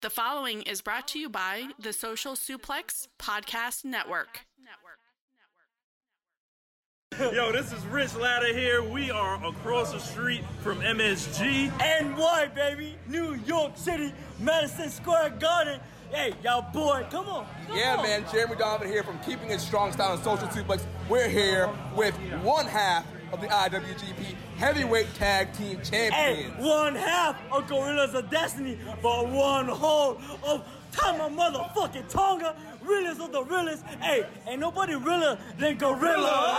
The following is brought to you by the Social Suplex Podcast Network. Yo, this is Rich Latta here. We are across the street from MSG. NY, baby. New York City, Madison Square Garden. Hey, y'all boy, come on. Come yeah, on. man. Jeremy Donovan here from Keeping It Strong Style and Social Suplex. We're here with one half of the IWGP Heavyweight Tag Team Hey, Champions. one half of Gorillas of Destiny, but one whole of Tama motherfucking Tonga. Realest of the realest. Hey, ain't nobody realer than Gorilla.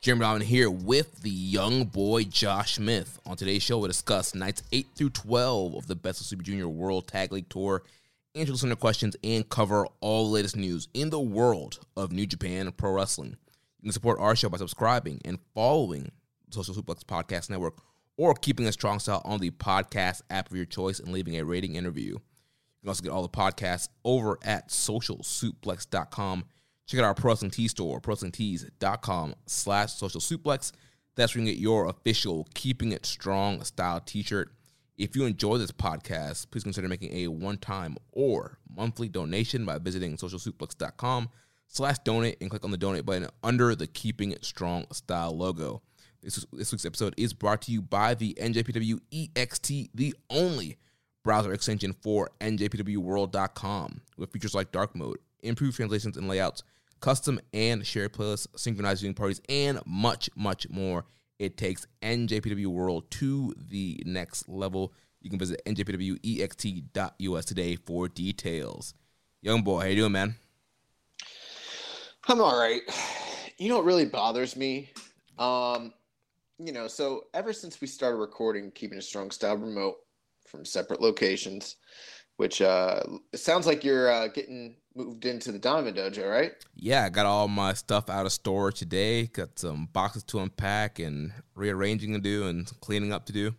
Jeremy Donovan here with the young boy Josh Smith. On today's show, we'll discuss nights 8 through 12 of the Best of Super Junior World Tag League Tour, answer listener questions, and cover all the latest news in the world of New Japan Pro Wrestling. You can support our show by subscribing and following Social Suplex Podcast Network or keeping a strong style on the podcast app of your choice and leaving a rating interview. You can also get all the podcasts over at socialsuplex.com. Check out our Pro Wrestling Tee store, prowrestlingtees.com slash social suplex. That's where you can get your official Keeping It Strong style t-shirt. If you enjoy this podcast, please consider making a one-time or monthly donation by visiting socialsuplex.com slash donate and click on the donate button under the Keeping It Strong style logo. This, this week's episode is brought to you by the NJPW EXT, the only browser extension for NJPWWorld.com with features like dark mode, improved translations and layouts, custom and shared playlists, synchronized viewing parties, and much, much more. It takes NJPW World to the next level. You can visit njpwext.us today for details. Young boy, how you doing, man? I'm all right. You know what really bothers me? Um, you know, so ever since we started recording Keeping a Strong Style remote from separate locations, which uh, sounds like you're uh, getting moved into the Diamond Dojo, right? Yeah, I got all my stuff out of storage today. Got some boxes to unpack and rearranging to do and cleaning up to do.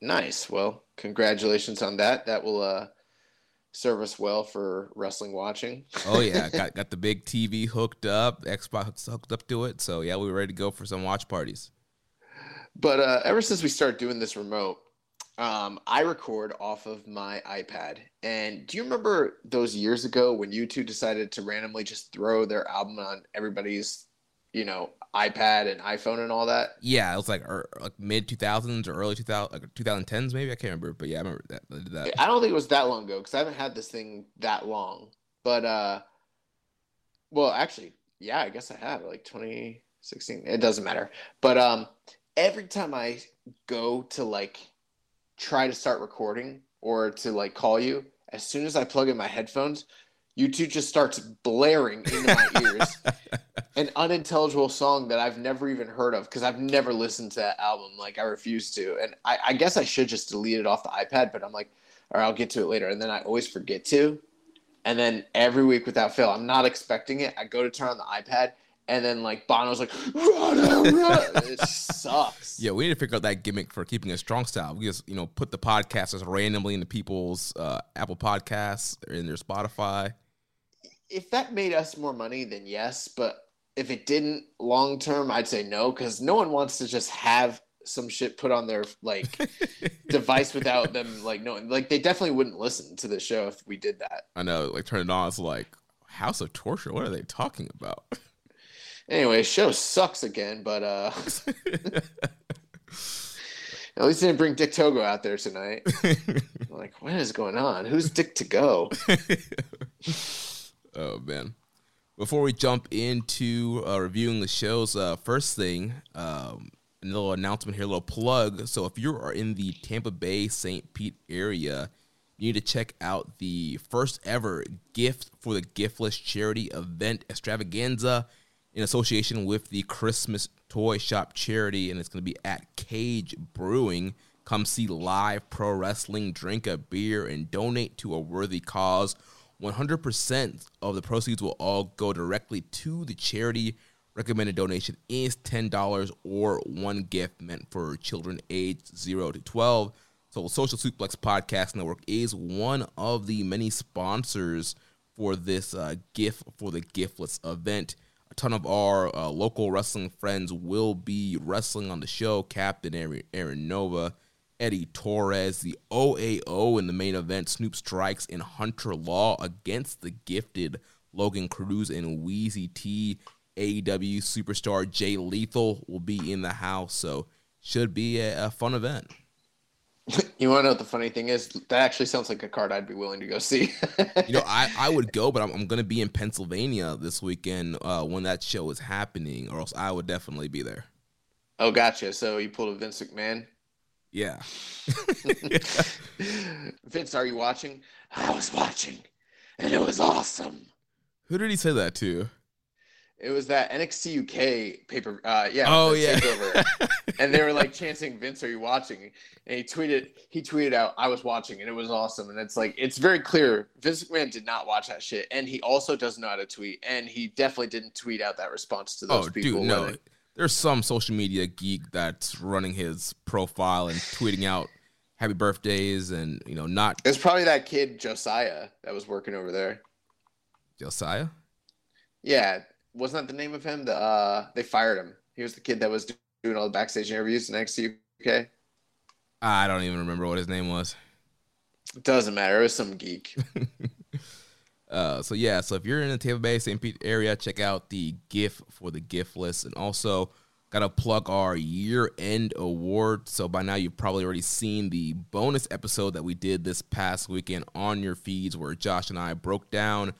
Nice. Well, congratulations on that. That will uh, serve us well for wrestling watching. Oh yeah, got got the big TV hooked up, Xbox hooked up to it. So yeah, we were ready to go for some watch parties. But uh, ever since we started doing this remote, um, I record off of my iPad. And do you remember those years ago when U2 decided to randomly just throw their album on everybody's, you know, iPad and iPhone and all that? Yeah, it was like er, like mid two thousands or early two thousand like two thousand tens maybe. I can't remember, but yeah, I remember that. I that. I don't think it was that long ago because I haven't had this thing that long. But uh, well, actually, yeah, I guess I have like 2016. It doesn't matter. But um, every time I go to like try to start recording or to like call you, as soon as I plug in my headphones, U2 just starts blaring into my ears an unintelligible song that I've never even heard of because I've never listened to that album. Like I refuse to, and I, I guess I should just delete it off the iPad. But I'm like, or I'll get to it later, and then I always forget to. And then every week without fail, I'm not expecting it. I go to turn on the iPad, and then like Bono's like, run, run. it sucks. Yeah, we need to figure out that gimmick for keeping a strong style. We just you know put the podcasters randomly into people's uh, Apple Podcasts or in their Spotify. if that made us more money, then yes. But if it didn't long term, I'd say no, because no one wants to just have some shit put on their like device without them like knowing. Like they definitely wouldn't listen to the show if we did that. I know, like turn it on, it's like House of Torture. What are they talking about? Anyway, show sucks again, but uh at least they didn't bring Dick Togo out there tonight. like, what is going on? Who's Dick Togo? oh man. Before we jump into uh, reviewing the shows, uh, first thing, um, a little announcement here, a little plug. So if you are in the Tampa Bay, St. Pete area, you need to check out the first ever gift for the giftless charity event extravaganza in association with the Christmas Toy Shop charity, and it's going to be at Cage Brewing. Come see live pro wrestling, drink a beer, and donate to a worthy cause. 100% of the proceeds will all go directly to the charity. Recommended donation is $10 or one gift meant for children aged 0 to 12. So, Social Suplex Podcast Network is one of the many sponsors for this uh, gift for the giftless event. Ton of our uh, local wrestling friends will be wrestling on the show. Captain Aaron, Aaron Nova, Eddie Torres, the OAO in the main event, Snoop Strikes, and Hunter Law against the gifted Logan Cruz and Wheezy T. AEW superstar Jay Lethal will be in the house, so should be a, a fun event. You want to know what the funny thing is? That actually sounds like a card I'd be willing to go see. you know, I, I would go, but I'm, I'm going to be in Pennsylvania this weekend uh, when that show is happening, or else I would definitely be there. oh, gotcha. So you pulled a Vince McMahon. Yeah. Vince, are you watching? I was watching, and it was awesome. Who did he say that to? It was that NXT UK paper. Uh, yeah. Oh, yeah. and they were like chanting, "Vince, are you watching?" And he tweeted, he tweeted out, "I was watching, and it was awesome." And it's like it's very clear Vince McMahon did not watch that shit, and he also doesn't know how to tweet, and he definitely didn't tweet out that response to those Oh, people. dude, no. it- There's some social media geek that's running his profile and tweeting out happy birthdays and, you know, not It's probably that kid Josiah that was working over there. Josiah. Yeah, wasn't that the name of him? The uh, they fired him. He was the kid that was doing all the backstage interviews in NXT UK. I don't even remember what his name was. It Doesn't matter. It was some geek. Uh, so yeah, so if you're in the Tampa Bay, St. Pete area, check out the GIF for the giftless, and also gotta plug our year-end award. So by now you've probably already seen the bonus episode that we did this past weekend on your feeds, where Josh and I broke down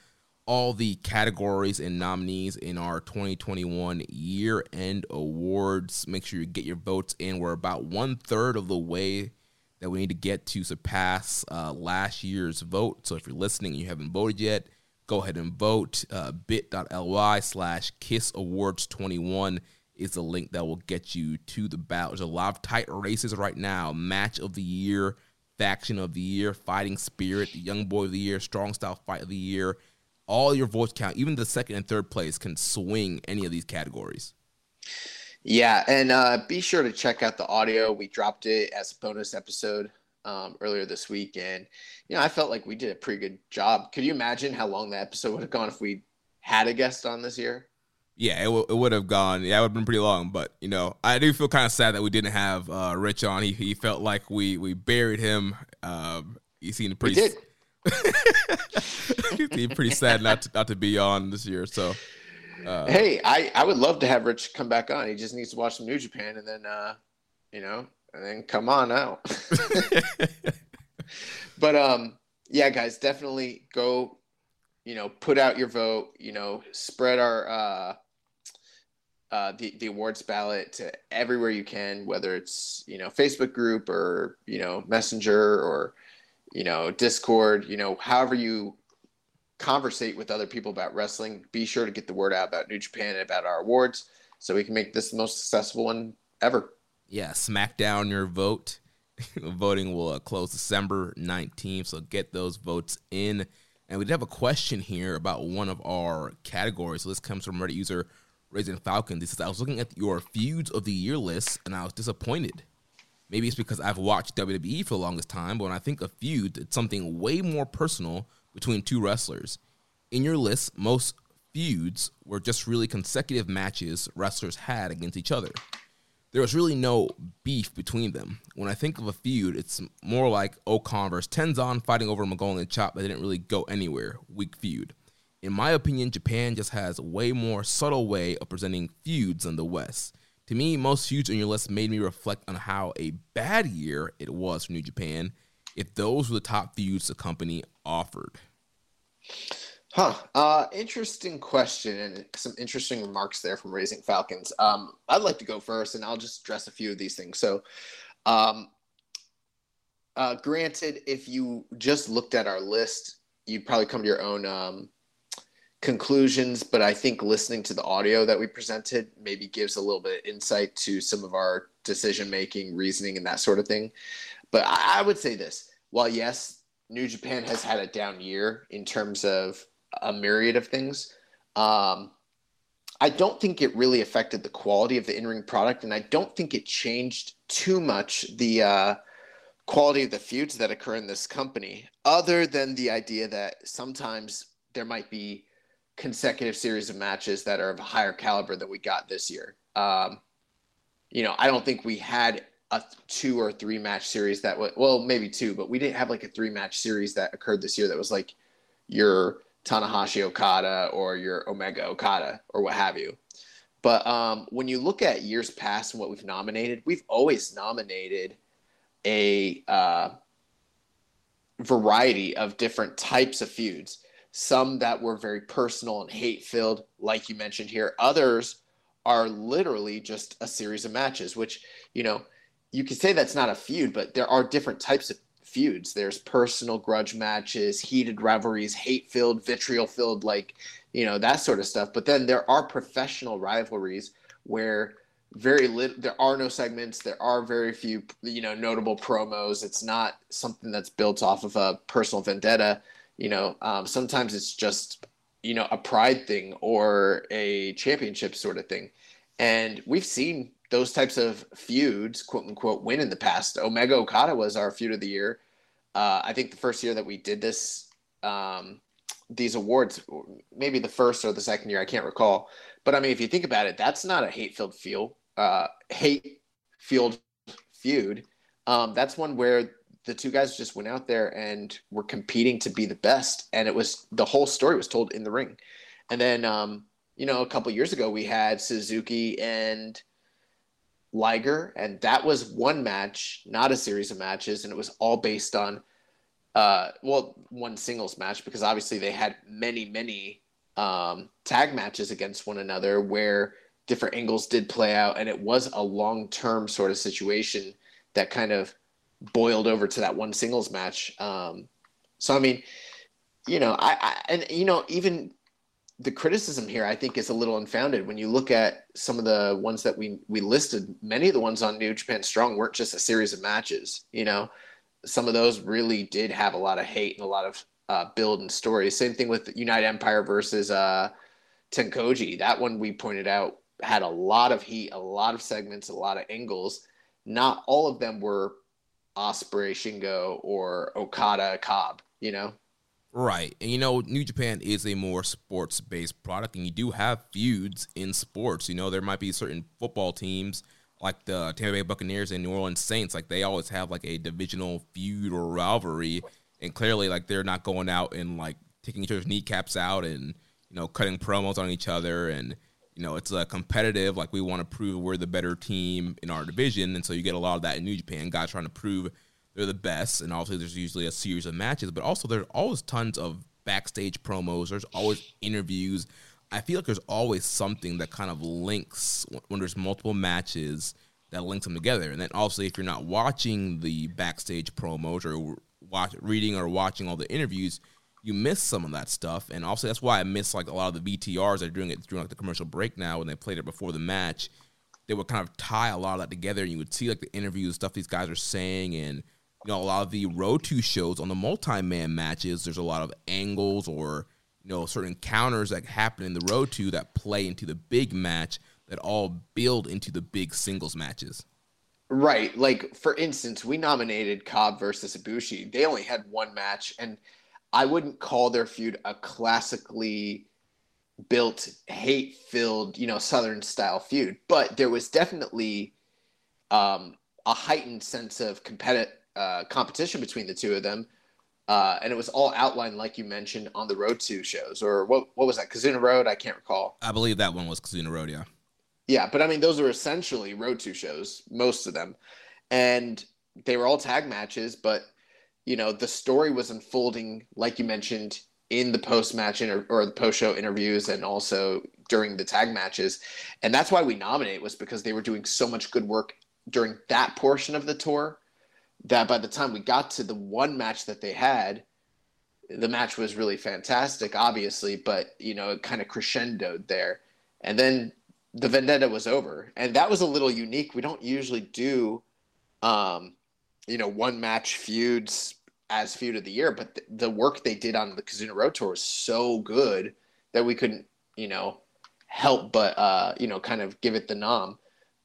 all the categories and nominees in our 2021 year-end awards. Make sure you get your votes in. We're about one third of the way that we need to get to surpass uh, last year's vote. So if you're listening and you haven't voted yet, go ahead and vote. Uh, bit.ly slash Kiss Awards 21 is the link that will get you to the ballot. There's a lot of tight races right now. Match of the year, faction of the year, fighting spirit, young boy of the year, strong style fight of the year. All your votes count. Even the second and third place can swing any of these categories. Yeah, and uh, be sure to check out the audio. We dropped it as a bonus episode um, earlier this week, and you know I felt like we did a pretty good job. Could you imagine how long that episode would have gone if we had a guest on this year? Yeah, it, w- it would have gone. Yeah, it would have been pretty long. But you know, I do feel kind of sad that we didn't have uh, Rich on. He he felt like we we buried him. Um, he seemed We pretty. did. pretty sad not to, not to be on this year. So uh, Hey, I, I would love to have Rich come back on. He just needs to watch some New Japan and then, uh, you know, and then come on out. but um, yeah, guys, definitely go. You know, put out your vote. You know, spread our uh, uh, the the awards ballot to everywhere you can, whether it's you know Facebook group or you know Messenger or you know Discord. You know, however you conversate with other people about wrestling, be sure to get the word out about New Japan and about our awards so we can make this the most successful one ever. yeah, smack down your vote. Voting will uh, close December 19th, so get those votes in. And we did have a question here about one of our categories. So this comes from Reddit user Raising Falcon. This says, I was looking at your feuds of the year list and I was disappointed. Maybe it's because I've watched WWE for the longest time, but when I think of feud, it's something way more personal between two wrestlers. In your list, most feuds were just really consecutive matches wrestlers had against each other. There was really no beef between them. When I think of a feud, it's more like O-Khan versus Tenzan fighting over a Mongolian Chop that didn't really go anywhere. Weak feud. In my opinion, Japan just has way more subtle way of presenting feuds than the West. To me, most huge on your list made me reflect on how a bad year it was for New Japan if those were the top feuds the company offered. Huh. Uh, interesting question and some interesting remarks there from Raising Falcons. Um, I'd like to go first, and I'll just address a few of these things. So, um, uh, granted, if you just looked at our list, you'd probably come to your own um, conclusions. But I think listening to the audio that we presented maybe gives a little bit of insight to some of our decision making, reasoning, and that sort of thing. But I, I would say this: while yes, New Japan has had a down year in terms of a myriad of things. Um, I don't think it really affected the quality of the in ring product, and I don't think it changed too much the uh, quality of the feuds that occur in this company, other than the idea that sometimes there might be consecutive series of matches that are of a higher caliber than we got this year. Um, you know, I don't think we had a two or three match series that was well, maybe two, but we didn't have like a three match series that occurred this year that was like your Tanahashi Okada or your Omega Okada or what have you. But um, when you look at years past and what we've nominated, we've always nominated a uh, variety of different types of feuds. Some that were very personal and hate filled, like you mentioned here. Others are literally just a series of matches, which, you know, you could say that's not a feud, but there are different types of feuds. There's personal grudge matches, heated rivalries, hate filled, vitriol filled, like, you know, that sort of stuff. But then there are professional rivalries where very little, there are no segments there are very few you know notable promos it's not something that's built off of a personal vendetta you know um, sometimes it's just you know a pride thing or a championship sort of thing and we've seen those types of feuds quote unquote win in the past omega okada was our feud of the year uh, I think the first year that we did this, um, these awards, maybe the first or the second year, I can't recall. But I mean, if you think about it, that's not a hate-filled feel, uh, hate-filled feud. Um, that's one where the two guys just went out there and were competing to be the best, and it was the whole story was told in the ring. And then, um, you know, a couple years ago, we had Suzuki and Liger, and that was one match, not a series of matches, and it was all based on, uh, well, one singles match because obviously they had many, many um, tag matches against one another where different angles did play out, and it was a long term sort of situation that kind of boiled over to that one singles match. Um, so I mean, you know, I, I and you know even the criticism here, I think, is a little unfounded. When you look at some of the ones that we we listed, many of the ones on New Japan Strong weren't just a series of matches. You know, some of those really did have a lot of hate and a lot of uh, build and story. Same thing with United Empire versus uh, TenCozy. That one we pointed out had a lot of heat, a lot of segments, a lot of angles. Not all of them were Ospreay, Shingo, or Okada, Cobb. You know. Right. And you know, New Japan is a more sports based product, and you do have feuds in sports. You know, there might be certain football teams like the Tampa Bay Buccaneers and New Orleans Saints, like they always have like a divisional feud or rivalry. And clearly, like they're not going out and like taking each other's kneecaps out and, you know, cutting promos on each other. And, you know, it's a competitive, like we want to prove we're the better team in our division. And so you get a lot of that in New Japan, guys trying to prove they're the best, and obviously there's usually a series of matches, but also there's always tons of backstage promos. There's always interviews. I feel like there's always something that kind of links when there's multiple matches that links them together. And then obviously, if you're not watching the backstage promos or watch, reading or watching all the interviews, you miss some of that stuff. And also, that's why I miss like a lot of the VTRs that are doing it during like the commercial break now when they played it before the match. They would kind of tie a lot of that together, and you would see like the interviews, stuff these guys are saying, and you know, a lot of the Road to shows on the multi-man matches, there's a lot of angles or you know certain counters that happen in the Road to that play into the big match that all build into the big singles matches. Right. Like for instance, we nominated Cobb versus Ibushi. They only had one match, and I wouldn't call their feud a classically built hate filled you know southern style feud but there was definitely um, a heightened sense of competitive uh, competition between the two of them uh, and it was all outlined like you mentioned on the road to shows or what what was that Kizuna Road i can't recall I believe that one was Kizuna Road. Yeah. yeah but i mean those were essentially road to shows most of them and they were all tag matches but you know the story was unfolding like you mentioned in the post match inter- or the post show interviews and also during the tag matches. And that's why we nominate was because they were doing so much good work during that portion of the tour that by the time we got to the one match that they had the match was really fantastic obviously but you know it kind of crescendoed there. And then the vendetta was over. And that was a little unique. We don't usually do um you know one match feuds as feud of the year but th- the work they did on the Kizuna Road tour was so good that we couldn't you know help but uh you know kind of give it the nom.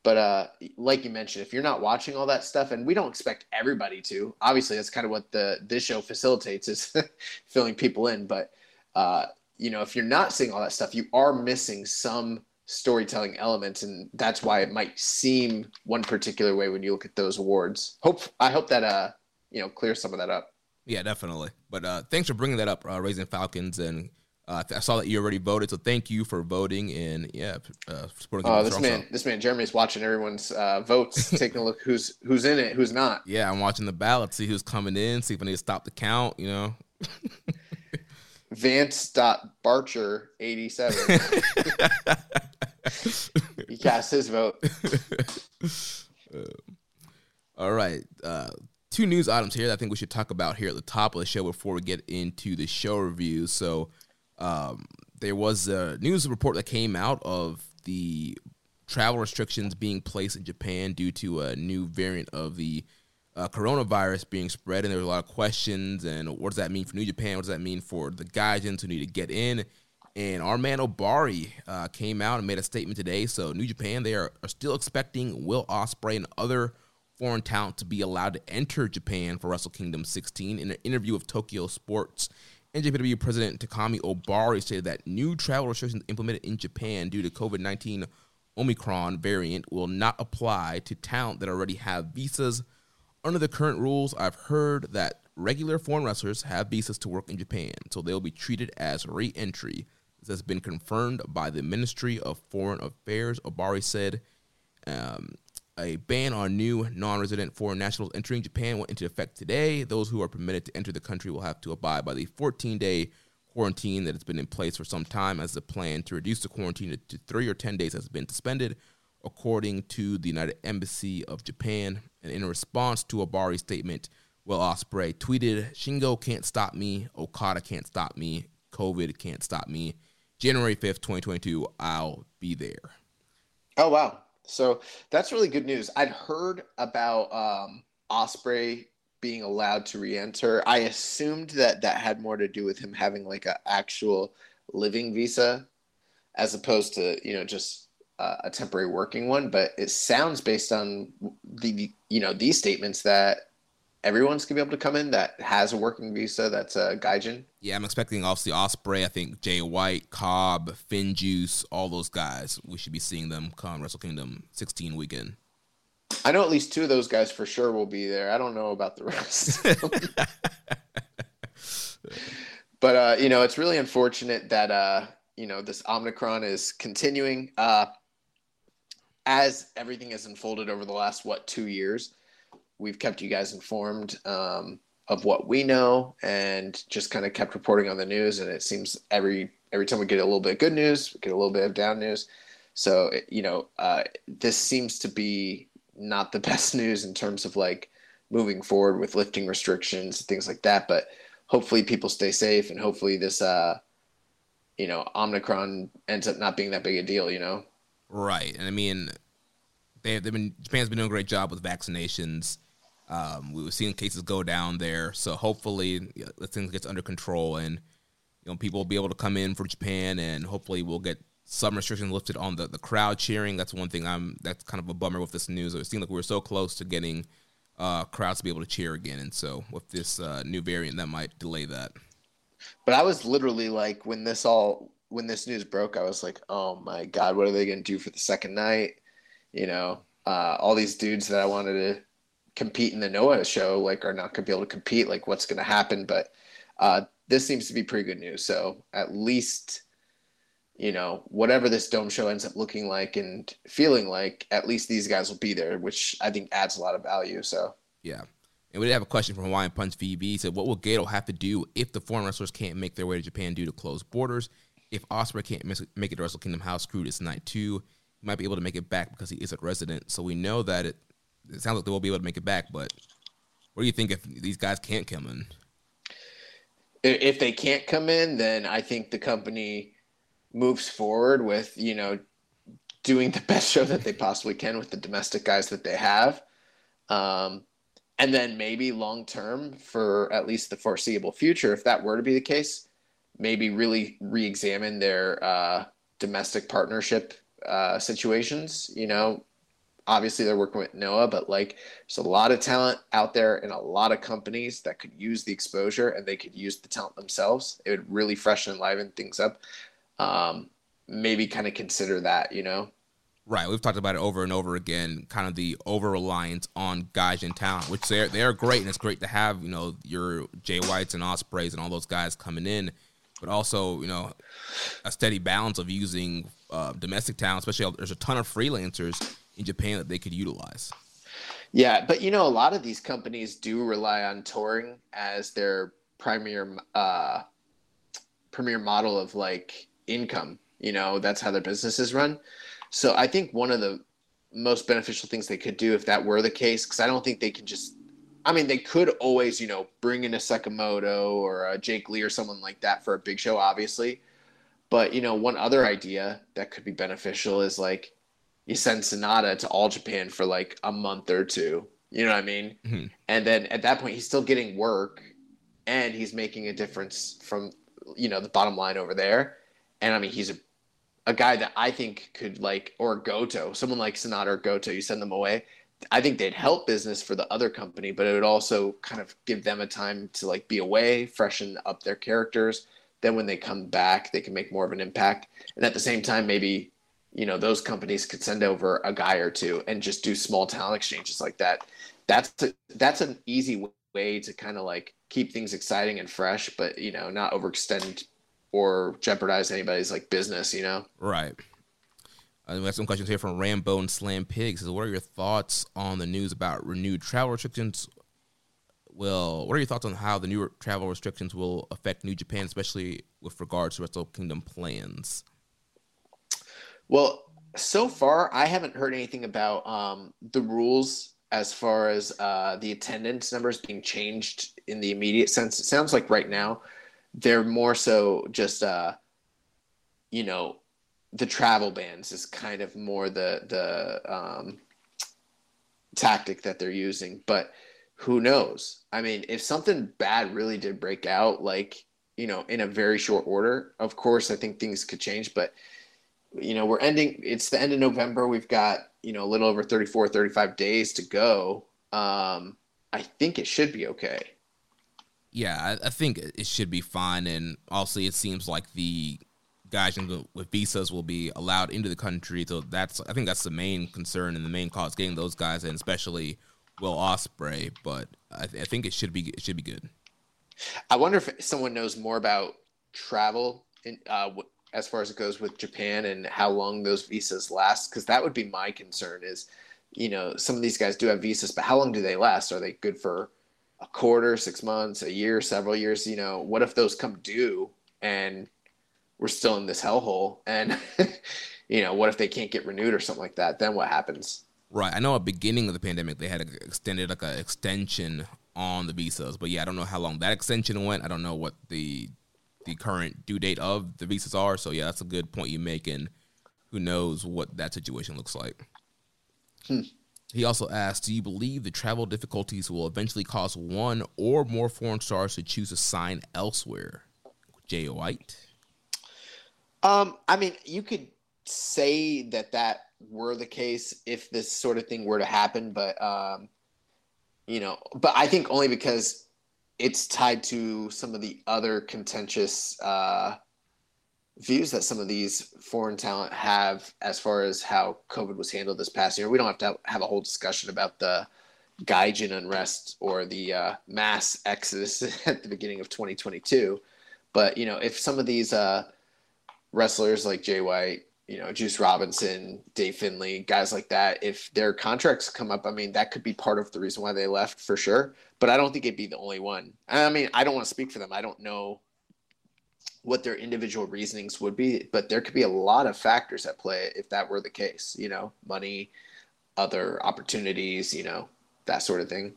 But uh like you mentioned if you're not watching all that stuff and we don't expect everybody to obviously that's kind of what the this show facilitates is filling people in but uh you know if you're not seeing all that stuff you are missing some storytelling elements and that's why it might seem one particular way when you look at those awards hope i hope that uh you know clears some of that up Yeah, definitely. But uh, thanks for bringing that up, uh, Raising Falcons, and uh, I saw that you already voted, so thank you for voting and yeah, uh, supporting. oh this man this man jeremy's watching everyone's uh votes taking a look who's who's in it who's not Yeah, I'm watching the ballot, see who's coming in, see if I need to stop the count. You know, Vance Barcher 87. he cast his vote. All right. Uh, two news items here that I think we should talk about here at the top of the show before we get into the show reviews. So, um, there was a news report that came out of the travel restrictions being placed in Japan due to a new variant of the uh, coronavirus being spread, and there was a lot of questions. And what does that mean for New Japan? What does that mean for the Gaijins who need to get in? And our man Obari uh, came out and made a statement today. So New Japan, they are, are still expecting Will Ospreay and other foreign talent to be allowed to enter Japan for Wrestle Kingdom 16. In an interview with Tokyo Sports, NJPW President Takami Obari stated that new travel restrictions implemented in Japan due to COVID 19 Omicron variant will not apply to talent that already have visas. Under the current rules, I've heard that regular foreign wrestlers have visas to work in Japan, so they'll be treated as re entry. Has been confirmed by the Ministry of Foreign Affairs. Obari said um, a ban on new non-resident foreign nationals entering Japan went into effect today. Those who are permitted to enter the country will have to abide by the 14-day quarantine that has been in place for some time, as the plan to reduce the quarantine to three or 10 days has been suspended, according to the United Embassy of Japan. And in response to Obari's statement, Will Ospreay tweeted, "Shingo can't stop me. Okada can't stop me. COVID can't stop me. January 5th, 2022, I'll be there." Oh wow. So that's really good news. I'd heard about um Ospreay being allowed to re-enter. I assumed that that had more to do with him having like an actual living visa as opposed to, you know, just uh, a temporary working one, but it sounds based on the you know, these statements that everyone's to be able to come in that has a working visa that's a gaijin. Yeah, I'm expecting obviously Ospreay. I think Jay White, Cobb, Finn Juice, all those guys. We should be seeing them come Wrestle Kingdom 16 weekend. I know at least two of those guys for sure will be there. I don't know about the rest. but uh, you know, it's really unfortunate that uh, you know this Omicron is continuing. Uh, as everything has unfolded over the last what two years, we've kept you guys informed um, of what we know and just kind of kept reporting on the news. And it seems every every time we get a little bit of good news, we get a little bit of down news. So you know, uh, this seems to be not the best news in terms of like moving forward with lifting restrictions and things like that. But hopefully, people stay safe, and hopefully, this uh, you know, Omicron ends up not being that big a deal. You know. Right, and I mean, they, they've been Japan's been doing a great job with vaccinations. Um, we were seeing cases go down there, so hopefully things gets under control, and you know people will be able to come in for Japan, and hopefully we'll get some restrictions lifted on the, the crowd cheering. That's one thing I'm that's kind of a bummer with this news. It seemed like we were so close to getting uh, crowds to be able to cheer again, and so with this uh, new variant, that might delay that. But I was literally like, when this all when this news broke, I was like, oh my god, what are they going to do for the second night? You know, uh, all these dudes that I wanted to compete in the Noah show like are not going to be able to compete. Like, what's going to happen? But uh, this seems to be pretty good news. So at least, you know, whatever this dome show ends up looking like and feeling like, at least these guys will be there, which I think adds a lot of value. So yeah. And we did have a question from Hawaiian Punch VB. He said, What will Gedo have to do if the foreign wrestlers can't make their way to Japan due to closed borders? If Ospreay can't make it to Wrestle Kingdom, how screwed is night two? He might be able to make it back because he is a resident. So we know that it, it sounds like they will be able to make it back. But what do you think if these guys can't come in? If they can't come in, then I think the company moves forward with, you know, doing the best show that they possibly can with the domestic guys that they have. Um, and then maybe long term for at least the foreseeable future, if that were to be the case, maybe really re-examine their uh, domestic partnership uh, situations. You know, obviously they're working with Noah, but like there's a lot of talent out there and a lot of companies that could use the exposure and they could use the talent themselves. It would really freshen and liven things up. Um, maybe kind of consider that, you know. Right, we've talked about it over and over again. Kind of the over reliance on guys in town, which they're they're great, and it's great to have you know your Jay Whites and Ospreays and all those guys coming in but also you know a steady balance of using uh, domestic talent. Especially there's a ton of freelancers in Japan that they could utilize. Yeah, but you know a lot of these companies do rely on touring as their premier uh, premier model of like income. You know that's how their businesses run. So I think one of the most beneficial things they could do if that were the case, because I don't think they can just I mean, they could always, you know, bring in a Sekimoto or a Jake Lee or someone like that for a big show, obviously. But you know, one other idea that could be beneficial is like you send Sanada to All Japan for like a month or two. You know what I mean? Mm-hmm. And then at that point, he's still getting work, and he's making a difference from you know the bottom line over there. And I mean, he's a a guy that I think could like or Goto, someone like Sanada or Goto. You send them away, I think they'd help business for the other company, but it would also kind of give them a time to like be away, freshen up their characters. Then when they come back, they can make more of an impact. And at the same time, maybe you know those companies could send over a guy or two and just do small talent exchanges like that. That's a, that's an easy way to kind of like keep things exciting and fresh, but you know not overextend or jeopardize anybody's like business. You know, right. Uh, we have some questions here from Rambo and Slam Pigs. What are your thoughts on the news about renewed travel restrictions? Well, what are your thoughts on how the new travel restrictions will affect New Japan, especially with regards to Wrestle Kingdom plans? Well, so far, I haven't heard anything about um, the rules as far as uh, the attendance numbers being changed in the immediate sense. It sounds like right now they're more so just, uh, you know, the travel bans is kind of more the the um, tactic that they're using. But who knows? I mean, if something bad really did break out, like you know, in a very short order, of course, I think things could change. But you know, we're ending. It's the end of November. We've got you know a little over 34, 35 days to go. Um, I think it should be okay. Yeah, I, I think it should be fine. And also, it seems like the guys with visas will be allowed into the country. So that's I think that's the main concern and the main cause getting those guys in, especially Will Ospreay But I, th- I think it should be it should be good. I wonder if someone knows more about travel in, uh, as far as it goes with Japan and how long those visas last, because that would be my concern. Is you know some of these guys do have visas, but how long do they last? Are they good for a quarter, six months, a year, several years? You know, what if those come due and we're still in this hellhole and you know what if they can't get renewed or something like that then what happens right i know at the beginning of the pandemic they had extended like an extension on the visas but yeah i don't know how long that extension went i don't know what the the current due date of the visas are. So yeah that's a good point you make and who knows what that situation looks like. Hmm. he also asked do you believe the travel difficulties will eventually cause one or more foreign stars to choose to sign elsewhere? Jay white. Um, I mean, you could say that that were the case if this sort of thing were to happen, but um, you know, but I think only because it's tied to some of the other contentious uh, views that some of these foreign talent have as far as how COVID was handled this past year. We don't have to have a whole discussion about the Gaijin unrest or the uh, mass exodus at the beginning of 2022. But, you know, if some of these uh, wrestlers like Jay White, you know, Juice Robinson, Dave Finlay, guys like that, if their contracts come up, I mean, that could be part of the reason why they left for sure. But I don't think it'd be the only one. I mean, I don't want to speak for them. I don't know what their individual reasonings would be, but there could be a lot of factors at play if that were the case, you know, money, other opportunities, you know, that sort of thing.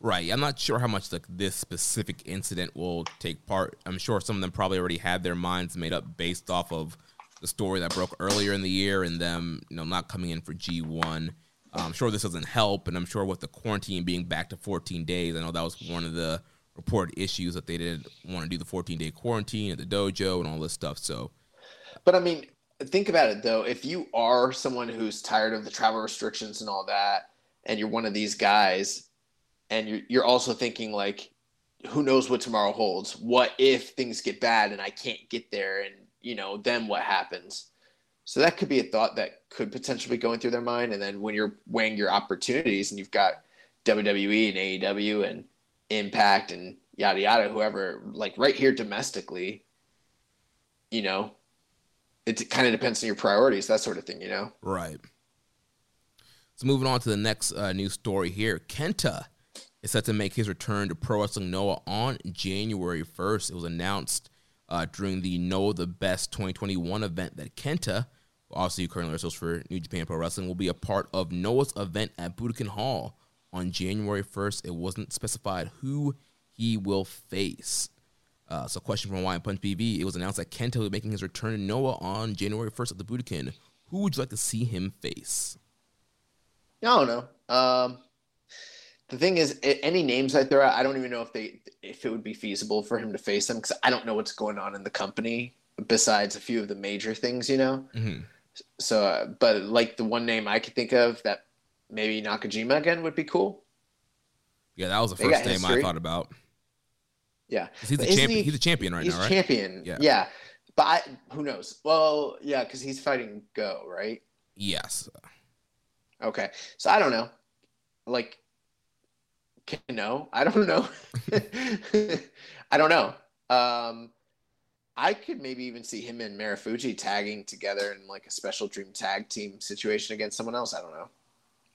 Right. I'm not sure how much like this specific incident will take part. I'm sure some of them probably already had their minds made up based off of the story that broke earlier in the year and them, you know, not coming in for G1. I'm sure this doesn't help, and I'm sure with the quarantine being back to 14 days, I know that was one of the reported issues that they didn't want to do the 14 day quarantine at the dojo and all this stuff. So, but I mean, think about it though. If you are someone who's tired of the travel restrictions and all that, and you're one of these guys, and you're you're also thinking like, who knows what tomorrow holds? What if things get bad and I can't get there, and you know, then what happens? So that could be a thought that could potentially be going through their mind. And then when you're weighing your opportunities and you've got WWE and AEW and Impact and yada yada, whoever, like right here domestically, you know, it kind of depends on your priorities, that sort of thing, you know? Right. So moving on to the next uh, news story here, Kenta is set to make his return to Pro Wrestling Noah on January 1st. It was announced uh, during the Noah the Best 2021 event that Kenta, also currently wrestles for New Japan Pro Wrestling, will be a part of Noah's event at Budokan Hall on January 1st. It wasn't specified who he will face. Uh, so, question from Wyatt Punch BV. It was announced that Kenta will be making his return to Noah on January 1st at the Budokan. Who would you like to see him face? I don't know. Um, the thing is, any names I throw out, I don't even know if they if it would be feasible for him to face them because I don't know what's going on in the company besides a few of the major things, you know. Mm-hmm. So, uh, but like the one name I could think of that maybe Nakajima again would be cool. Yeah, that was the first name I thought about. Yeah, he's a champion. He, he's a champion right he's now, right? Champion. Yeah, yeah. But I, who knows? Well, yeah, because he's fighting Go, right? Yes. Okay, so I don't know. Like, no, I don't know. I don't know. Um, I could maybe even see him and Marufuji tagging together in like a special dream tag team situation against someone else. I don't know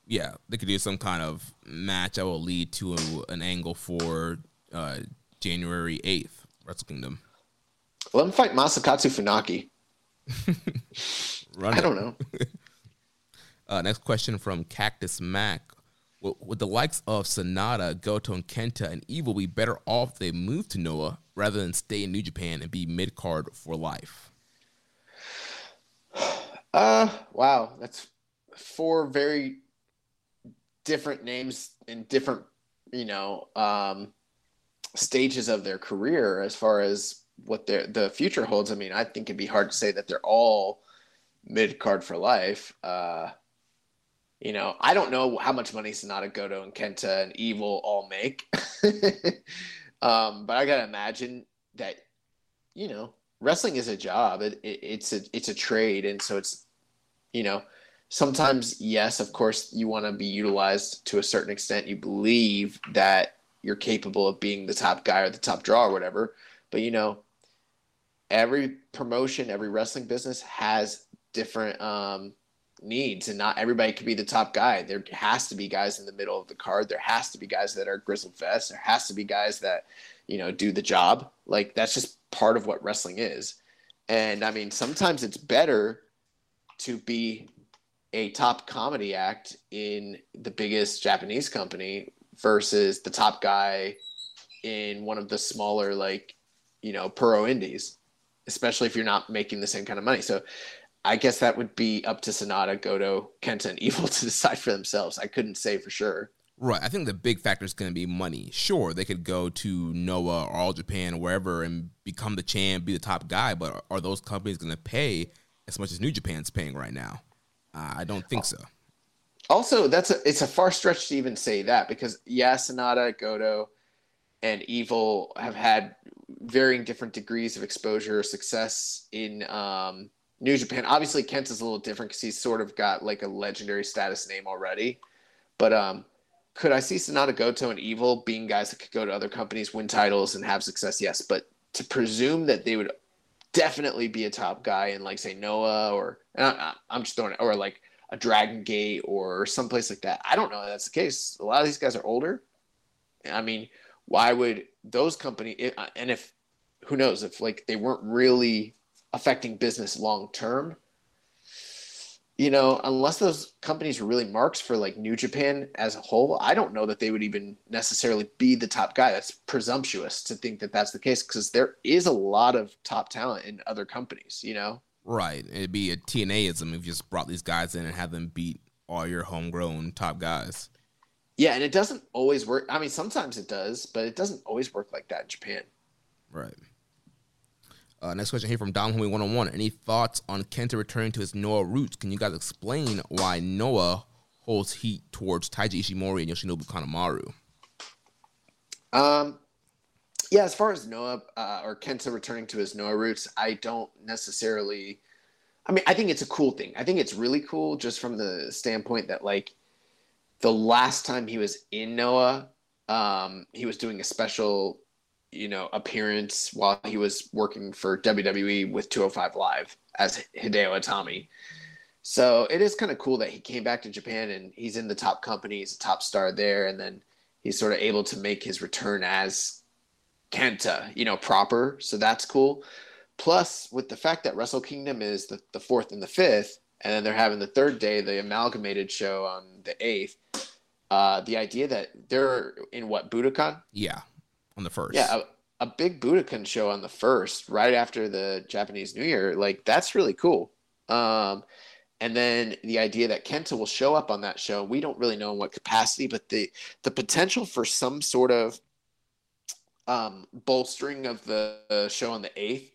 yeah, they could do some kind of match that will lead to a, an angle for uh, January eighth, Wrestle Kingdom. Let him fight Masakatsu Funaki. I don't know. uh, next question from Cactus Mac. Would, would, the likes of Sanada, Goto, and Kenta and Evil be better off if they move to Noah rather than stay in New Japan and be mid card for life? Uh, wow, that's four very different names in different, you know, um, stages of their career as far as what their the future holds. I mean, I think it'd be hard to say that they're all mid card for life. Uh, you know, I don't know how much money Sanada Goto, and Kenta and Evil all make, um, but I gotta imagine that you know wrestling is a job. It, it, it's a it's a trade, and so it's you know sometimes yes of course you want to be utilized to a certain extent. You believe that you're capable of being the top guy or the top draw or whatever. But you know every promotion every wrestling business has different um, needs and not everybody can be the top guy. There has to be guys in the middle of the card. There has to be guys that are grizzled vests there has to be guys that you know do the job. Like that's just part of what wrestling is. And i mean sometimes it's better to be a top comedy act in the biggest Japanese company versus the top guy in one of the smaller like you know pro indies especially if you're not making the same kind of money. So i guess that would be up to sanada goto kenta and evil to decide for themselves. I couldn't say for sure. Right. I think the big factor is going to be money. Sure they could go to noah or all japan or wherever and become the champ be the top guy but are those companies going to pay as much as new japan's paying right now? I don't think so. Also, that's a it's a far stretch to even say that because yeah, Sanada, Goto, and Evil have had varying different degrees of exposure, or success in um, New Japan. Obviously, Kent is a little different because he's sort of got like a legendary status name already. But um, could I see Sanada Goto and Evil being guys that could go to other companies, win titles, and have success? Yes, but to presume that they would definitely be a top guy in like say Noah or I, am just throwing it, or like a Dragon Gate or someplace like that. I don't know that's the case. A lot of these guys are older. I mean, why would those companies and if who knows if like they weren't really affecting business long term, you know, unless those companies were really marks for like New Japan as a whole, I don't know that they would even necessarily be the top guy. That's presumptuous to think that that's the case because there is a lot of top talent in other companies, you know? Right. It'd be a TNAism if you just brought these guys in and have them beat all your homegrown top guys. Yeah, and it doesn't always work. I mean, sometimes it does, but it doesn't always work like that in Japan. Right. Uh, next question here from Dom Homie 101. Any thoughts on Kenta returning to his Noah roots? Can you guys explain why Noah holds heat towards Taiji Ishimori and Yoshinobu Kanemaru? Um, yeah, as far as Noah uh, or Kenta returning to his Noah roots, I don't necessarily. I mean, I think it's a cool thing. I think it's really cool just from the standpoint that, like, the last time he was in Noah, um, he was doing a special you know, appearance while he was working for WWE with 205 Live as Hideo Itami. So it is kind of cool that he came back to Japan and he's in the top company, he's a top star there, and then he's sort of able to make his return as Kenta, you know, proper. So that's cool. Plus, with the fact that Wrestle Kingdom is the, the fourth and the fifth, and then they're having the third day, the amalgamated show on the eighth. Uh, the idea that they're in what Budokan? Yeah on the first. Yeah, a, a big Budokan show on the first, right after the Japanese New Year. Like that's really cool. Um, and then the idea that Kenta will show up on that show, we don't really know in what capacity, but the the potential for some sort of um, bolstering of the, the show on the eighth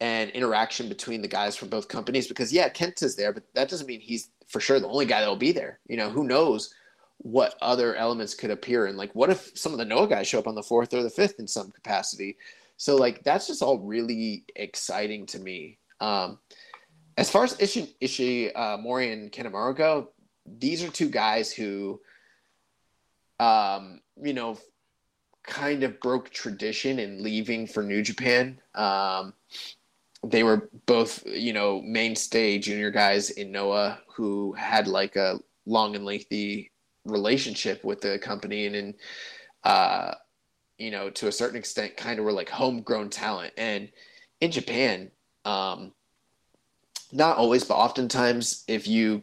and interaction between the guys from both companies. Because yeah, Kenta's there, but that doesn't mean he's for sure the only guy that will be there. You know, who knows what other elements could appear and like what if some of the Noah guys show up on the fourth or the fifth in some capacity. So like that's just all really exciting to me. Um, as far as Ishi, Ishi uh, Mori and Kanemaru go, these are two guys who, um, you know, kind of broke tradition in leaving for New Japan. Um, they were both, you know, mainstay junior guys in Noah who had like a long and lengthy relationship with the company and in uh you know to a certain extent kind of were like homegrown talent. And in japan um not always but oftentimes if you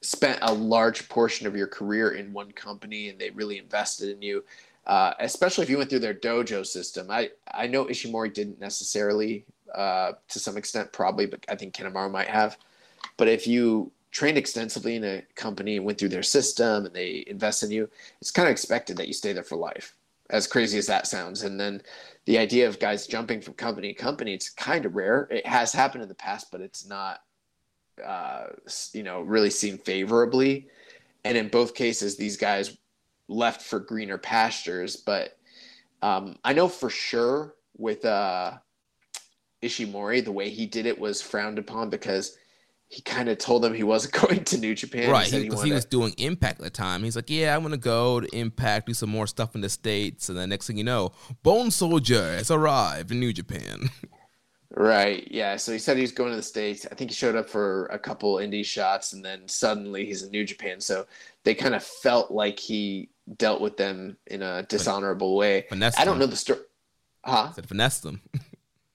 spent a large portion of your career in one company and they really invested in you uh, especially if you went through their dojo system. I i know ishimori didn't necessarily uh, to some extent probably but i think kanemaru might have. But if you trained extensively in a company and went through their system and they invest in you, it's kind of expected that you stay there for life. As crazy as that sounds. And then the idea of guys jumping from company to company, it's kind of rare. It has happened in the past, but it's not, uh, you know, really seen favorably. And in both cases, these guys left for greener pastures. But um, I know for sure with uh, Ishimori, the way he did it was frowned upon because he kind of told them he wasn't going to New Japan. Right, because he, he, he, was doing Impact at the time. He's like, "Yeah, I'm gonna go to Impact, do some more stuff in the states." And the next thing you know, Bone Soldier has arrived in New Japan. right. Yeah. So he said he was going to the states. I think he showed up for a couple indie shots, and then suddenly he's in New Japan. So they kind of felt like he dealt with them in a dishonorable way. I don't know the story. Huh? Said finesse them.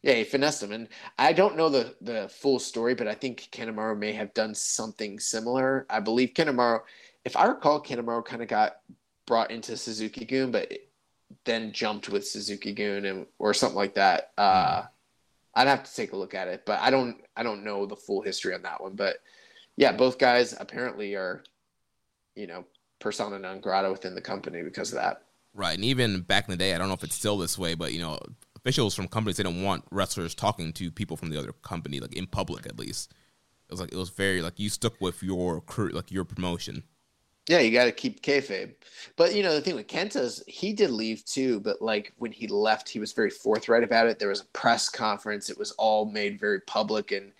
Yeah, he finessed him, and I don't know the the full story, but I think Kanemaru may have done something similar. I believe Kanemaru, if I recall, Kanemaru kind of got brought into Suzuki-gun, but then jumped with Suzuki-gun and or something like that. Uh. I'd have to take a look at it, but I don't I don't know the full history on that one. But yeah, both guys apparently are, you know, persona non grata within the company because of that. Right, and even back in the day, I don't know if it's still this way, but you know, officials from companies they don't want wrestlers talking to people from the other company like in public at least. It was like it was very like you stuck with your career, like your promotion. Yeah, you got to keep kayfabe. But you know the thing with Kenta is he did leave too, but like when he left, he was very forthright about it. There was a press conference. It was all made very public, and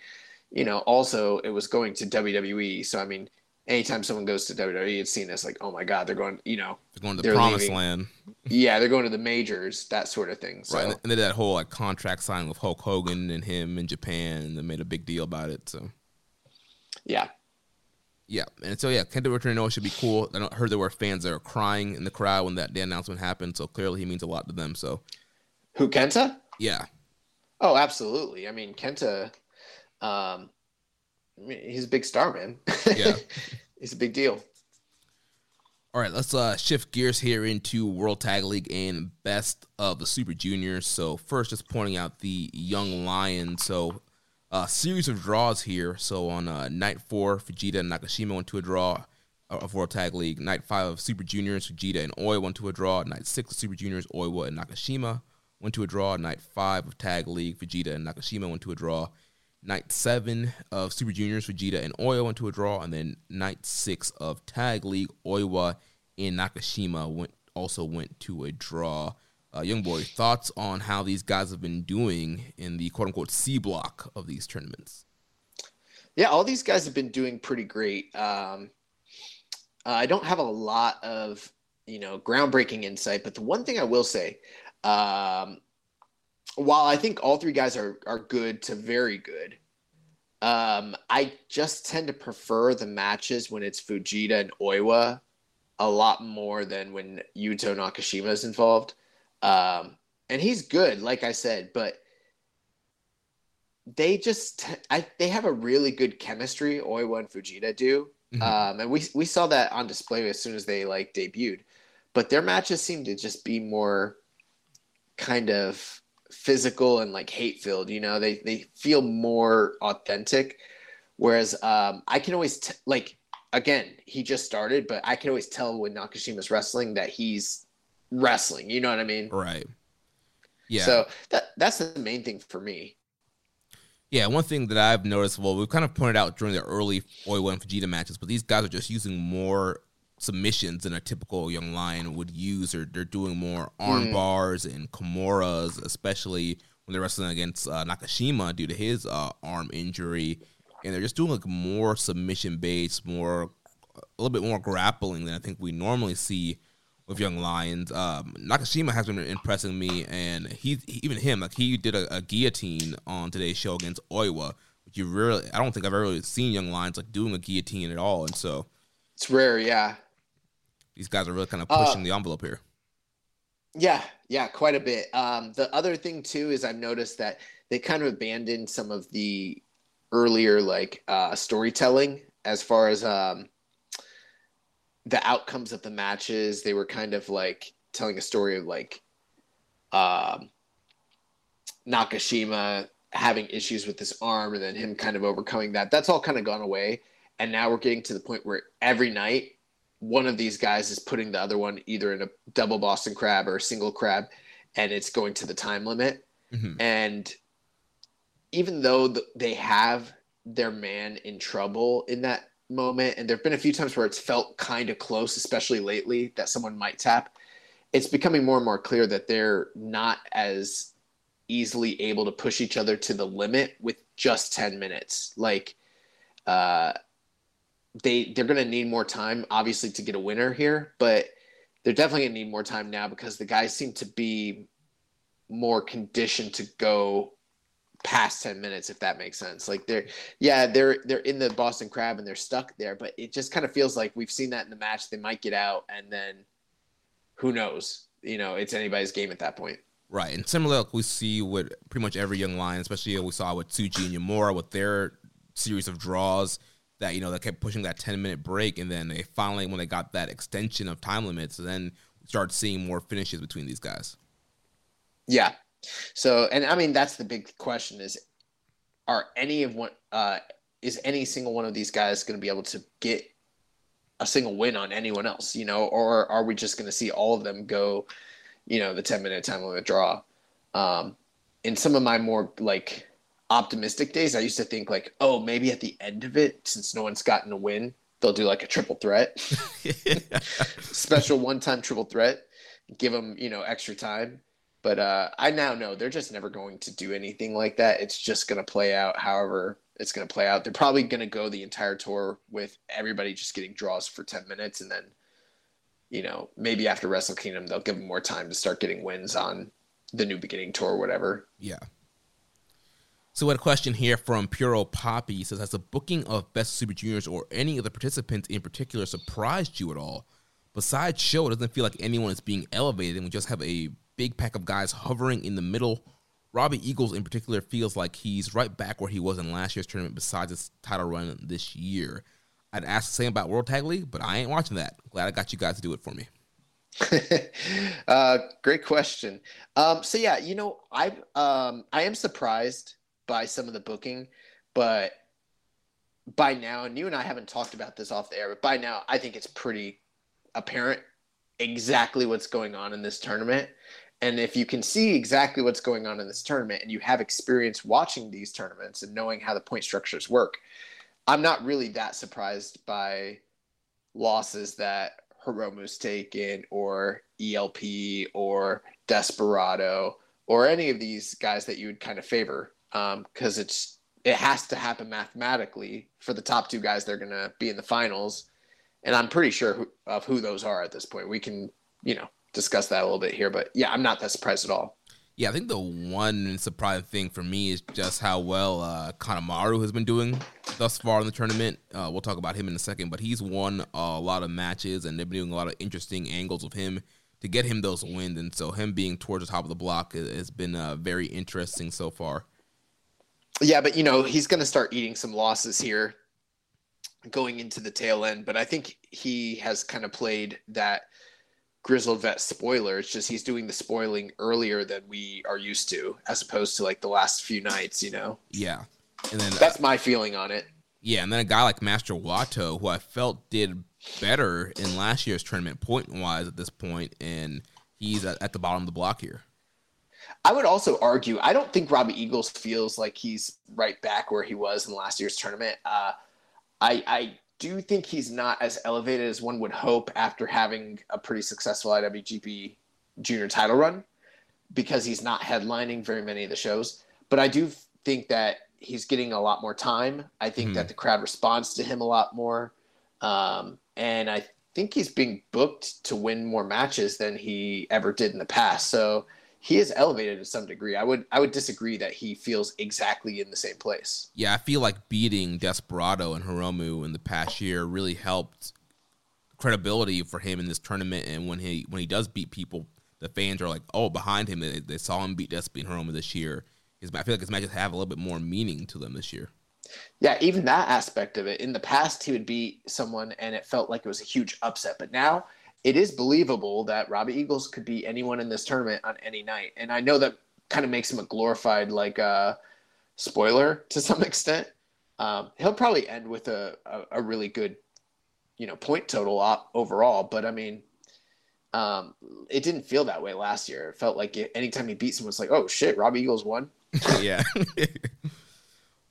you know also it was going to WWE. So I mean, anytime someone goes to WWE, it's seen as like, oh my god, they're going. You know, They're going to the promised leaving. land. yeah, they're going to the majors, that sort of thing. So Right. And they did that whole like contract signing with Hulk Hogan and him in Japan and they made a big deal about it. So yeah, yeah. And so yeah, Kenta returning Noah should be cool. I don't- heard there were fans that were crying in the crowd when that day announcement happened. So clearly he means a lot to them. So who Kenta? yeah. Oh, absolutely. I mean, Kenta, um, he's a big star, man. Yeah. he's a big deal. All right, let's uh, shift gears here into World Tag League and best of the Super Juniors. So first, just pointing out the Young Lions. So a series of draws here. So on uh, night four, Fujita and Nakashima went to a draw of World Tag League. Night five of Super Juniors, Fujita and Oi went to a draw. Night six of Super Juniors, Oiwa and Nakashima went to a draw. Night five of Tag League, Fujita and Nakashima went to a draw. Night seven of Super Juniors, Fujita and Oiwa went to a draw, and then night six of Tag League, Oiwa and Nakashima went also went to a draw. Uh, young boy, thoughts on how these guys have been doing in the quote unquote C block of these tournaments? Yeah, all these guys have been doing pretty great. Um, uh, I don't have a lot of you know groundbreaking insight, but the one thing I will say, um, while I think all three guys are are good to very good, um, I just tend to prefer the matches when it's Fujita and Oiwa a lot more than when Yuto Nakashima is involved. Um, and he's good, like I said, but they just I they have a really good chemistry. Oiwa and Fujita do, Mhm. um, and we we saw that on display as soon as they like debuted. But their matches seem to just be more kind of physical and like hate filled. You know, they they feel more authentic. Whereas um, I can always t- like again he just started, but I can always tell when Nakashima's wrestling that he's wrestling. You know what I mean? Right. Yeah. So that that's the main thing for me. Yeah, one thing that I've noticed, well, we've kind of pointed out during the early Oiwa and Fujita matches, but these guys are just using more submissions than a typical young lion would use, or they're doing more arm Mm. bars and kimuras, especially when they're wrestling against uh, Nakashima due to his uh, arm injury, and they're just doing like more submission based, more a little bit more grappling than I think we normally see with young lions. Um, Nakashima has been impressing me, and he even him like he did a, a guillotine on today's show against Oiwa, which you really I don't think I've ever really seen young lions like doing a guillotine at all, and so It's rare, yeah. These guys are really kind of Uh, pushing the envelope here. Yeah, yeah, quite a bit. Um, the other thing too is I've noticed that they kind of abandoned some of the earlier like uh, storytelling as far as um, the outcomes of the matches. They were kind of like telling a story of like um, Nakashima having issues with his arm and then him kind of overcoming that. That's all kind of gone away. And now we're getting to the point where every night one of these guys is putting the other one either in a double Boston crab or a single crab, and it's going to the time limit. Mhm. And even though they have their man in trouble in that moment, and there have been a few times where it's felt kind of close, especially lately, that someone might tap, it's becoming more and more clear that they're not as easily able to push each other to the limit with just 10 minutes. Like, uh, they they're going to need more time obviously to get a winner here but they're definitely going to need more time now because the guys seem to be more conditioned to go past 10 minutes if that makes sense. Like they're yeah they're they're in the boston crab and they're stuck there but it just kind of feels like we've seen that in the match. They might get out and then who knows? You know it's anybody's game at that point. Right, and similar like we see with pretty much every young lion, especially we saw with Tsuji and Uemura with their series of draws that you know that kept pushing that ten minute break, and then they finally when they got that extension of time limits, then start seeing more finishes between these guys. Yeah. So, and I mean, that's the big question is, are any of one, uh, is any single one of these guys going to be able to get a single win on anyone else, you know, or are we just going to see all of them go, you know, the 10 minute time limit draw? Um, in some of my more like optimistic days, I used to think like, oh, maybe at the end of it, since no one's gotten a win, they'll do like a triple threat, special one time triple threat, give them you know extra time. But uh, I now know they're just never going to do anything like that. It's just going to play out however it's going to play out. They're probably going to go the entire tour with everybody just getting draws for 10 minutes. And then, you know, maybe after Wrestle Kingdom, they'll give them more time to start getting wins on the new beginning tour or whatever. Yeah. So we had a question here from Puro Poppy. He says, has the booking of Best Super Juniors or any of the participants in particular surprised you at all? Besides Sho, it doesn't feel like anyone is being elevated, and we just have a big pack of guys hovering in the middle. Robbie Eagles in particular feels like he's right back where he was in last year's tournament besides his title run this year. I'd ask the same about World Tag League, but I ain't watching that. Glad I got you guys to do it for me. uh, great question. Um, so yeah, you know, I um, I am surprised by some of the booking, but by now, and you and I haven't talked about this off the air, but by now, I think it's pretty apparent exactly what's going on in this tournament. And if you can see exactly what's going on in this tournament and you have experience watching these tournaments and knowing how the point structures work, I'm not really that surprised by losses that Hiromu's taken or ELP or Desperado or any of these guys that you would kind of favor because um, it's it has to happen mathematically for the top two guys they're going to be in the finals. And i'm pretty sure who, of who those are at this point. We can you know discuss that a little bit here but yeah i'm not that surprised at all. Yeah i think the one surprising thing for me is just how well uh kanemaru has been doing thus far in the tournament. Uh, we'll talk about him in a second but he's won a lot of matches and they've been doing a lot of interesting angles with him to get him those wins. And so him being towards the top of the block has been uh, very interesting so far yeah, but you know, he's going to start eating some losses here going into the tail end. But I think he has kind of played that grizzled vet spoiler. It's just he's doing the spoiling earlier than we are used to, as opposed to like the last few nights, you know? Yeah. And then that's uh, my feeling on it. Yeah, and then a guy like Master Wato, who I felt did better in last year's tournament point wise at this point, and he's at, at the bottom of the block here. I would also argue I don't think Robbie Eagles feels like he's right back where he was in last year's tournament. Uh, I, I do think he's not as elevated as one would hope after having a pretty successful IWGP Junior title run because he's not headlining very many of the shows. But I do think that he's getting a lot more time. I think mm-hmm. that the crowd responds to him a lot more. Um, and I think he's being booked to win more matches than he ever did in the past. So he is elevated to some degree. I would I would disagree that he feels exactly in the same place. Yeah, I feel like beating Desperado and Hiromu in the past year really helped credibility for him in this tournament. And when he when he does beat people, the fans are like, oh, behind him. They, they saw him beat Despy and Hiromu this year. His, I feel like his matches have a little bit more meaning to them this year. Yeah, even that aspect of it. In the past, he would beat someone and it felt like it was a huge upset. But now it is believable that Robbie Eagles could be anyone in this tournament on any night. And I know that kind of makes him a glorified like uh, spoiler to some extent. Um, he'll probably end with a, a, a, really good, you know, point total op- overall. But I mean, um, it didn't feel that way last year. It felt like anytime he beat someone, it's like, oh shit, Robbie Eagles won. yeah.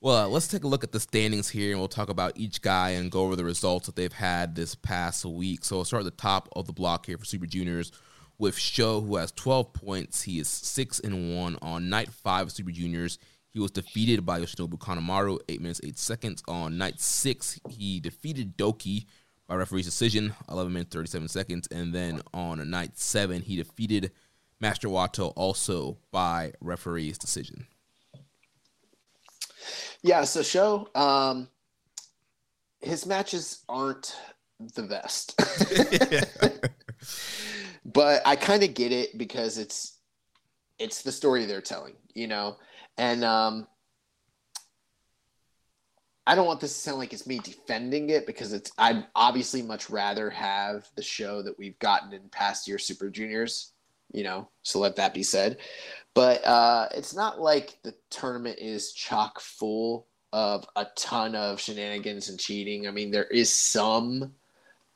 Well, let's take a look at the standings here, and we'll talk about each guy and go over the results that they've had this past week. So, we'll start at the top of the block here for Super Juniors with Sho, who has 12 points. He is six and one on night five of Super Juniors. He was defeated by Yoshinobu Kanemaru, eight minutes eight seconds. On night six, he defeated Doki by referee's decision, 11 minutes 37 seconds. And then on night seven, he defeated Master Wato also by referee's decision. Yeah, so Sho um, his matches aren't the best. but I kind of get it because it's it's the story they're telling, you know. And um I don't want this to sound like it's me defending it because it's I'd obviously much rather have the show that we've gotten in past year Super Juniors, you know. So let that be said. But uh, it's not like the tournament is chock full of a ton of shenanigans and cheating. I mean, there is some,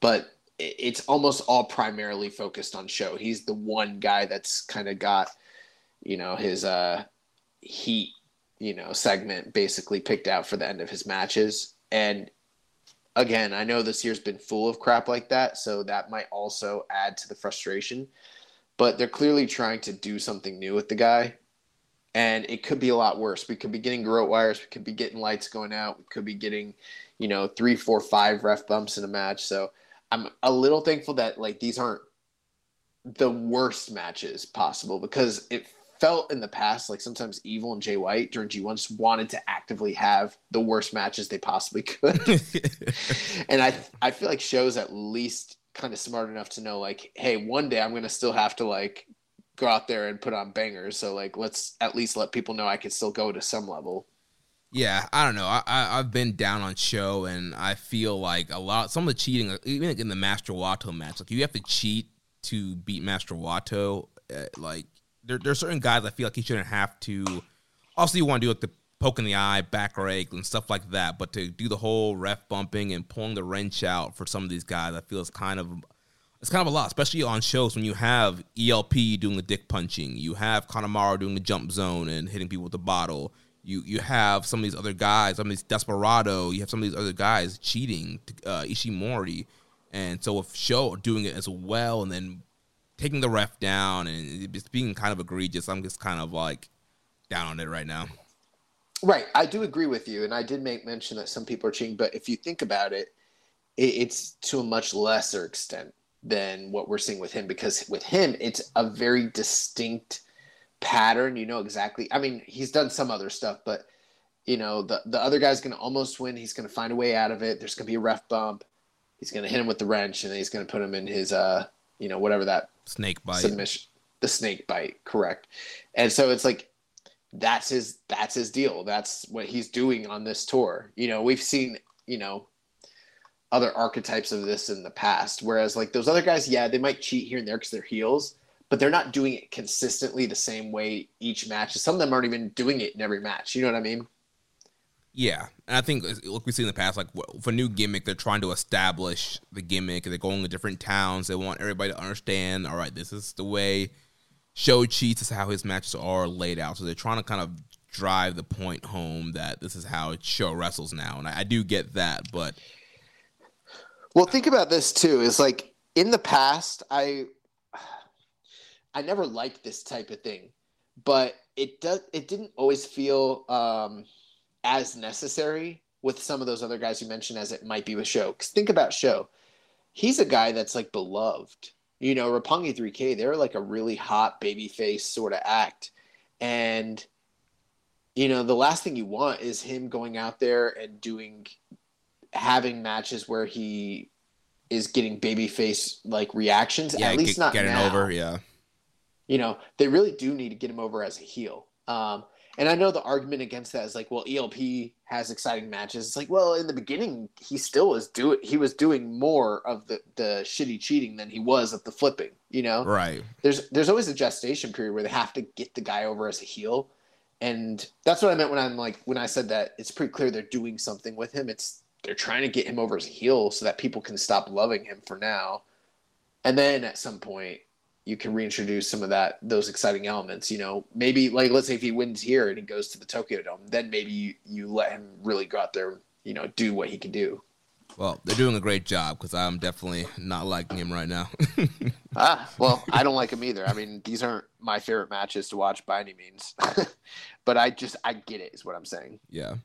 but it's almost all primarily focused on Sho. He's the one guy that's kind of got, you know, his uh, heat, you know, segment basically picked out for the end of his matches. And again, I know this year's been full of crap like that, so that might also add to the frustration. But they're clearly trying to do something new with the guy, and it could be a lot worse. We could be getting garrote wires, we could be getting lights going out, we could be getting, you know, three, four, five ref bumps in a match. So I'm a little thankful that like these aren't the worst matches possible because it felt in the past like sometimes Evil and Jay White during G1 just wanted to actively have the worst matches they possibly could. and I I feel like Sho's at least kind of smart enough to know like, hey, one day I'm gonna still have to like go out there and put on bangers. So like let's at least let people know I can still go to some level. Yeah, I don't know. I, I have been down on Sho, and I feel like a lot. Some of the cheating, even in the Master Wato match, like you have to cheat to beat Master Wato. Uh, like there, there are certain guys I feel like he shouldn't have to. Also, you want to do like the poke in the eye, back rake, and stuff like that. But to do the whole ref bumping and pulling the wrench out for some of these guys, I feel it's kind of it's kind of a lot, especially on shows when you have ELP doing the dick punching, you have Kanemaru doing the jump zone and hitting people with the bottle. You you have some of these other guys, some of these Desperado. You have some of these other guys cheating, uh, Ishimori, and so with Sho doing it as well, and then taking the ref down and it's being kind of egregious. I'm just kind of like down on it right now. Right, I do agree with you, and I did make mention that some people are cheating, but if you think about it, it's to a much lesser extent than what we're seeing with him because with him, it's a very distinct pattern. You know exactly. I mean, he's done some other stuff, but you know the the other guy's going to almost win. He's going to find a way out of it. There's going to be a ref bump. He's going to hit him with the wrench, and then he's going to put him in his uh you know whatever that snake bite submission the snake bite correct and so it's like that's his that's his deal that's what he's doing on this tour you know we've seen you know other archetypes of this in the past whereas like those other guys yeah they might cheat here and there because they're heels but they're not doing it consistently the same way each match some of them aren't even doing it in every match you know what i mean yeah, and I think uh, like we've seen in the past, like for new gimmick, they're trying to establish the gimmick. They're going to different towns. They want everybody to understand. All right, this is the way Sho cheats. Is how his matches are laid out. So they're trying to kind of drive the point home that this is how Sho wrestles now. And I, I do get that, but well, think about this too. Is like in the past, I I never liked this type of thing, but it does. It didn't always feel. um as necessary with some of those other guys you mentioned as it might be with Sho. Because think about Sho. He's a guy that's like beloved. You know, Roppongi 3K, they're like a really hot baby face sort of act. And, you know, the last thing you want is him going out there and doing, having matches where he is getting baby face like reactions. Yeah, At least get, not getting now. over. Yeah. You know, they really do need to get him over as a heel. Um, and I know the argument against that is like, well, ELP has exciting matches. It's like, well, in the beginning, he still was doing he was doing more of the the shitty cheating than he was of the flipping. You know, right? There's there's always a gestation period where they have to get the guy over as a heel, and that's what I meant when I'm like when I said that it's pretty clear they're doing something with him. It's they're trying to get him over as a heel so that people can stop loving him for now, and then at some point you can reintroduce some of that those exciting elements. You know, maybe like let's say if he wins here and he goes to the Tokyo Dome, then maybe you, you let him really go out there, you know, do what he can do. Well, they're doing a great job because I'm definitely not liking him right now. ah, well, I don't like him either. I mean, these aren't my favorite matches to watch by any means, but I just I get it is what I'm saying. Yeah.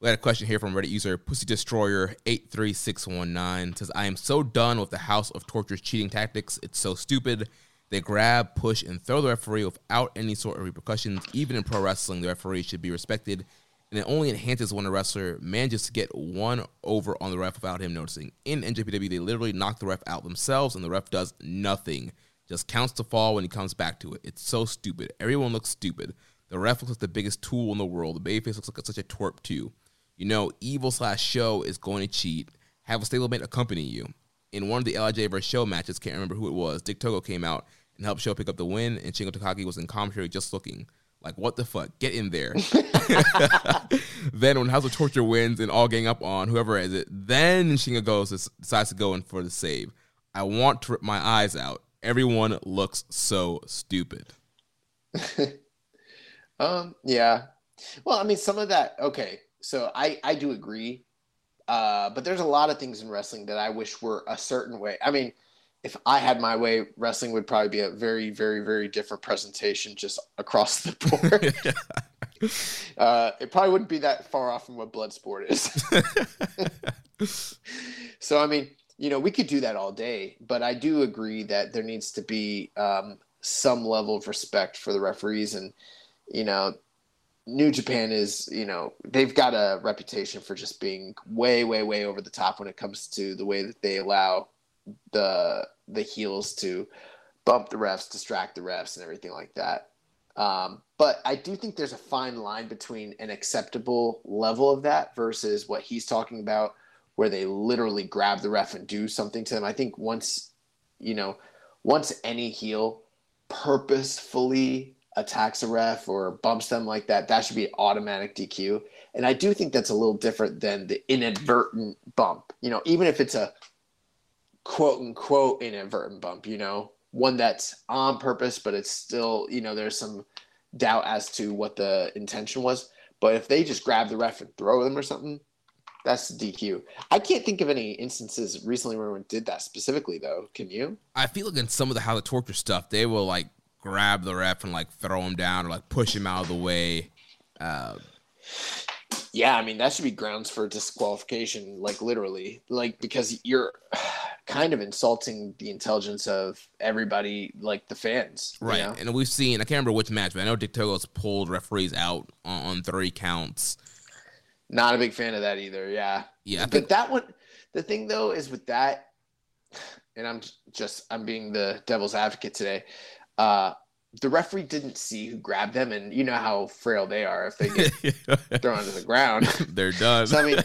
We had a question here from Reddit user Pussy Destroyer eight three six one nine says, "I am so done with the House of Torture's cheating tactics. It's so stupid. They grab, push, and throw the referee without any sort of repercussions. Even in pro wrestling, the referee should be respected, and it only enhances when a wrestler manages to get one over on the ref without him noticing. In NJPW, they literally knock the ref out themselves, and the ref does nothing. Just counts to fall when he comes back to it. It's so stupid. Everyone looks stupid. The ref looks like the biggest tool in the world. The babyface looks like such a twerp too. You know, evil slash Sho is going to cheat. Have a stablemate accompany you in one of the LIJ versus Sho matches, can't remember who it was, Dick Togo came out and helped Sho pick up the win, and Shingo Takagi was in commentary just looking like, what the fuck? Get in there. then when House of Torture wins and all gang up on whoever is it, then Shingo goes decides to go in for the save. I want to rip my eyes out. Everyone looks so stupid. um, yeah. Well, I mean, some of that. Okay, so I I do agree Uh, but there's a lot of things in wrestling that I wish were a certain way. I mean, if I had my way, wrestling would probably be a very, very, very different presentation just across the board. uh, it probably wouldn't be that far off from what Bloodsport is. so, I mean, you know, we could do that all day, but I do agree that there needs to be um, some level of respect for the referees. And, you know, New Japan is, you know, they've got a reputation for just being way, way, way over the top when it comes to the way that they allow the the heels to bump the refs, distract the refs, and everything like that. Um, but I do think there's a fine line between an acceptable level of that versus what he's talking about, where they literally grab the ref and do something to them. I think once, you know, once any heel purposefully attacks a ref or bumps them like that, that should be automatic DQ. And I do think that's a little different than the inadvertent bump. You know, even if it's a quote unquote inadvertent bump, you know, one that's on purpose, but it's still, you know, there's some doubt as to what the intention was. But if they just grab the ref and throw them or something, that's DQ. I can't think of any instances recently where we did that specifically, though. Can you? I feel like in some of the House of Torture stuff, they will like grab the ref and like throw him down or like push him out of the way. Uh, yeah, I mean that should be grounds for disqualification, like literally, like because you're kind of insulting the intelligence of everybody, like the fans, right? You know? And we've seen I can't remember which match, but I know Dick Togo's pulled referees out on, on, three counts. Not a big fan of that either. Yeah, yeah. but think- that one, the thing though is with that, and I'm just I'm being the devil's advocate today. Uh, the referee didn't see who grabbed them, and you know how frail they are if they get thrown to the ground. They're done. So I mean,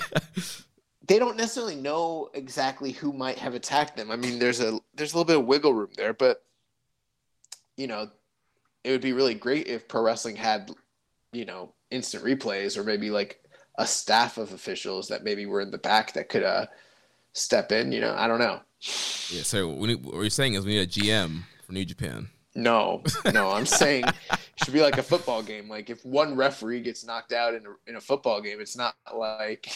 they don't necessarily know exactly who might have attacked them. I mean, there's a there's a little bit of wiggle room there, but you know, it would be really great if pro wrestling had, you know, instant replays or maybe like a staff of officials that maybe were in the back that could uh step in. You know, I don't know. Yeah. So what you're saying is we need a GM for New Japan. No, no, I'm saying it should be like a football game. Like if one referee gets knocked out in a, in a football game, it's not like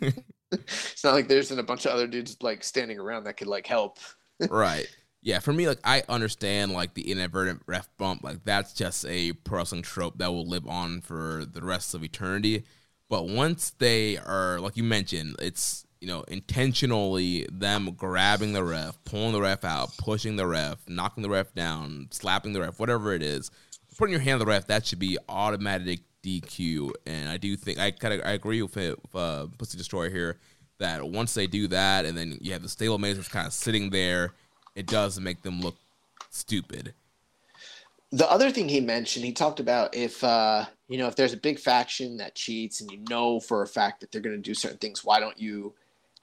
it's not like there's a bunch of other dudes like standing around that could like help. right. Yeah, for me, like I understand like the inadvertent ref bump, like that's just a pro wrestling trope that will live on for the rest of eternity. But once they are, like you mentioned, it's you know, intentionally them grabbing the ref, pulling the ref out, pushing the ref, knocking the ref down, slapping the ref, whatever it is, putting your hand on the ref, that should be automatic DQ. And I do think I kind of I agree with, it, uh, Pussy Destroyer here that once they do that, and then you have the stablemate that's kind of sitting there, it does make them look stupid. The other thing he mentioned, he talked about if uh, you know if there's a big faction that cheats, and you know for a fact that they're going to do certain things, why don't you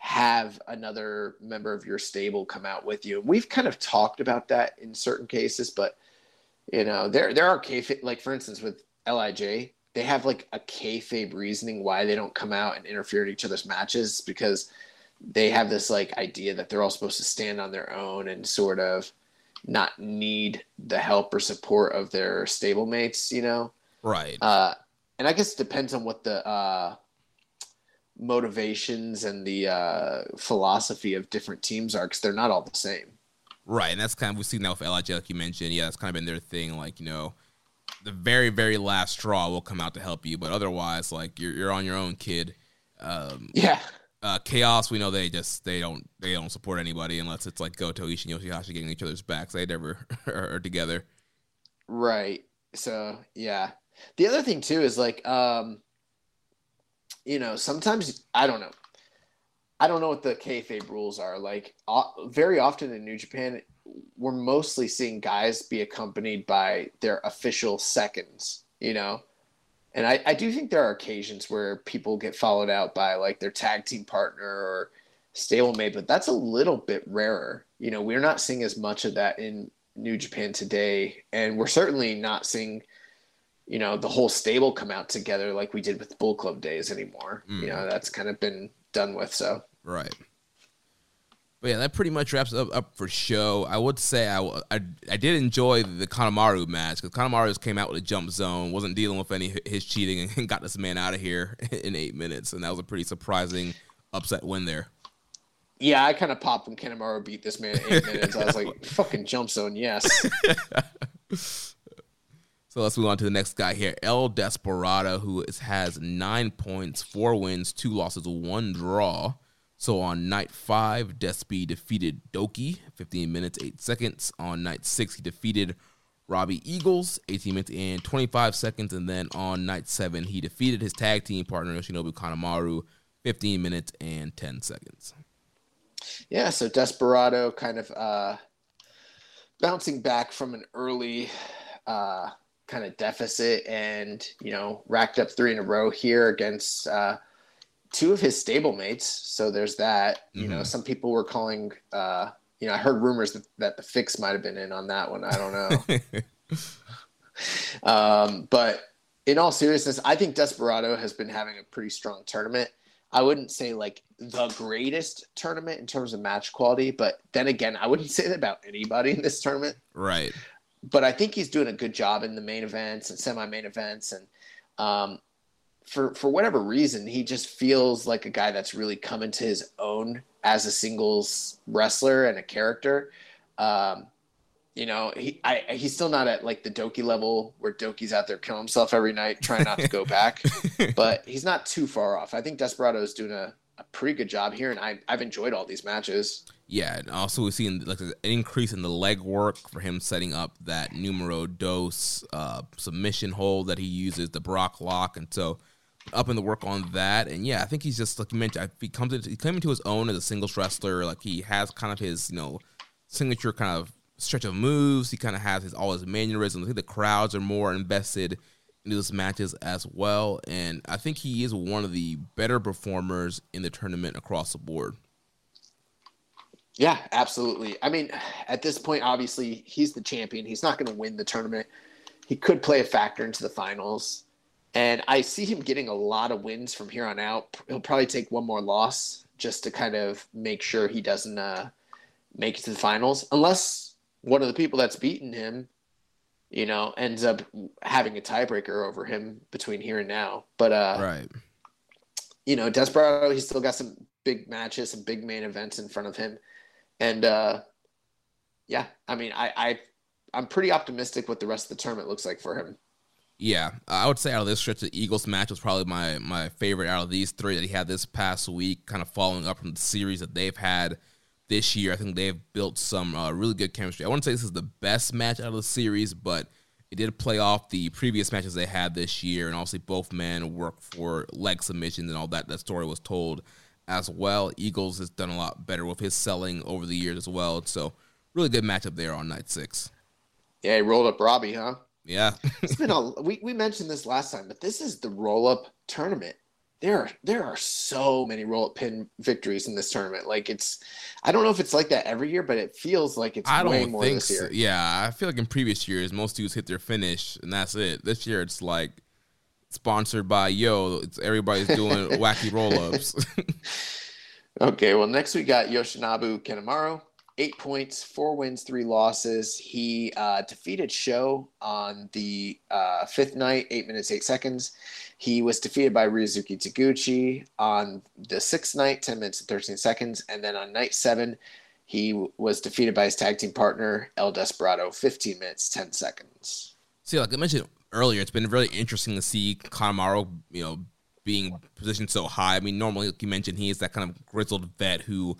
have another member of your stable come out with you. We've kind of talked about that in certain cases, but you know, there there are kayfabe like for instance with Lij, they have like a kayfabe reasoning why they don't come out and interfere in each other's matches because they have this like idea that they're all supposed to stand on their own and sort of not need the help or support of their stablemates, you know? Right. Uh, and I guess it depends on what the uh, motivations and the uh, philosophy of different teams are because they're not all the same. Right, and that's kind of we've seen that with Lij, like you mentioned. Yeah, that's kind of been their thing. Like you know, the very very last straw will come out to help you, but otherwise, like you're you're on your own, kid. Um, yeah. Uh, chaos, we know they just they don't they don't support anybody unless it's like Goto, Ishii, and Yoshihashi getting each other's backs. They never are together. Right. So yeah. The other thing too is like um you know, sometimes I don't know. I don't know what the kayfabe rules are. Like uh, very often in New Japan, we're mostly seeing guys be accompanied by their official seconds. You know, and I, I do think there are occasions where people get followed out by like their tag team partner or stablemate, but that's a little bit rarer. You know, we're not seeing as much of that in New Japan today, and we're certainly not seeing you know the whole stable come out together like we did with Bullet Club days anymore. Mm. You know that's kind of been done with. So right. But yeah, that pretty much wraps up, up for Sho. I would say I, I, I did enjoy the Kanemaru match because Kanemaru came out with a jump zone, wasn't dealing with any his cheating, and got this man out of here in eight minutes, and that was a pretty surprising upset win there. Yeah, I kind of popped when Kanemaru beat this man in eight minutes. I was like, fucking jump zone, yes. So let's move on to the next guy here, El Desperado, who is, has nine points, four wins, two losses, one draw. So on night five, Despy defeated Doki, 15 minutes, 8 seconds. On night six, he defeated Robbie Eagles, 18 minutes and 25 seconds. And then on night seven, he defeated his tag team partner, Yoshinobu Kanemaru, 15 minutes and 10 seconds. Yeah, so Desperado kind of uh, bouncing back from an early uh, kind of deficit and, you know, racked up three in a row here against uh, two of his stablemates. So there's that. You know, Mhm. some people were calling, uh, you know, I heard rumors that, that the fix might have been in on that one. I don't know. Um, but in all seriousness, I think Desperado has been having a pretty strong tournament. I wouldn't say like the greatest tournament in terms of match quality, but then again, I wouldn't say that about anybody in this tournament. right. But I think he's doing a good job in the main events and semi-main events, and um, for for whatever reason, he just feels like a guy that's really come into his own as a singles wrestler and a character. Um, you know, he I, he's still not at like the Doki level where Doki's out there killing himself every night trying not to go back, but he's not too far off. I think Desperado is doing a, a pretty good job here, and I, I've enjoyed all these matches. Yeah, and also we've seen like an increase in the leg work for him setting up that numero dos uh, submission hold that he uses, the Brock lock, and so up in the work on that. And yeah, I think he's just like you mentioned, he comes into, he came into his own as a singles wrestler. Like he has kind of his you know signature kind of stretch of moves. He kind of has his all his mannerisms. I think the crowds are more invested in those matches as well, and I think he is one of the better performers in the tournament across the board. Yeah, absolutely. I mean, at this point, obviously, he's the champion. He's not going to win the tournament. He could play a factor into the finals. And I see him getting a lot of wins from here on out. He'll probably take one more loss just to kind of make sure he doesn't uh, make it to the finals, unless one of the people that's beaten him, you know, ends up having a tiebreaker over him between here and now. But uh, Right. you know, Desperado, he's still got some big matches, some big main events in front of him. And uh yeah, I mean, I, I I'm pretty optimistic what the rest of the tournament looks like for him. Yeah, I would say out of this stretch, the Eagles match was probably my my favorite out of these three that he had this past week. Kind of following up from the series that they've had this year, I think they've built some uh, really good chemistry. I wouldn't say this is the best match out of the series, but it did play off the previous matches they had this year, and obviously both men worked for leg submissions and all that. That story was told as well. Eagles has done a lot better with his selling over the years as well. So really good matchup there on night six. Yeah, he rolled up Robbie, huh? Yeah. It's been a we, we mentioned this last time, but this is the roll up tournament. There are there are so many roll up pin victories in this tournament. Like it's I don't know if it's like that every year, but it feels like it's I way don't more think this so. year. Yeah, I feel like in previous years, most dudes hit their finish and that's it. This year, it's like sponsored by Yo. It's everybody's doing wacky roll ups. Okay, well, next we got Yoshinobu Kanemaru. Eight points, four wins, three losses. He uh, defeated Sho on the uh, fifth night, eight minutes, eight seconds. He was defeated by Ryusuke Taguchi on the sixth night, 10 minutes and 13 seconds. And then on night seven, he w- was defeated by his tag team partner, El Desperado, 15 minutes, 10 seconds. See, like I mentioned earlier, it's been really interesting to see Kanemaru, you know, being positioned so high. I mean, normally, like you mentioned, he is that kind of grizzled vet who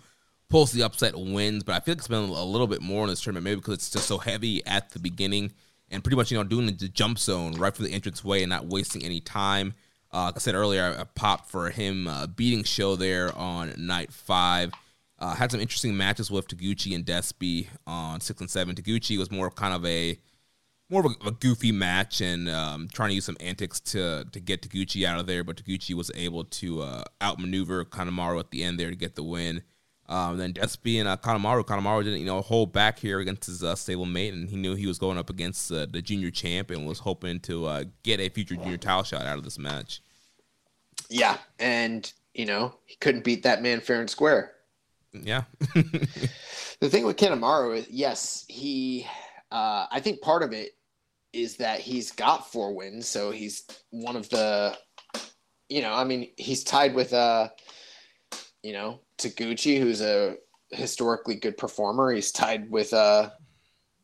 pulls the upset wins, but I feel like it's been a little bit more in this tournament, maybe because it's just so heavy at the beginning and pretty much, you know, doing the jump zone right from the entrance way and not wasting any time. Uh, like I said earlier, I, I popped for him uh, beating Sho there on night five. Uh, had some interesting matches with Taguchi and Despy on six and seven. Taguchi was more kind of a more of a, a goofy match and um, trying to use some antics to to get Taguchi out of there, but Taguchi was able to uh, outmaneuver Kanemaru at the end there to get the win. Um, then Despy and uh, Kanemaru, Kanemaru didn't you know hold back here against his uh, stablemate, and he knew he was going up against uh, the junior champ and was hoping to uh, get a future junior title shot out of this match. Yeah, and, you know, he couldn't beat that man fair and square. Yeah, the thing with Kanemaru is, yes, he. Uh, I think part of it is that he's got four wins, so he's one of the. You know, I mean, he's tied with uh, you know, Taguchi, who's a historically good performer. He's tied with uh,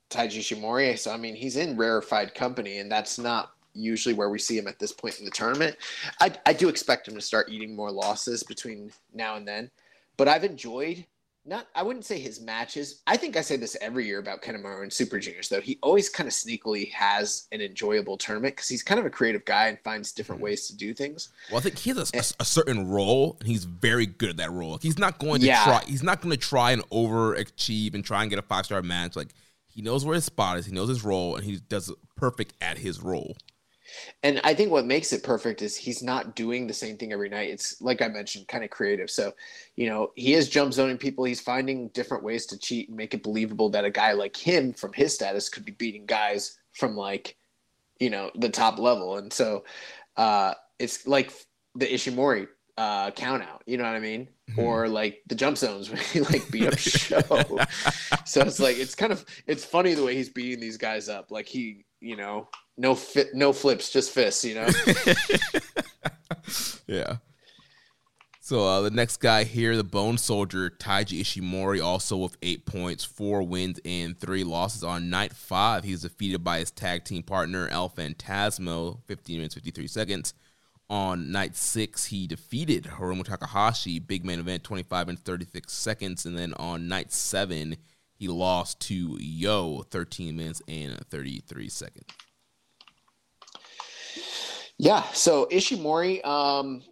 Taiji Ishimori. So, I mean, he's in rarefied company, and that's not usually where we see him at this point in the tournament. I, I do expect him to start eating more losses between now and then, but I've enjoyed not I wouldn't say his matches. I think I say this every year about Kanemaru and Super Juniors though. He always kind of sneakily has an enjoyable tournament because he's kind of a creative guy and finds different mm-hmm. ways to do things. Well, I think he has a, a, a, certain role and he's very good at that role. He's not going to yeah. try. He's not going to try and overachieve and try and get a five star match. Like he knows where his spot is. He knows his role and he does perfect at his role. And I think what makes it perfect is he's not doing the same thing every night. It's like I mentioned, kind of creative. So, you know, he is jump zoning people. He's finding different ways to cheat and make it believable that a guy like him, from his status, could be beating guys from like, you know, the top level. And so, uh, it's like the Ishimori uh, count out. You know what I mean? Mm-hmm. Or like the jump zones when he like beat up Sho. so it's like it's kind of it's funny the way he's beating these guys up. Like he, you know, no fit, no flips, just fists. You know. yeah. So uh, the next guy here, the Bone Soldier Taiji Ishimori, also with eight points, four wins and three losses on night five. He was defeated by his tag team partner El Phantasmo, 15 minutes 53 seconds. On night six, he defeated Hiromu Takahashi, big main event, 25 and 36 seconds. And then on night seven, he lost to Yo, 13 minutes and 33 seconds. Yeah, so Ishimori, um,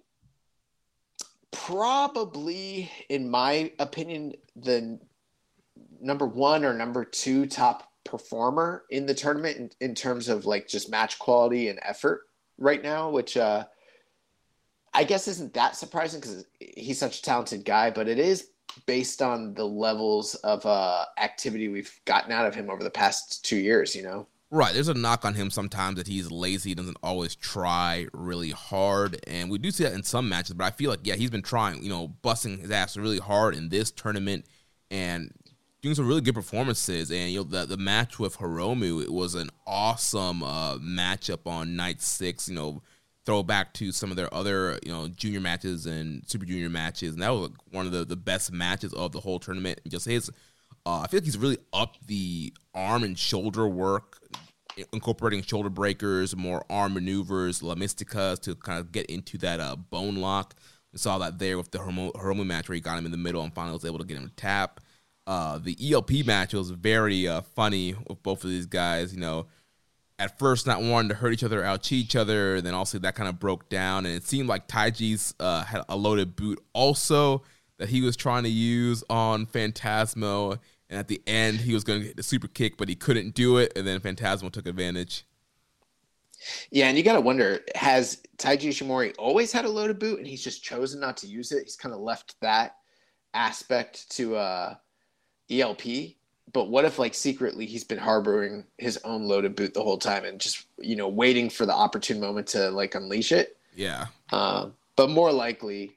probably, in my opinion, the number one or number two top performer in the tournament in, in terms of like just match quality and effort right now, which uh, I guess isn't that surprising because he's such a talented guy, but it is based on the levels of uh, activity we've gotten out of him over the past two years, you know? Right. There's a knock on him sometimes that he's lazy, doesn't always try really hard. And we do see that in some matches, but I feel like, yeah, he's been trying, you know, busting his ass really hard in this tournament and doing some really good performances. And, you know, the, the match with Hiromu, it was an awesome uh, matchup on night six, you know, throw back to some of their other, you know, junior matches and super junior matches. And that was like one of the, the best matches of the whole tournament. Just his uh, I feel like he's really up the arm and shoulder work, incorporating shoulder breakers, more arm maneuvers, La Mysticas to kind of get into that uh, bone lock. We saw that there with the Hiromu, match where he got him in the middle and finally was able to get him to tap. Uh, the ELP match was very uh, funny with both of these guys. You know, at first not wanting to hurt each other, out cheat each other. Then also that kind of broke down, and it seemed like Taiji's uh, had a loaded boot also that he was trying to use on Phantasmo. And at the end, he was going to get the super kick, but he couldn't do it. And then Phantasmo took advantage. Yeah, and you got to wonder has Taiji Ishimori always had a loaded boot and he's just chosen not to use it? He's kind of left that aspect to uh, ELP. But what if, like, secretly he's been harboring his own loaded boot the whole time and just, you know, waiting for the opportune moment to, like, unleash it? Yeah. Uh, but more likely,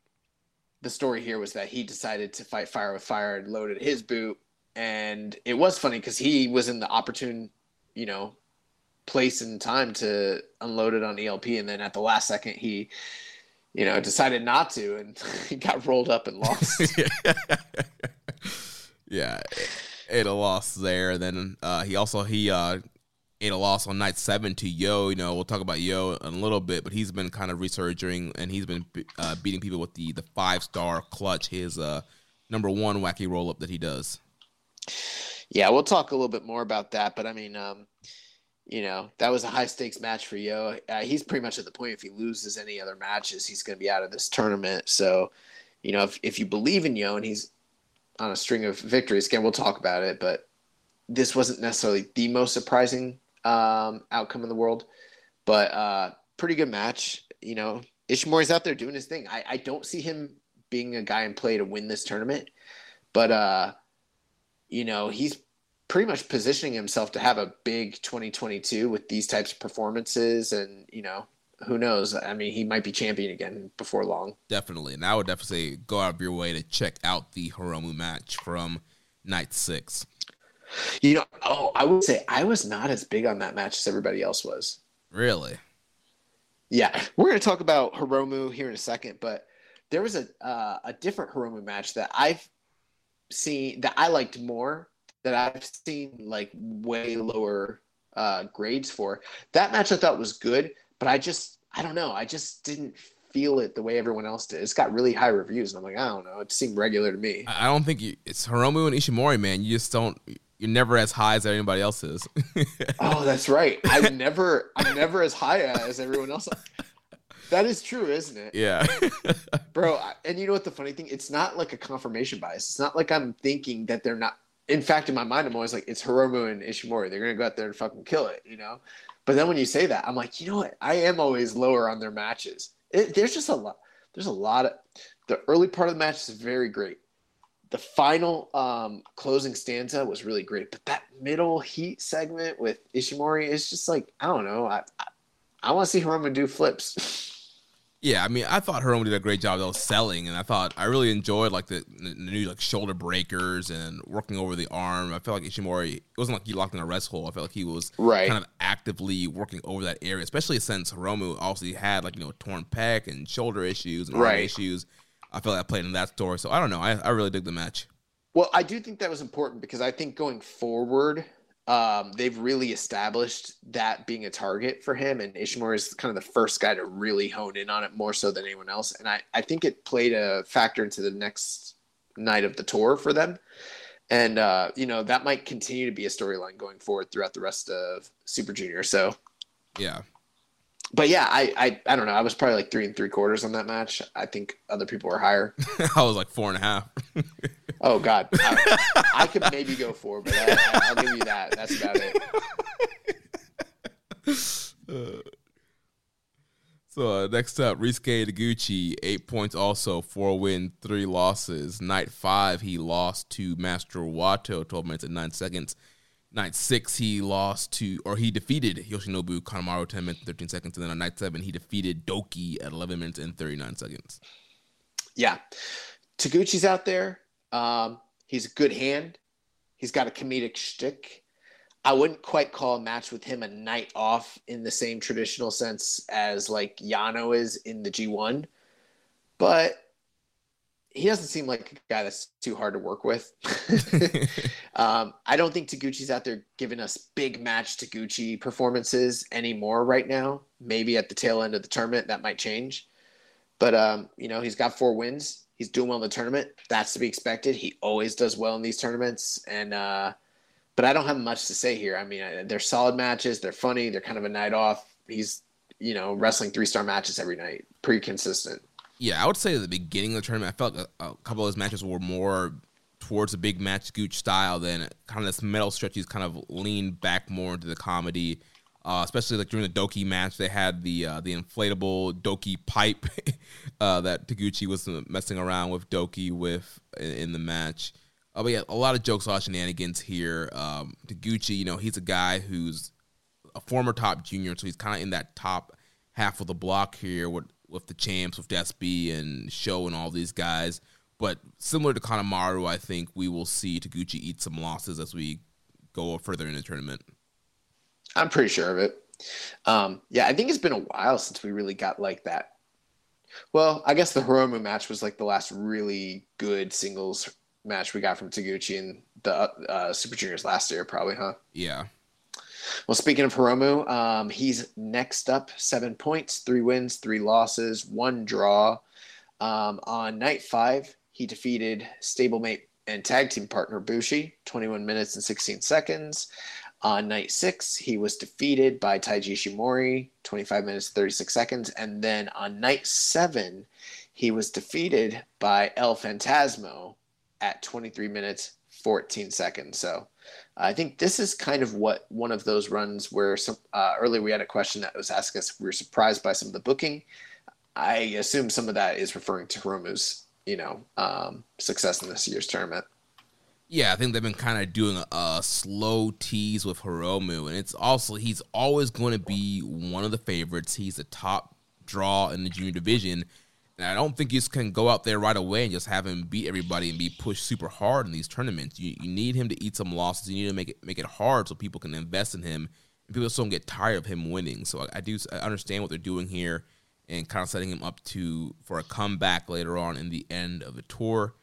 the story here was that he decided to fight fire with fire and loaded his boot. And it was funny because he was in the opportune, you know, place and time to unload it on ELP. And then at the last second, he, you know, decided not to and he got rolled up and lost. yeah. It a loss there. Then uh, he also he uh, ate a loss on night seven to Yo. You know, we'll talk about Yo in a little bit, but he's been kind of resurging and he's been uh, beating people with the the five star clutch, his uh, number one wacky roll up that he does. Yeah, we'll talk a little bit more about that, but I mean, um, you know, that was a high stakes match for Yo. Uh, he's pretty much at the point if he loses any other matches, he's going to be out of this tournament. So, you know, if if you believe in Yo and he's on a string of victories, again, we'll talk about it, but this wasn't necessarily the most surprising um, outcome in the world. But uh, pretty good match. You know, Ishimori's out there doing his thing. I, I don't see him being a guy in play to win this tournament, but uh, you know, he's pretty much positioning himself to have a big 2022 with these types of performances, and you know, who knows? I mean, he might be champion again before long. Definitely, and I would definitely say go out of your way to check out the Hiromu match from night six. You know, oh, I would say I was not as big on that match as everybody else was. Really? Yeah, we're going to talk about Hiromu here in a second, but there was a uh, a different Hiromu match that I've seen that I liked more that I've seen like way lower uh, grades for. That match I thought was good, but I just I don't know. I just didn't feel it the way everyone else did. It's got really high reviews, and I'm like, I don't know. It seemed regular to me. I don't think you, it's Hiromu and Ishimori, man. You just don't. You're never as high as anybody else is. oh, that's right. I'm never. I'm never as high as everyone else. That is true, isn't it? Yeah. Bro, and you know what the funny thing? It's not like a confirmation bias. It's not like I'm thinking that they're not in fact, in my mind, I'm always like, it's Hiromu and Ishimori. They're gonna go out there and fucking kill it, you know. But then when you say that, I'm like, you know what? I am always lower on their matches. It, there's just a lot. There's a lot of the early part of the match is very great. The final um, closing stanza was really great, but that middle heat segment with Ishimori is just like I don't know. I I, I want to see Hiromu do flips. Yeah, I mean, I thought Hiromu did a great job though selling, and I thought I really enjoyed like the, the new like shoulder breakers and working over the arm. I felt like Ishimori it wasn't like he locked in a rest hole. I felt like he was right. kind of actively working over that area, especially since Hiromu also had like you know torn pec and shoulder issues and right. arm issues. I felt like I played in that story, so I don't know. I, I really dig the match. Well, I do think that was important because I think going forward, um, they've really established that being a target for him, and Ishimori is kind of the first guy to really hone in on it more so than anyone else. And I, I think it played a factor into the next night of the tour for them. And uh, you know that might continue to be a storyline going forward throughout the rest of Super Junior. So, yeah, but yeah, I, I I don't know. I was probably like three and three quarters on that match. I think other people were higher. I was like four and a half. oh God, I, I, could maybe go four, but I, will give you that. That's about it. Uh, so uh, next up, Ryusuke Taguchi, eight points also, four wins, three losses. Night five, he lost to Master Wato, 12 minutes and nine seconds. Night six, he lost to, or he defeated Yoshinobu Kanemaru, 10 minutes and 13 seconds. And then on night seven, he defeated Douki at 11 minutes and 39 seconds. Yeah. Taguchi's out there. Um, he's a good hand. He's got a comedic shtick. I wouldn't quite call a match with him a night off in the same traditional sense as like Yano is in the G1, but he doesn't seem like a guy that's too hard to work with. um, I don't think Taguchi's out there giving us big match Taguchi performances anymore right now. Maybe at the tail end of the tournament that might change, but um, you know he's got four wins. He's doing well in the tournament. That's to be expected. He always does well in these tournaments, and uh, but I don't have much to say here. I mean, they're solid matches. They're funny. They're kind of a night off. He's, you know, wrestling three star matches every night. Pretty consistent. Yeah, I would say at the beginning of the tournament, I felt like a, a couple of those matches were more towards a big match gooch style than kind of this middle stretch. He's kind of leaned back more into the comedy. Uh, especially like during the Douki match, they had the uh, the inflatable Douki pipe uh, that Taguchi was messing around with Douki with in, in the match. Oh, but yeah, a lot of jokes, a lot of shenanigans here. Um, Taguchi, you know, he's a guy who's a former top junior, so he's kind of in that top half of the block here with with the champs, with Despy and Sho and all these guys. But similar to Kanemaru, I think we will see Taguchi eat some losses as we go further in the tournament. I'm pretty sure of it. Um, yeah, I think it's been a while since we really got like that. Well, I guess the Hiromu match was like the last really good singles match we got from Taguchi in the uh, Super Juniors last year, probably, huh? Yeah. Well, speaking of Hiromu, um, he's next up, seven points, three wins, three losses, one draw. Um, on night five, he defeated stablemate and tag team partner Bushi, 21 minutes and 16 seconds. On night six, he was defeated by Taiji Ishimori, 25 minutes, 36 seconds. And then on night seven, he was defeated by El Phantasmo, at 23 minutes 14 seconds. So I think this is kind of what one of those runs where some uh, earlier we had a question that was asking us if we were surprised by some of the booking. I assume some of that is referring to Hiromu's, you know, um, success in this year's tournament. Yeah, I think they've been kind of doing a, a, slow tease with Hiromu, and it's also he's always going to be one of the favorites. He's a top draw in the junior division, and I don't think you can go out there right away and just have him beat everybody and be pushed super hard in these tournaments. You, you need him to eat some losses. You need to make it make it hard so people can invest in him and people still don't get tired of him winning. So I, I do I understand what they're doing here, and kind of setting him up to for a comeback later on in the end of the tour.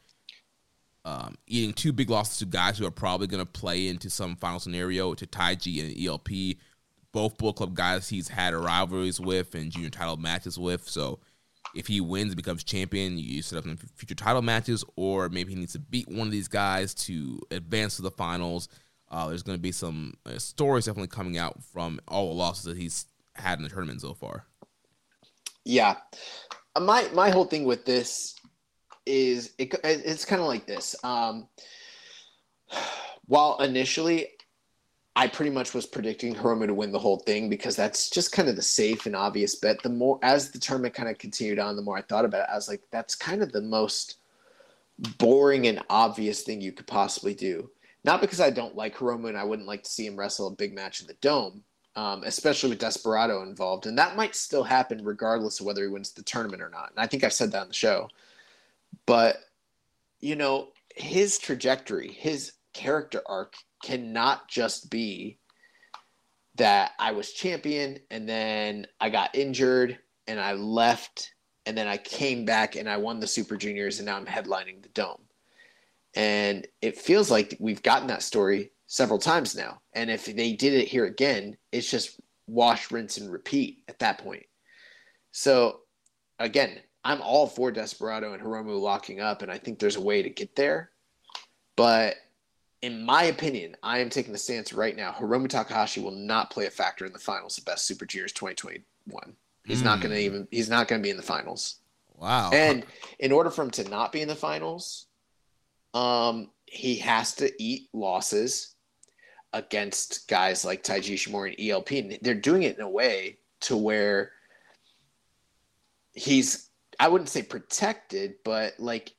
Um, eating two big losses to guys who are probably going to play into some final scenario to Taiji and ELP, both Bullet Club guys he's had rivalries with and junior title matches with. So if he wins and becomes champion, you set up in future title matches, or maybe he needs to beat one of these guys to advance to the finals. Uh, there's going to be some uh, stories definitely coming out from all the losses that he's had in the tournament so far. Yeah, Uh, my my whole thing with this is it, it's kind of like this. Um, while initially I pretty much was predicting Hiromu to win the whole thing because that's just kind of the safe and obvious bet. The more as the tournament kind of continued on, the more I thought about it, I was like, that's kind of the most boring and obvious thing you could possibly do. Not because I don't like Hiromu and I wouldn't like to see him wrestle a big match in the dome, um, especially with Desperado involved. And that might still happen regardless of whether he wins the tournament or not. And I think I've said that on the show. But, you know, his trajectory, his character arc cannot just be that I was champion and then I got injured and I left and then I came back and I won the Super Juniors and now I'm headlining the Dome. And it feels like we've gotten that story several times now. And if they did it here again, it's just wash, rinse, and repeat at that point. So again, I'm all for Desperado and Hiromu locking up, and I think there's a way to get there. But in my opinion, I am taking the stance right now. Hiromu Takahashi will not play a factor in the finals of Best Super Juniors 2021. He's not going to even. He's not going to be in the finals. Wow. And in order for him to not be in the finals, um, he has to eat losses against guys like Taiji Ishimori and ELP. And they're doing it in a way to where he's, I wouldn't say protected, but like,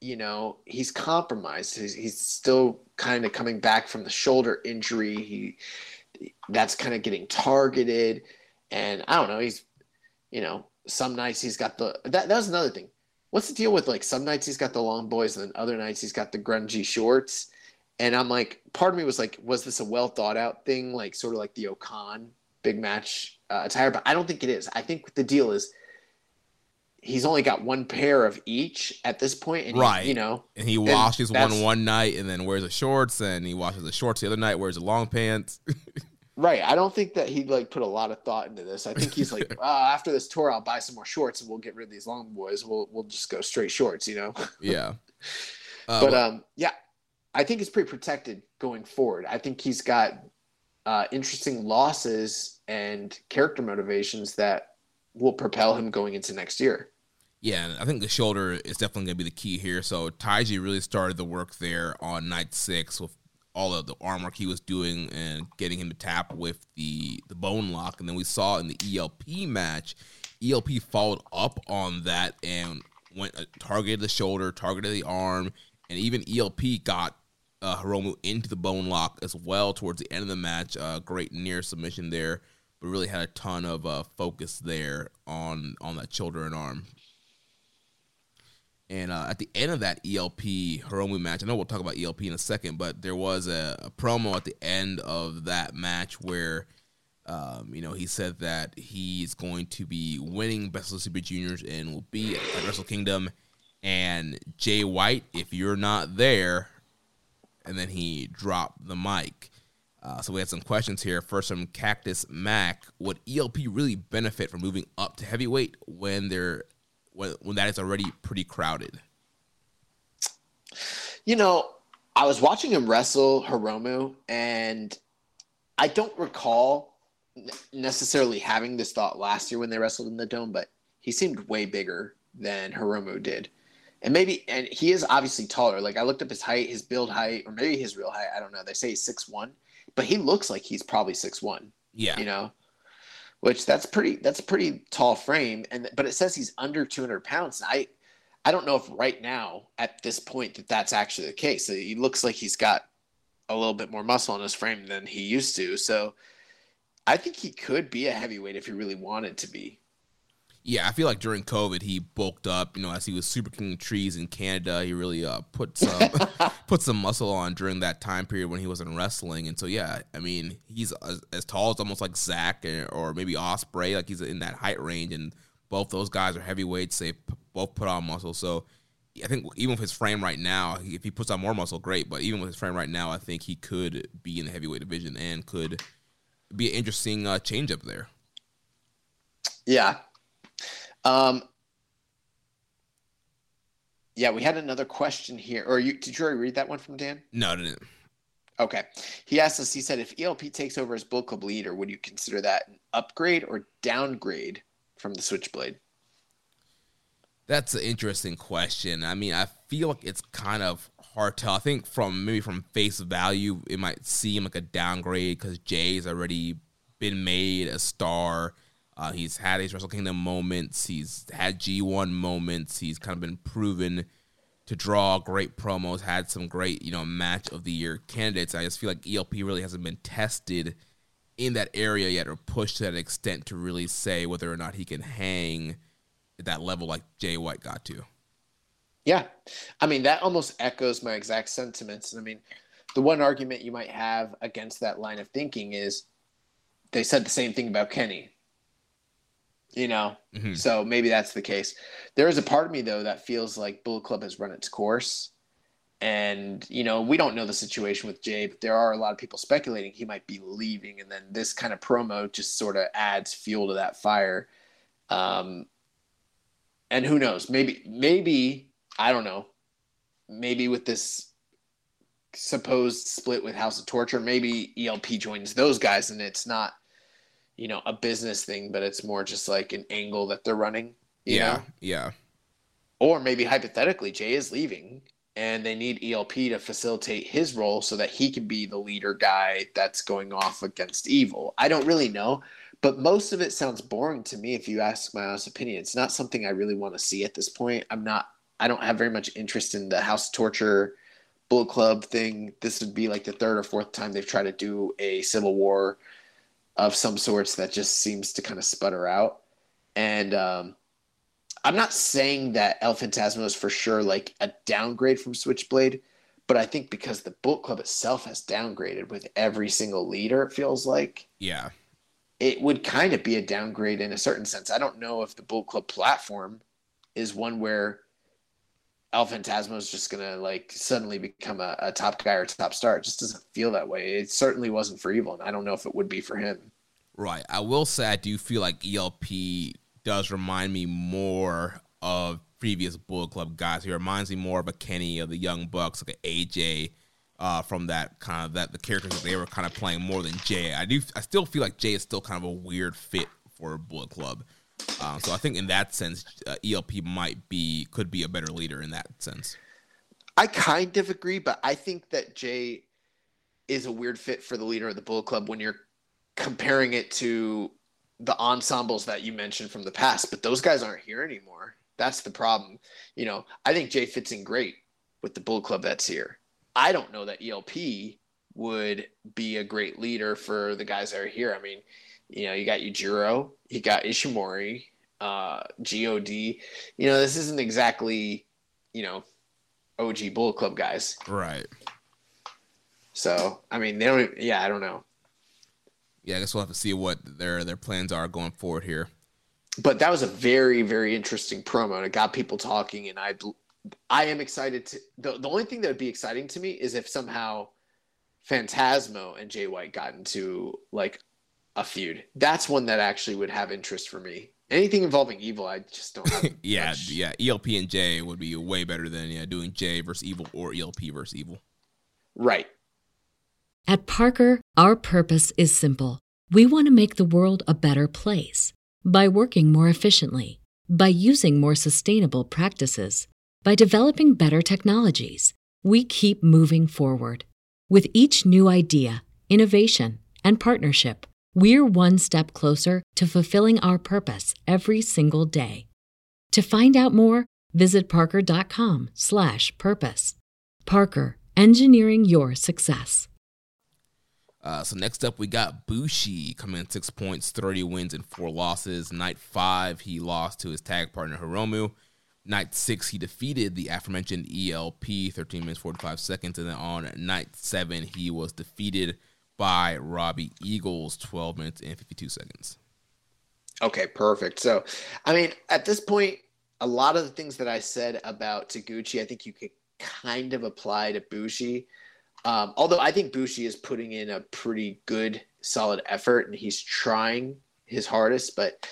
you know, he's compromised. He's, he's still kind of coming back from the shoulder injury. He, that's kind of getting targeted. And I don't know, he's, you know, some nights he's got the, that, that was another thing what's the deal with like some nights he's got the long boys and then other nights he's got the grungy shorts and i'm like part of me was like was this a well thought out thing like sort of like the okan big match uh, attire but i don't think it is i think the deal is he's only got one pair of each at this point and he- Right. you know and he washes that's- one one night and then wears the shorts, and he washes the shorts the other night, wears the long pants. right i don't think that he like put a lot of thought into this i think he's like uh, after this tour i'll buy some more shorts and we'll get rid of these long boys we'll, we'll just go straight shorts you know yeah. Uh, but um, yeah, I think he's pretty protected going forward. I think he's got uh, interesting losses and character motivations that will propel him going into next year. Yeah, I think the shoulder is definitely going to be the key here. So Taiji really started the work there on night six with all of the arm work he was doing and getting him to tap with the the bone lock, and then we saw in the ELP match, ELP followed up on that and went uh, targeted the shoulder, targeted the arm, and even ELP got uh, Hiromu into the bone lock as well towards the end of the match. Uh, great near submission there, but really had a ton of uh, focus there on on that shoulder and arm. And uh, at the end of that ELP Hiromu match, I know we'll talk about ELP in a second, but there was a, a promo at the end of that match where, um, you know, he said that he's going to be winning Best of Super Juniors and will be at Wrestle Kingdom. And Jay White, if you're not there, and then he dropped the mic. Uh, so we had some questions here. First from Cactus Mac: Would ELP really benefit from moving up to heavyweight when they're when, when that is already pretty crowded? You know, I was watching him wrestle Hiromu, and I don't recall necessarily having this thought last year when they wrestled in the dome, but he seemed way bigger than Hiromu did. And maybe, and he is obviously taller. Like I looked up his height, his build height, or maybe his real height. I don't know. They say he's six one, but he looks like he's probably six one. Yeah, You know, which that's pretty. That's a pretty tall frame. And but it says he's under two hundred pounds. I, I don't know if right now at this point that that's actually the case. He looks like he's got a little bit more muscle in his frame than he used to. So I think he could be a heavyweight if he really wanted to be. Yeah. I feel like during COVID he bulked up. You know, as he was Super King of Trees in Canada, he really uh, put some put some muscle on during that time period when he wasn't wrestling. And so yeah, I mean, he's as, as tall as almost like Zach or, or maybe Ospreay. Like he's in that height range and both those guys are heavyweights. They p- both put on muscle. So I think even with his frame right now, if he puts on more muscle, great. But even with his frame right now, I think he could be in the heavyweight division and could be an interesting uh, change up there. Yeah. Um, yeah, we had another question here. Or you did you already read that one from Dan? No, I didn't. Okay. He asked us, he said, if ELP takes over as Bullet Club leader, would you consider that an upgrade or downgrade from the Switchblade? That's an interesting question. I mean, I feel like it's kind of hard to. I think from maybe from face value, it might seem like a downgrade because Jay's already been made a star. Uh, he's had his Wrestle Kingdom moments. He's had G1 moments. He's kind of been proven to draw great promos. Had some great, you know, match of the year candidates. I just feel like ELP really hasn't been tested in that area yet or pushed to that extent to really say whether or not he can hang at that level like Jay White got to. Yeah. I mean, that almost echoes my exact sentiments. I mean, the one argument you might have against that line of thinking is they said the same thing about Kenny. You know, Mhm. so maybe that's the case. There is a part of me though that feels like Bullet Club has run its course, and you know we don't know the situation with Jay, but there are a lot of people speculating he might be leaving, and then this kind of promo just sort of adds fuel to that fire. Um, and who knows? Maybe, maybe I don't know. Maybe with this supposed split with House of Torture, maybe ELP joins those guys, and it's not, you know, a business thing, but it's more just like an angle that they're running. you Yeah, know? yeah, Or maybe hypothetically, Jay is leaving, and they need ELP to facilitate his role so that he can be the leader guy that's going off against evil. I don't really know. But most of it sounds boring to me if you ask my honest opinion. It's not something I really want to see at this point. I'm not I don't have very much interest in the House Torture Bullet Club thing. This would be like the third or fourth time they've tried to do a civil war of some sorts that just seems to kind of sputter out. And um, I'm not saying that El Phantasmo is for sure like a downgrade from Switchblade, but I think because the Bullet Club itself has downgraded with every single leader, it feels like yeah. it would kind of be a downgrade in a certain sense. I don't know if the Bullet Club platform is one where El Phantasmo is just gonna like suddenly become a, a top guy or top star. It just doesn't feel that way. It certainly wasn't for Evil, and I don't know if it would be for him. Right. I will say I do feel like ELP does remind me more of previous Bullet Club guys. He reminds me more of a Kenny of the Young Bucks, like an AJ uh, from that kind of that the characters that they were kind of playing more than Jay. I do. I still feel like Jay is still kind of a weird fit for Bullet Club. Um, so I think in that sense, uh, ELP might be could be a better leader in that sense. I kind of agree, but I think that Jay is a weird fit for the leader of the Bullet Club when you're comparing it to the ensembles that you mentioned from the past. But those guys aren't here anymore. That's the problem. You know, I think Jay fits in great with the Bullet Club that's here. I don't know that ELP would be a great leader for the guys that are here. I mean, you know, you got Yujiro, you got Ishimori, uh, God. You know, this isn't exactly, you know, OG Bullet Club guys. Right. So, I mean, they don't. Yeah, I don't know. Yeah, I guess we'll have to see what their their plans are going forward here. But that was a very, very interesting promo, and it got people talking. And I, I am excited to. The, the only thing that would be exciting to me is if somehow Phantasmo and Jay White got into like a feud. That's one that actually would have interest for me. Anything involving evil, I just don't. Have Yeah, much- yeah. ELP and Jay would be way better than yeah doing Jay versus Evil or ELP versus Evil. Right. At Parker, our purpose is simple. We want to make the world a better place by working more efficiently, by using more sustainable practices, by developing better technologies. We keep moving forward. With each new idea, innovation, and partnership, we're one step closer to fulfilling our purpose every single day. To find out more, visit parker.com/purpose. Parker, engineering your success. Uh, so next up, we got Bushi coming in six points, 30 wins, and four losses. Night five, he lost to his tag partner Hiromu. Night six, he defeated the aforementioned ELP, 13 minutes, 45 seconds. And then on night seven, he was defeated by Robbie Eagles, 12 minutes and 52 seconds. Okay, perfect. So, I mean, at this point, a lot of the things that I said about Taguchi, I think you could kind of apply to Bushi. Um, although I think Bushi is putting in a pretty good, solid effort, and he's trying his hardest. But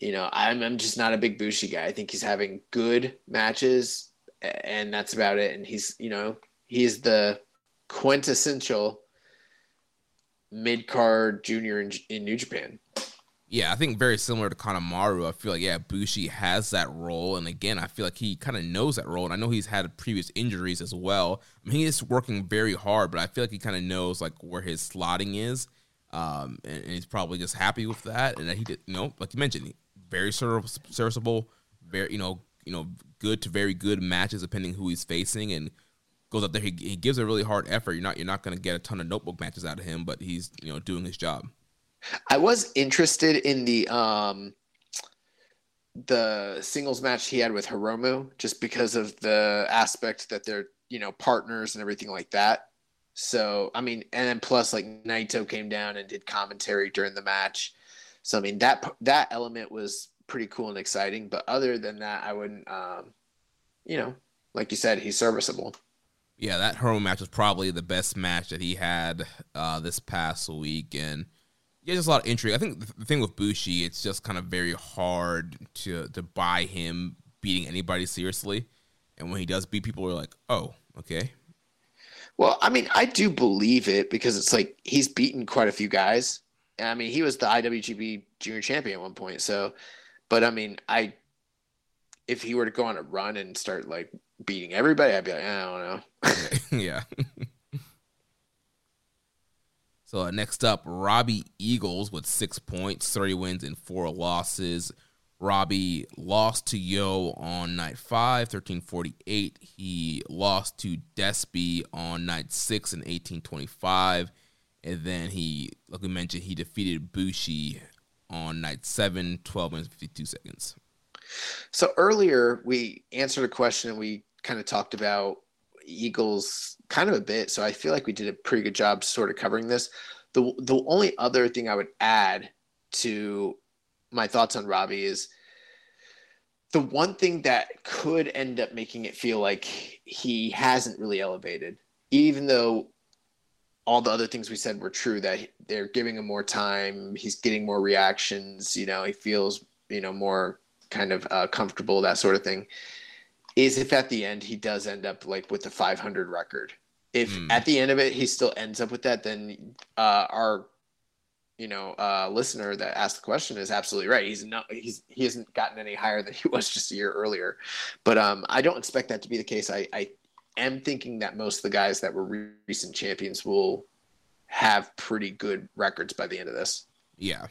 you know, I'm I'm just not a big Bushi guy. I think he's having good matches, and that's about it. And he's you know he's the quintessential mid card junior in, in New Japan. Yeah, I think very similar to Kanemaru. I feel like yeah, Bushi has that role, and again, I feel like he kind of knows that role. And I know he's had previous injuries as well. I mean, he is working very hard, but I feel like he kind of knows like where his slotting is, um, and, and, he's probably just happy with that. And that he did, you know, like you mentioned, very serviceable, very you know, you know, good to very good matches depending who he's facing, and goes up there. He, he gives a really hard effort. You're not you're not going to get a ton of notebook matches out of him, but he's you know doing his job. I was interested in the um the singles match he had with Hiromu just because of the aspect that they're, you know, partners and everything like that. So, I mean, and then plus like Naito came down and did commentary during the match. So, I mean, that that element was pretty cool and exciting, but other than that, I wouldn't um you know, like you said, he's serviceable. Yeah, that Hiromu match was probably the best match that he had uh this past week and yeah, just a lot of intrigue. I think the thing with Bushi, it's just kind of very hard to to buy him beating anybody seriously. And when he does beat people, we're like, oh, okay. Well, I mean, I do believe it because it's like he's beaten quite a few guys. I mean, he was the IWGP Junior Champion at one point. So, but I mean, I if he were to go on a run and start like beating everybody, I'd be like, I don't know. yeah. So uh, next up, Robbie Eagles with six points, 30 wins, and four losses. Robbie lost to Yo on night five, 1348. He lost to Despy on night six in 1825. And then he, like we mentioned, he defeated Bushi on night seven, 12 minutes, 52 seconds. So earlier we answered a question and we kind of talked about Eagles kind of a bit. So I feel like we did a pretty good job sort of covering this. The the only other thing I would add to my thoughts on Robbie is the one thing that could end up making it feel like he hasn't really elevated, even though all the other things we said were true that they're giving him more time, he's getting more reactions, you know, he feels, you know, more kind of uh, comfortable, that sort of thing is if at the end he does end up like with the 500 record. If mm. at the end of it he still ends up with that, then uh, our you know uh, listener that asked the question is absolutely right. He's not he's he hasn't gotten any higher than he was just a year earlier. But um, I don't expect that to be the case. I, I am thinking that most of the guys that were recent champions will have pretty good records by the end of this. Yeah,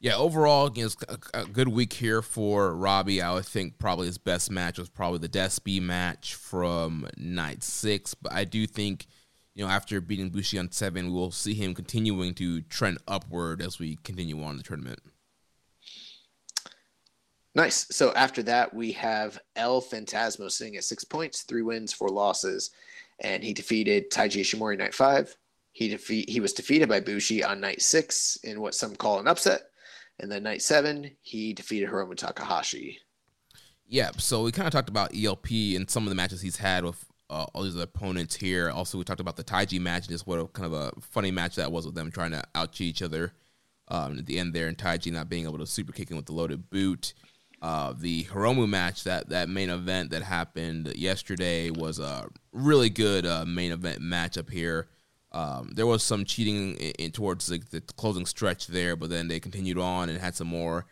yeah, overall, again, it's a, a, good week here for Robbie. I would think probably his best match was probably the Despy match from night six. But I do think, you know, after beating Bushi on seven, we will see him continuing to trend upward as we continue on the tournament. Nice. So after that, we have El Phantasmo sitting at six points, three wins, four losses, and he defeated Taiji Ishimori night five. He defeat he was defeated by Bushi on night six in what some call an upset. And then night seven, he defeated Hiromu Takahashi. Yeah, so we kind of talked about ELP and some of the matches he's had with uh, all these opponents here. Also, we talked about the Taiji match just what a kind of a funny match that was with them trying to outcheat each other um, at the end there, and Taiji not being able to super kick him with the loaded boot. Uh, the Hiromu match, that that main event that happened yesterday, was a really good uh, main event matchup here. Um, there was some cheating in, in towards the, the, closing stretch there, but then they continued on and had some more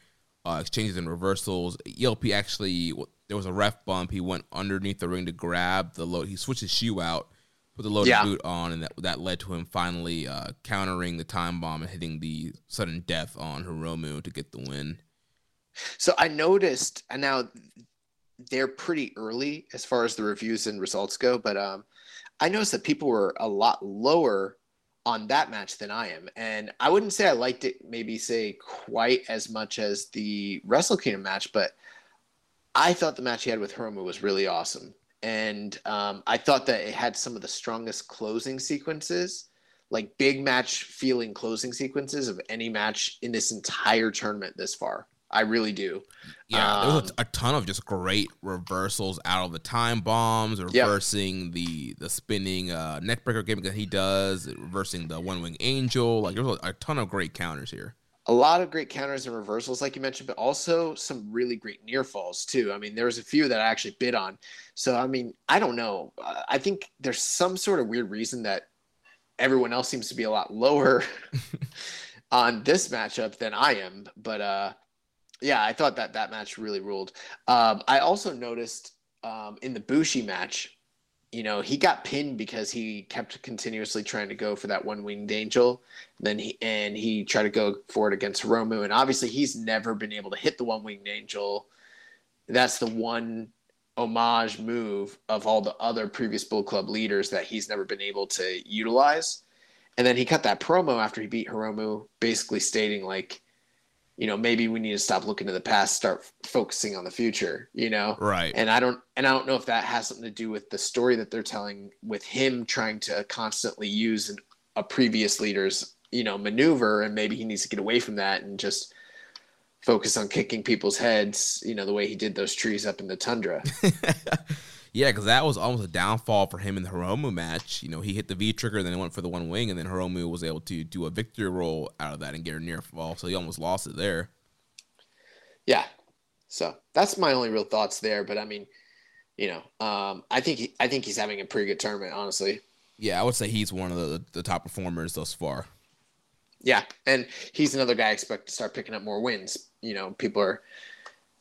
uh, exchanges and reversals. ELP actually there was a ref bump. He went underneath the ring to grab the load. He switched his shoe out, put the loaded yeah. boot on, and that that led to him finally uh, countering the time bomb and hitting the sudden death on Hiromu to get the win. So I noticed, and now they're pretty early as far as the reviews and results go, but um, I noticed that people were a lot lower on that match than I am. And I wouldn't say I liked it, maybe say quite as much as the Wrestle Kingdom match, but I thought the match he had with Hiromu was really awesome. And um, I thought that it had some of the strongest closing sequences. like big match feeling closing sequences of any match in this entire tournament this far. I really do. Yeah, there was Um, a, a ton of just great reversals out of the time bombs, reversing the the spinning uh, neckbreaker gimmick that he does, reversing the one wing angel. Like there was a, a ton of great counters here. a lot of great counters and reversals, like you mentioned, but also some really great near falls too. I mean, there was a few that I actually bid on. So I mean, I don't know. I think there's some sort of weird reason that everyone else seems to be a lot lower on this matchup than I am. But uh, yeah, I thought that that match really ruled. Um, I also noticed um, in the Bushi match, you know, he got pinned because he kept continuously trying to go for that one winged angel. Then he and he tried to go for it against Romu, and obviously he's never been able to hit the one winged angel. That's the one homage move of all the other previous Bullet Club leaders that he's never been able to utilize. And then he cut that promo after he beat Hiromu, basically stating like, you know, maybe we need to stop looking to the past, start f- focusing on the future. You know, Right. and I don't and I don't know if that has something to do with the story that they're telling with him trying to constantly use an, a previous leader's you know maneuver and maybe he needs to get away from that and just focus on kicking people's heads you know the way he did those trees up in the tundra yeah, because that was almost a downfall for him in the Hiromu match. You know, he hit the V trigger, then he went for the one wing, and then Hiromu was able to do a victory roll out of that and get a near fall. So he almost lost it there. yeah so that's my only real thoughts there but I mean you know um, I think he, I think he's having a pretty good tournament honestly Yeah, I would say he's one of the, the top performers thus far. Yeah, and he's another guy I expect to start picking up more wins. You know, people are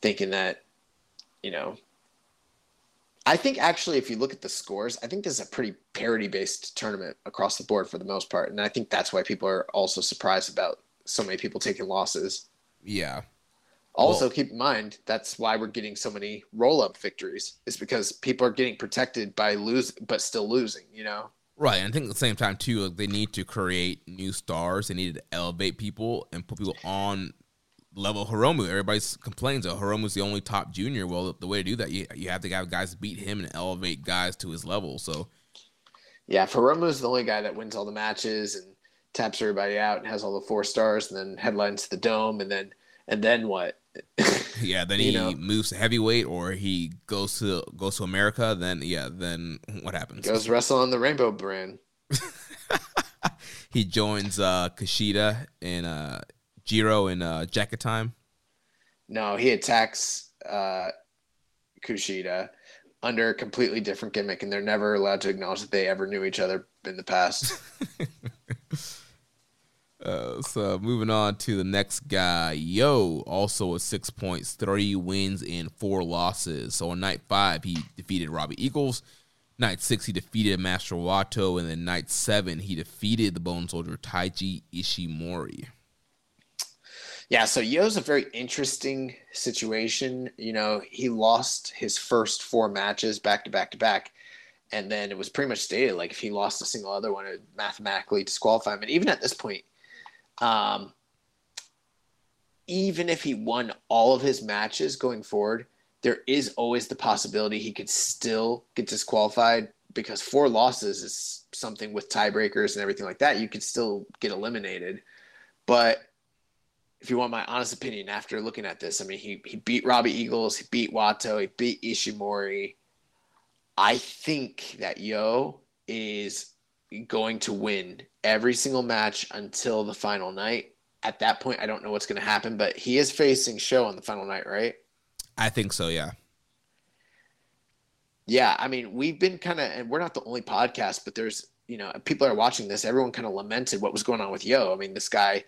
thinking that, you know, I think actually, if you look at the scores, I think this is a pretty parity based tournament across the board for the most part. And I think that's why people are also surprised about so many people taking losses. Yeah. Also, Well- keep in mind that's why we're getting so many roll up victories, is because people are getting protected by lose, but still losing, you know? Right, and I think at the same time too, like, they need to create new stars. They need to elevate people and put people on level Hiromu. Everybody complains that Hiromu's the only top junior. Well, the way to do that, you you have to have guys beat him and elevate guys to his level. So Yeah, Hiromu's the only guy that wins all the matches and taps everybody out and has all the four stars and then headlines the dome and then and then what? yeah, then he know. moves to heavyweight or he goes to goes to America. Then yeah, then what happens? Goes wrestle on the Rainbow brand. he joins uh Kushida and uh Jiro in uh Jacket Time. No, he attacks uh, Kushida under a completely different gimmick, and they're never allowed to acknowledge that they ever knew each other in the past. Uh, so moving on to the next guy, Yo, also with six points, three wins and four losses. So on night five, he defeated Robbie Eagles. Night six, he defeated Master Wato, and then night seven, he defeated the Bone Soldier Taiji Ishimori. Yeah, so Yo's a very interesting situation. You know, he lost his first four matches back to back to back. And then it was pretty much stated like if he lost a single other one, it would mathematically disqualify him. And even at this point, um, even if he won all of his matches going forward, there is always the possibility he could still get disqualified because four losses is something with tiebreakers and everything like that. You could still get eliminated. But if you want my honest opinion after looking at this, I mean, he, he beat Robbie Eagles, he beat Wato, he beat Ishimori. I think that Yo is going to win every single match until the final night. At that point, I don't know what's going to happen, but he is facing Show on the final night, right? I think so, yeah. Yeah, I mean, we've been kind of, and we're not the only podcast, but there's, you know, people are watching this. Everyone kind of lamented what was going on with Yo. I mean, this guy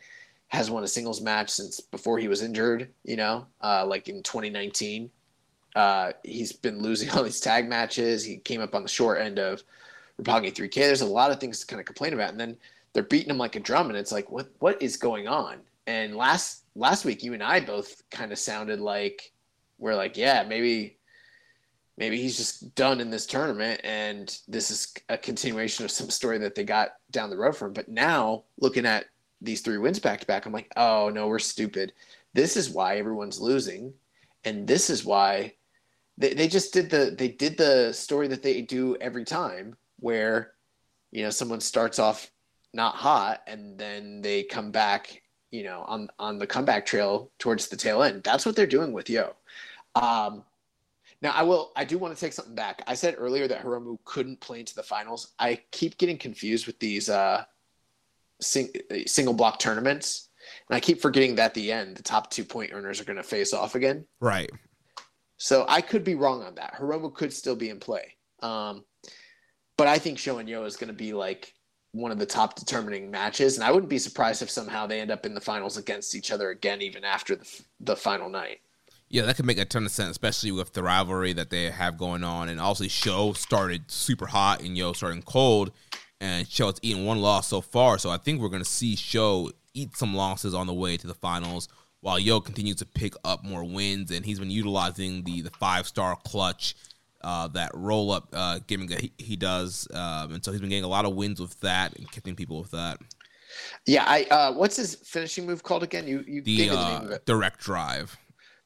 has won a singles match since before he was injured, you know, uh, like in 2019. Uh, he's been losing all these tag matches. He came up on the short end of Roppongi 3K. There's a lot of things to kind of complain about. And then they're beating him like a drum, and it's like, what what is going on? And last last week, you and I both kind of sounded like we're like, yeah, maybe maybe he's just done in this tournament, and this is a continuation of some story that they got down the road from. But now, looking at these three wins back to back, I'm like, oh no, we're stupid. This is why everyone's losing, and this is why they, they just did the they did the story that they do every time where you know someone starts off not hot, and then they come back, you know, on on the comeback trail towards the tail end. That's what they're doing with Yo. Um, now I will. I do want to take something back. I said earlier that Hiromu couldn't play into the finals. I keep getting confused with these uh, sing, single block tournaments, and I keep forgetting that at the end the top two point earners are going to face off again. Right. So I could be wrong on that. Hiromu could still be in play. Um, but I think Sho and Yo is going to be like one of the top determining matches, and I wouldn't be surprised if somehow they end up in the finals against each other again, even after the, the final night. Yeah, that could make a ton of sense, especially with the rivalry that they have going on. And obviously, Sho started super hot and Yo starting cold, and Sho has eaten one loss so far. So I think we're going to see Sho eat some losses on the way to the finals, while Yo continues to pick up more wins. And he's been utilizing the the five star clutch, uh, that roll up uh, gimmick that he, he does, um, and so he's been getting a lot of wins with that and keeping people with that. Yeah, I uh, what's his finishing move called again? You you The, the uh, of it. direct drive.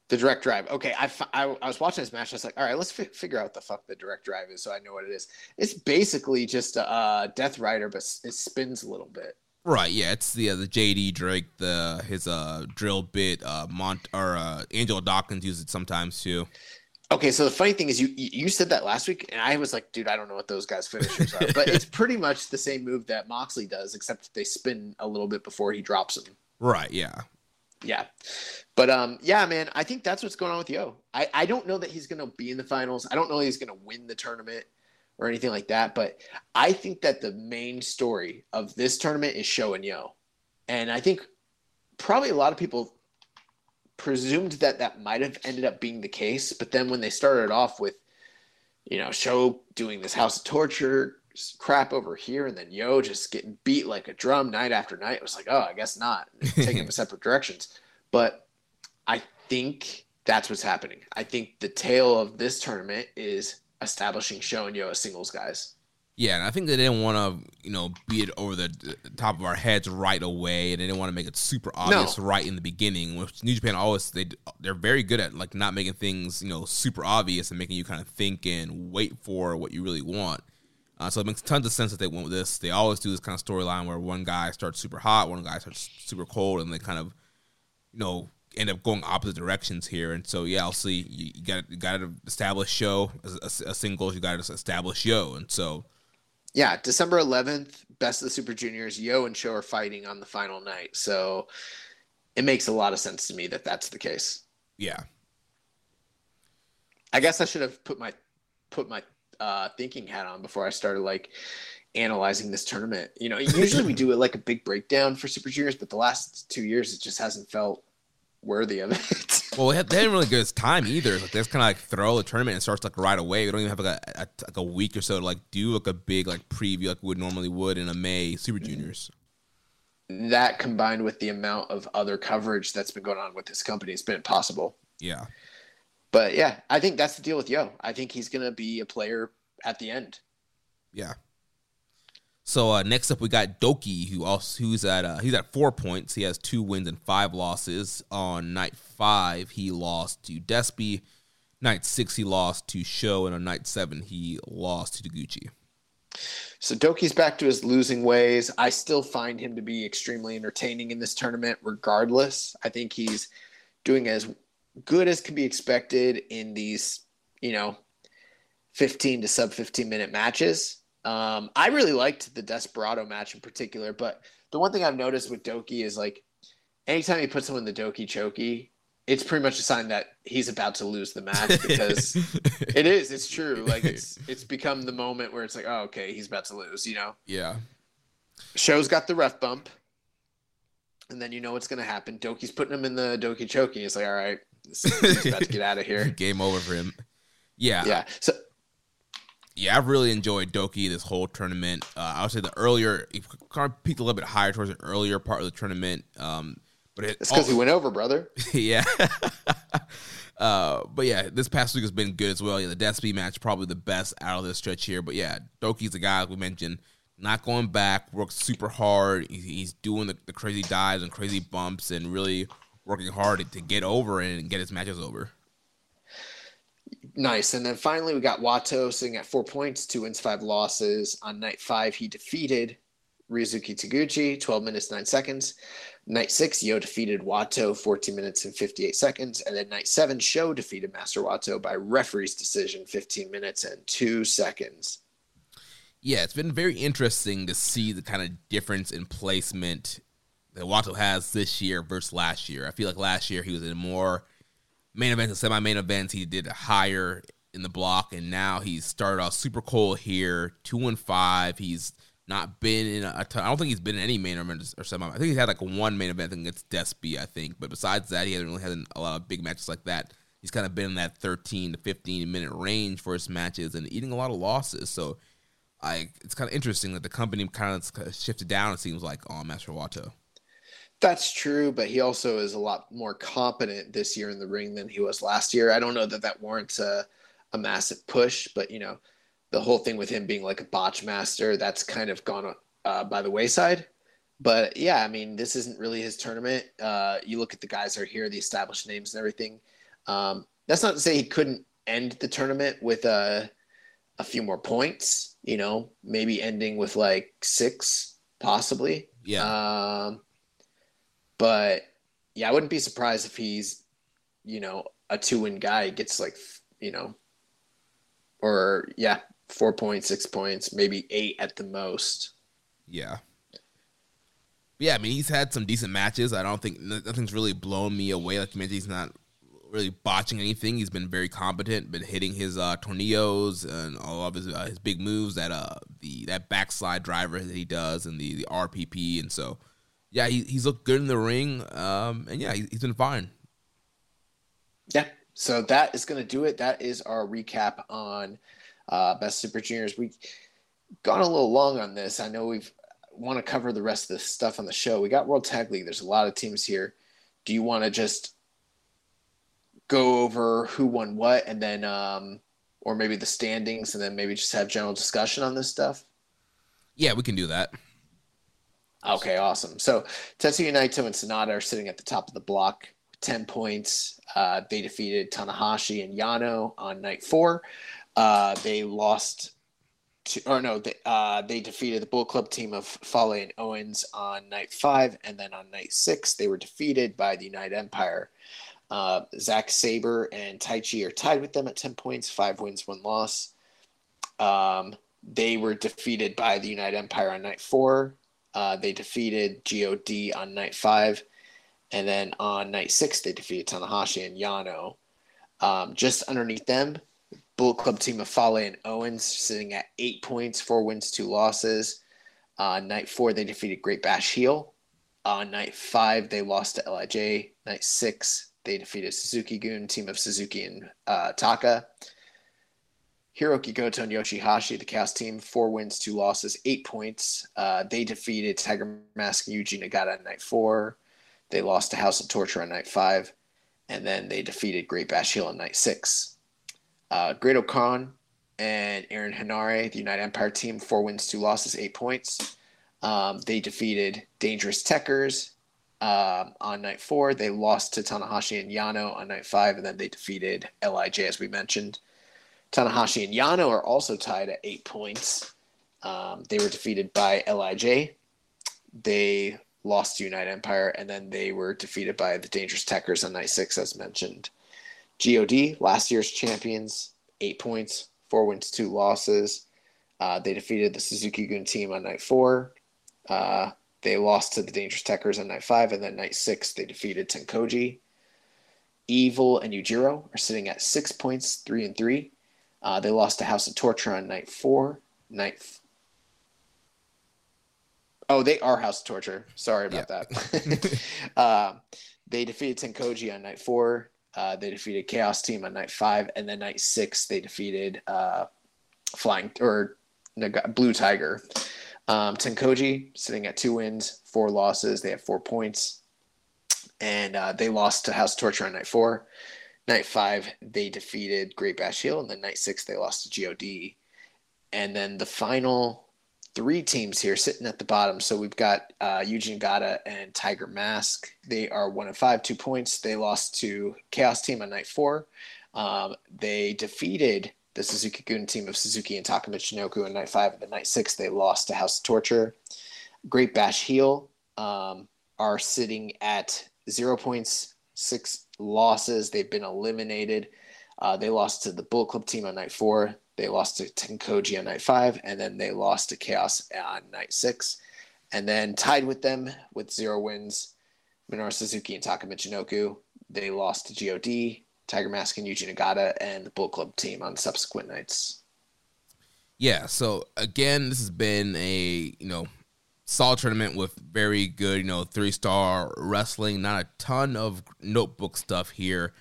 The direct drive. Okay, I, I, I was watching this match. I was like, all right, let's fi- figure out what the fuck the direct drive is, so I know what it is. It's basically just a uh, Death Rider, but it spins a little bit. Right, yeah, it's the uh, the JD Drake, the his uh drill bit, uh Mont or uh Angel Dawkins uses it sometimes too. Okay, so the funny thing is, you you said that last week, and I was like, dude, I don't know what those guys' finishers are, but it's pretty much the same move that Moxley does, except they spin a little bit before he drops them. Right, yeah. Yeah. But um yeah, man, I think that's what's going on with Yo. I, I don't know that he's gonna be in the finals. I don't know he's gonna win the tournament or anything like that, but I think that the main story of this tournament is Sho and Yo. And I think probably a lot of people presumed that that might have ended up being the case, but then when they started off with you know, Sho doing this House of Torture crap over here, and then Yo just getting beat like a drum night after night. It was like, oh, I guess not. Taking them separate directions. But I think that's what's happening. I think the tail of this tournament is establishing Sho and Yo as singles guys. Yeah, and I think they didn't want to, you know, beat it over the the top of our heads right away, and they didn't want to make it super obvious right in the beginning. Which New Japan always they they're very good at like not making things you know super obvious and making you kind of think and wait for what you really want. Uh, so it makes tons of sense that they went with this. They always do this kind of storyline where one guy starts super hot, one guy starts super cold, and they kind of, you know, end up going opposite directions here. And so yeah, I'll see. You, you got you got to establish Sho as a, a singles. You got to establish yo, and so Yeah, December 11th, Best of the Super Juniors, Yo and Sho are fighting on the final night. So it makes a lot of sense to me that that's the case. yeah. I guess I should have put my put my uh, thinking hat on before I started like analyzing this tournament. You know, usually we do it like a big breakdown for Super Juniors, but the last two years it just hasn't felt worthy of it. Well, they, didn't really give us time either. Like they just kind of like throw the tournament and starts like right away. We don't even have like a, a like a week or so to like do like a big like preview like we would normally would in a May Super Juniors. that combined with the amount of other coverage that's been going on with this company, it's been impossible. Yeah, But yeah, I think that's the deal with Yo. I think he's gonna be a player at the end. yeah. So uh, next up we got Douki, who also who's at uh, he's at four points. He has two wins and five losses. On night five, he lost to Despy. Night six, he lost to Sho, and on night seven, he lost to Taguchi. So Douki's back to his losing ways. I still find him to be extremely entertaining in this tournament, regardless. I think he's doing as good as can be expected in these, you know, 15 to sub 15 minute matches. Um, I really liked the Desperado match in particular, but the one thing I've noticed with Douki is like anytime he puts someone in the Doki Choki, it's pretty much a sign that he's about to lose the match because it is. It's true. Like it's it's become the moment where it's like, oh, okay, he's about to lose. You know, yeah, Sho's got the ref bump, and then you know what's gonna happen. Douki's putting him in the Doki Choki. He's like, all right, he's about to get out of here. game over for him. Yeah, Yeah. So yeah, I've really enjoyed Douki this whole tournament. Uh, I would say the earlier, it kind of peaked a little bit higher towards the earlier part of the tournament. Um, but it, it's because he went over, brother. yeah. uh, but yeah, this past week has been good as well. Yeah, the Despy match probably the best out of this stretch here. But yeah, Douki's the guy like we mentioned, not going back, works super hard. He's, he's doing the, the crazy dives and crazy bumps and really working hard to, get over and get his matches over. Nice. And then finally, we got Wato sitting at four points, two wins, five losses. On night five, he defeated Ryusuke Taguchi, 12 minutes, 9 seconds. Night six, Yo defeated Wato, 14 minutes and 58 seconds. And then night seven, Sho defeated Master Wato by referee's decision, 15 minutes and 2 seconds. Yeah, it's been very interesting to see the kind of difference in placement that Wato has this year versus last year. I feel like last year he was in more main events and semi main events. He did higher in the block, and now he's started off super cold here, two and five. He's not been in a ton. I don't think he's been in any main events or semi. I think he's had like one main event against Despy, I think. But besides that, he hasn't really had a lot of big matches like that. He's kind of been in that 13 to 15 minute range for his matches and eating a lot of losses. So, I it's kind of interesting that the company kind of shifted down. It seems like on Master Wato. That's true, but he also is a lot more competent this year in the ring than he was last year. I don't know that that warrants a, a massive push, but you know, the whole thing with him being like a botch master, that's kind of gone uh, by the wayside. But yeah, I mean, this isn't really his tournament. Uh, you look at the guys that are here, the established names and everything. Um, that's not to say he couldn't end the tournament with a, a few more points, you know, maybe ending with like six, possibly. Yeah. Um, but yeah, I wouldn't be surprised if he's, you know, a two win guy gets like, you know, or yeah, four points, six points, maybe eight at the most. Yeah. Yeah, I mean, he's had some decent matches. I don't think nothing's really blown me away. Like you mentioned, he's not really botching anything. He's been very competent, been hitting his uh, tornillos and all of his uh, his big moves. That uh the that backslide driver that he does and the, the RPP, and so yeah, he, he's looked good in the ring. Um, and yeah, he, he's been fine. Yeah, so that is going to do it. That is our recap on uh, Best Super Juniors. We've gone a little long on this. I know we've want to cover the rest of the stuff on the show. We got World Tag League. There's a lot of teams here. Do you want to just go over who won what and then um or maybe the standings and then maybe just have general discussion on this stuff? Yeah, we can do that. Okay, awesome. So Tetsuya Naito and Sanada are sitting at the top of the block, 10 points. Uh, they defeated Tanahashi and Yano on night four. Uh, they lost to, or no, they, uh, they defeated the Bullet Club team of Fale and Owens on night five, and then on night six they were defeated by the United Empire. Uh, Zack Sabre and Taichi are tied with them at ten points, five wins, one loss. Um, they were defeated by the United Empire on night four. Uh, they defeated God on night five, and then on night six they defeated Tanahashi and Yano. Um, just underneath them, Bullet Club team of Fale and Owens sitting at eight points, four wins, two losses. Uh, night four, they defeated Great Bash Heel. On uh, night five, they lost to LIJ. Night six, they defeated Suzuki-gun, team of Suzuki and uh, Taka. Hiroki Goto and Yoshihashi, the Chaos team, four wins, two losses, eight points. Uh, they defeated Tiger Mask and Yuji Nagata on night four. They lost to House of Torture on night five. And then they defeated Great Bash on night six. Uh, Great-O-Khan and Aaron Henare, the United Empire team, four wins, two losses, eight points. Um, they defeated Dangerous Tekkers um, on night four. They lost to Tanahashi and Yano on night five, and then they defeated LIJ, as we mentioned. Tanahashi and Yano are also tied at eight points. Um, they were defeated by LIJ. They lost to United Empire, and then they were defeated by the Dangerous Tekkers on night six, as mentioned. God, last year's champions, eight points, four wins, two losses. Uh, they defeated the Suzuki-gun team on night four. Uh, they lost to the Dangerous Tekkers on night five, and then night six they defeated TenCozy. Evil and Yujiro are sitting at six points, three and three. Uh, they lost to House of Torture on night four. Night. F- oh, they are House of Torture. Sorry about yeah. that. uh, they defeated TenCozy on night four. Uh, they defeated Chaos Team on night five, and then night six they defeated uh, Flying or Blue Tiger. Um, TenCozy sitting at two wins, four losses. They have four points, and uh, they lost to House of Torture on night four. Night five they defeated Great Bash Heel, and then night six they lost to God. And then the final three teams here sitting at the bottom. So we've got uh, Yuji Nagata and Tiger Mask. They are one and five, two points. They lost to Chaos Team on night four. Um, they defeated the Suzuki Gun team of Suzuki and Taka Michinoku on night five. And the night six, they lost to House of Torture. Great Bash Heel um, are sitting at zero points, six losses. They've been eliminated. Uh, they lost to the Bullet Club team on night four. They lost to TenCozy on night five, and then they lost to Chaos on night six. And then tied with them with zero wins, Minoru Suzuki and Taka Michinoku. They lost to God, Tiger Mask and Yuji Nagata, and the Bullet Club team on subsequent nights. Yeah, so again, this has been a you know solid tournament with very good you know three star wrestling. Not a ton of notebook stuff here.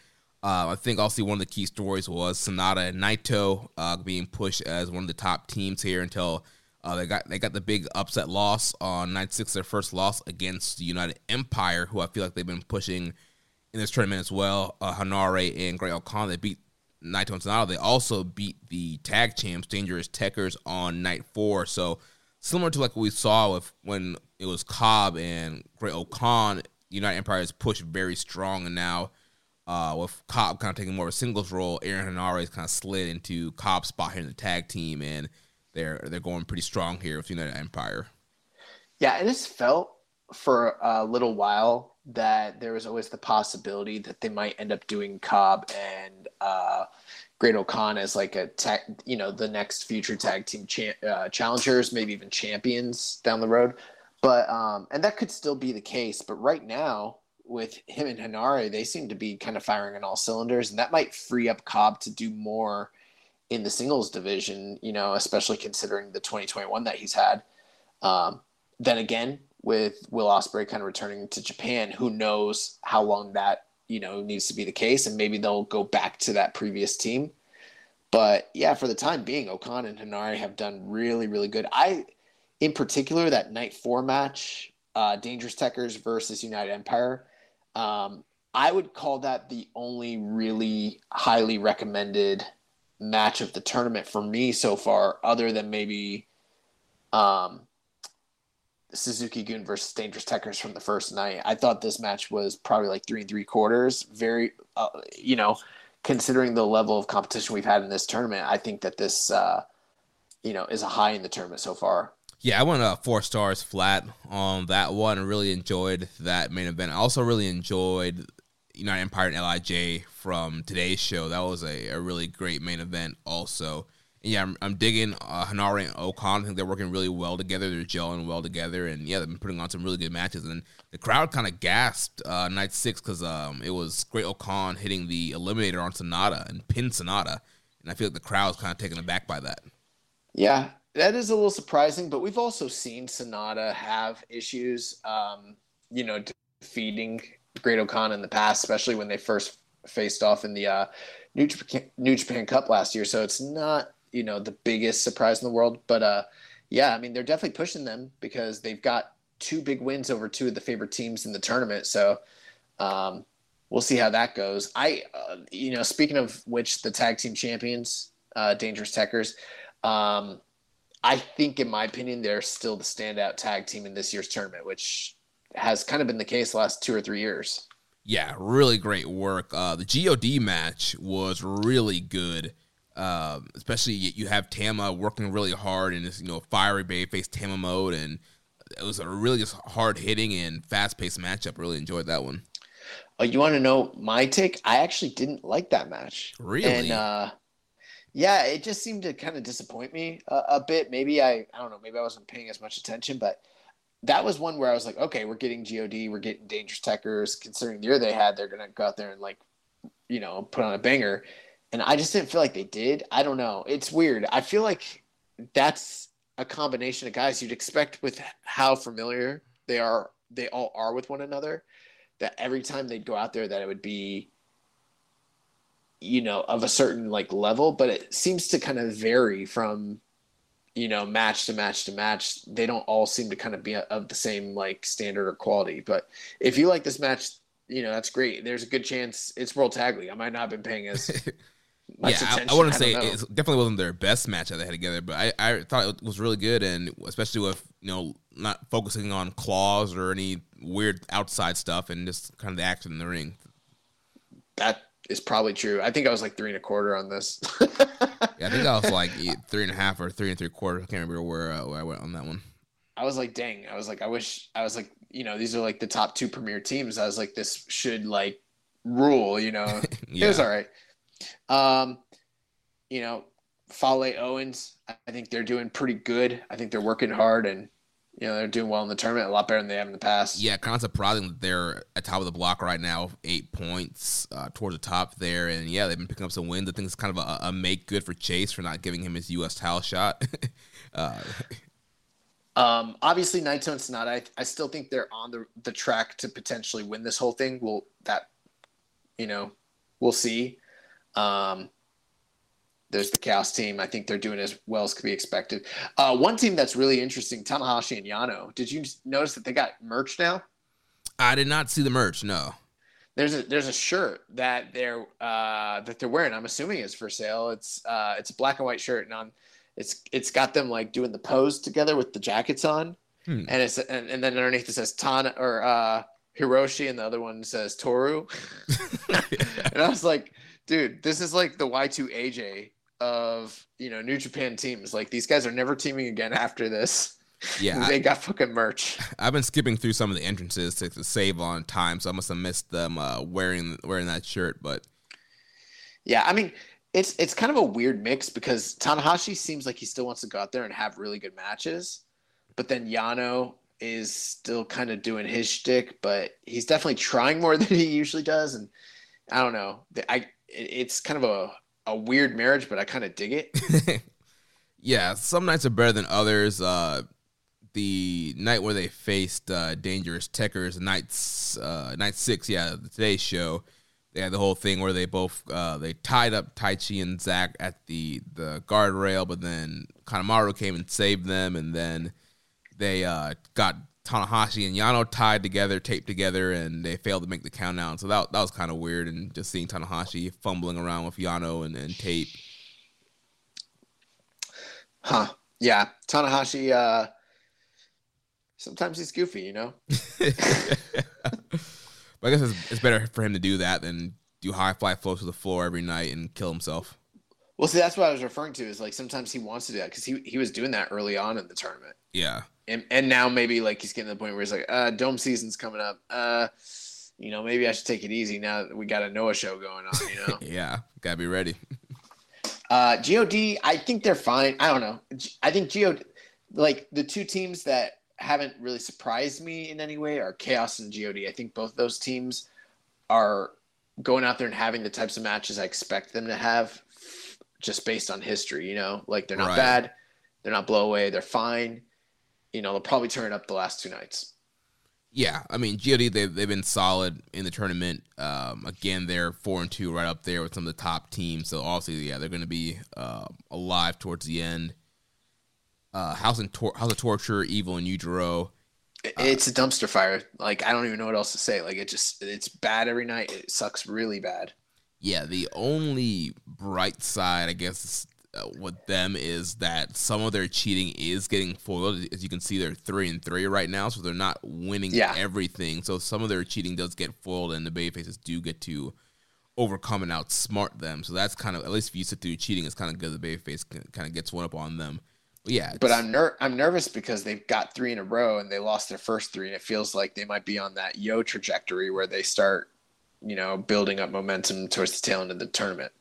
Uh, I think also one of the key stories was Sanada and Naito uh, being pushed as one of the top teams here until uh, they got they got the big upset loss on night six, their first loss against the United Empire, who I feel like they've been pushing in this tournament as well. Uh, Henare and Great-O-Khan they beat Naito and Sanada. They also beat the tag champs, Dangerous Tekkers, on night four. So similar to like what we saw with when it was Cobb and Great-O-Khan, United Empire is pushed very strong, and now uh, with Cobb kind of taking more of a singles role, Aaron Henare kind of slid into Cobb's spot here in the tag team, and they're they're going pretty strong here with United Empire. Yeah, and it's felt for a little while that there was always the possibility that they might end up doing Cobb and uh, Great-O-Khan as like a tag, you know, the next future tag team cha- uh, challengers, maybe even champions down the road. But um, and that could still be the case. But right now, with him and Henare, they seem to be kind of firing on all cylinders, and that might free up Cobb to do more in the singles division. You know, especially considering the 2021 that he's had. Um, then again, with Will Ospreay kind of returning to Japan, who knows how long that you know needs to be the case, and maybe they'll go back to that previous team. But yeah, for the time being, O-Khan and Henare have done really, really good. I, in particular, that night four match, uh, Dangerous Tekkers versus United Empire, um, I would call that the only really highly recommended match of the tournament for me so far, other than maybe um, Suzuki-gun versus Dangerous Tekkers from the first night. I thought this match was probably like three and three quarters. Very, uh, you know, considering the level of competition we've had in this tournament, I think that this, uh, you know, is a high in the tournament so far. Yeah, I went uh, four stars flat on that one. Really enjoyed that main event. I also really enjoyed United Empire and Lij from today's show. That was a, a really great main event. Also, yeah, I'm, I'm digging uh, Henare and O-Khan. I think they're working really well together. They're gelling well together, and yeah, they've been putting on some really good matches. And the crowd kind of gasped uh, night six because um, it was Great-O-Khan hitting the Eliminator on Sanada and pinned Sanada, and I feel like the crowd's kind of taken aback by that. Yeah, that is a little surprising, but we've also seen Sanada have issues, um, you know, defeating Great-O-Khan in the past, especially when they first faced off in the uh, New Japan, New Japan Cup last year. So it's not you know the biggest surprise in the world. But uh, yeah, I mean they're definitely pushing them because they've got two big wins over two of the favorite teams in the tournament. So um, we'll see how that goes. I uh, you know speaking of which, the tag team champions, uh, Dangerous Tekkers. Um, I think, in my opinion, they're still the standout tag team in this year's tournament, which has kind of been the case the last two or three years. Yeah, really great work. Uh, the God match was really good. Um, especially you have Tama working really hard in this, you know, fiery babyface Tama mode, and it was a really just hard hitting and fast paced matchup. Really enjoyed that one. Oh, you want to know my take? I actually didn't like that match. Really? And uh, yeah, it just seemed to kind of disappoint me a, a bit. Maybe I, I don't know. Maybe I wasn't paying as much attention, but that was one where I was like, okay, we're getting God, we're getting Dangerous Tekkers. Considering the year they had, they're gonna go out there and like, you know, put on a banger and I just didn't feel like they did. I don't know. It's weird. I feel like that's a combination of guys you'd expect with how familiar they are. They all are with one another. That every time they'd go out there, that it would be, you know, of a certain like level. But it seems to kind of vary from, you know, match to match to match. They don't all seem to kind of be of the same like standard or quality. But if you like this match, you know that's great. There's a good chance it's World Tag League. I might not have been paying as yeah, I, I, wouldn't say it definitely wasn't their best match that they had together, but I, I thought it was really good, and especially with you know not focusing on claws or any weird outside stuff, and just kind of the action in the ring. That is probably true. I think I was like three and a quarter on this. yeah, I think I was like three and a half or three and three quarters. I can't remember where, uh, where I went on that one. I was like, dang, I was like, I wish I was like, you know, these are like the top two premier teams. I was like, this should like rule, you know. yeah. It was all right. Um, you know, Fale Owens, I think they're doing pretty good. I think they're working hard and you know they're doing well in the tournament, a lot better than they have in the past. Yeah, kind of surprising that they're at top of the block right now, eight points uh, towards the top there, and yeah, they've been picking up some wins. I think it's kind of a, a make good for Chase for not giving him his U.S. title shot. uh, Um, obviously, Naito and Sanada, I, I still think they're on the the track to potentially win this whole thing. We'll that, you know, we'll see. Um, there's the Chaos team. I think they're doing as well as could be expected. Uh, one team that's really interesting, Tanahashi and Yano. Did you notice that they got merch now? I did not see the merch. No. There's a there's a shirt that they're uh, that they're wearing. I'm assuming is for sale. It's uh, it's a black and white shirt, and on it's it's got them like doing the pose together with the jackets on, Hmm. and it's and, and then underneath it says Tana or uh, Hiroshi, and the other one says Toru. and I was like, dude, this is like the Y2 AJ of you know New Japan teams. Like these guys are never teaming again after this. Yeah, they I, got fucking merch. I've been skipping through some of the entrances to, to save on time, so I must have missed them uh, wearing wearing that shirt. But Yeah, I mean, it's it's kind of a weird mix because Tanahashi seems like he still wants to go out there and have really good matches, but then Yano is still kind of doing his shtick, but he's definitely trying more than he usually does, and I don't know. I it's kind of a a weird marriage, but I kind of dig it. yeah, some nights are better than others. Uh, the night where they faced uh, Dangerous Tekkers, nights uh, night six, yeah, the today's show. They had the whole thing where they both uh, they tied up Taichi and Zack at the the guardrail, but then Kanemaru came and saved them, and then they uh, got Tanahashi and Yano tied together, taped together, and they failed to make the count out. So that that was kind of weird, and just seeing Tanahashi fumbling around with Yano and, and tape. Huh? Yeah, Tanahashi. Uh, sometimes he's goofy, you know. but I guess it's, it's better for him to do that than do high fly flows to the floor every night and kill himself. Well, see, that's what I was referring to. Is like sometimes he wants to do that because he he was doing that early on in the tournament. Yeah. And and now maybe like he's getting to the point where he's like, uh, dome season's coming up. Uh, you know, maybe I should take it easy now that we got a Noah show going on. You know, Yeah. Gotta be ready. uh, God, I think they're fine. I don't know. I think God, like the two teams that haven't really surprised me in any way are Chaos and God. I think both those teams are going out there and having the types of matches I expect them to have, just based on history. You know, like they're not Right. bad, they're not blow away, they're fine. You know, they'll probably turn it up the last two nights. Yeah, I mean, God they've they've been solid in the tournament. Um, again, they're four and two, right up there with some of the top teams. So obviously, yeah, they're going to be uh, alive towards the end. Uh, House and Tor- House of Torture, Evil and Yujiro. It's a dumpster fire. Like I don't even know what else to say. Like it just it's bad every night. It sucks really bad. Yeah, the only bright side, I guess, uh, with them is that some of their cheating is getting foiled. As you can see, they're three and three right now, so they're not winning Yeah. everything. So some of their cheating does get foiled, and the babyfaces do get to overcome and outsmart them. So that's kind of at least if you sit through cheating, it's kind of good. The babyface kind of gets one up on them. But yeah, But I'm ner- I'm nervous because they've got three in a row and they lost their first three, and it feels like they might be on that yo trajectory where they start, you know, building up momentum towards the tail end of the tournament.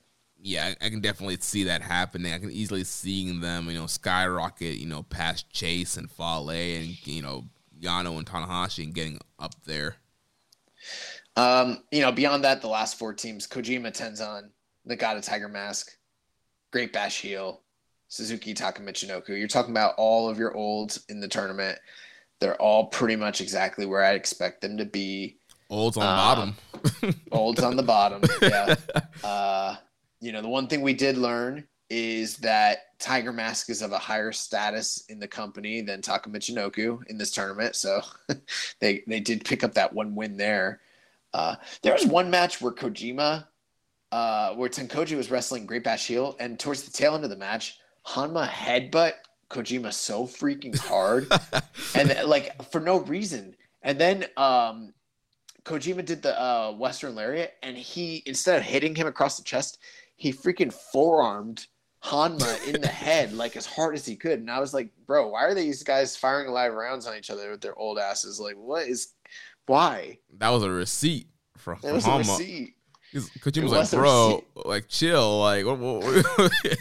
Yeah, I, I can definitely see that happening. I can easily seeing them, you know, skyrocket, you know, past Chase and Fale and you know Yano and Tanahashi and getting up there. Um, you know, beyond that, the last four teams: Kojima, Tenzan, Nagata, Tiger Mask, Great Bash Heel, Suzuki, Taka Michinoku. You're talking about all of your olds in the tournament. They're all pretty much exactly where I expect them to be. Olds on Um, bottom. Olds on the bottom. Yeah. Uh, you know, the one thing we did learn is that Tiger Mask is of a higher status in the company than Taka Michinoku in this tournament. So they they did pick up that one win there. Uh, there was one match where Kojima, uh, where TenCozy was wrestling Great Bash Heel, and towards the tail end of the match, Honma headbutt Kojima so freaking hard, and like for no reason. And then um, Kojima did the uh, Western Lariat, and he instead of hitting him across the chest, he freaking forearmed Honma in the head like as hard as he could. And I was like, bro, why are these guys firing live rounds on each other with their old asses? Like, what is why? That was a receipt from, That was a receipt. Kojima was was like, bro, like chill, like. What, what, what?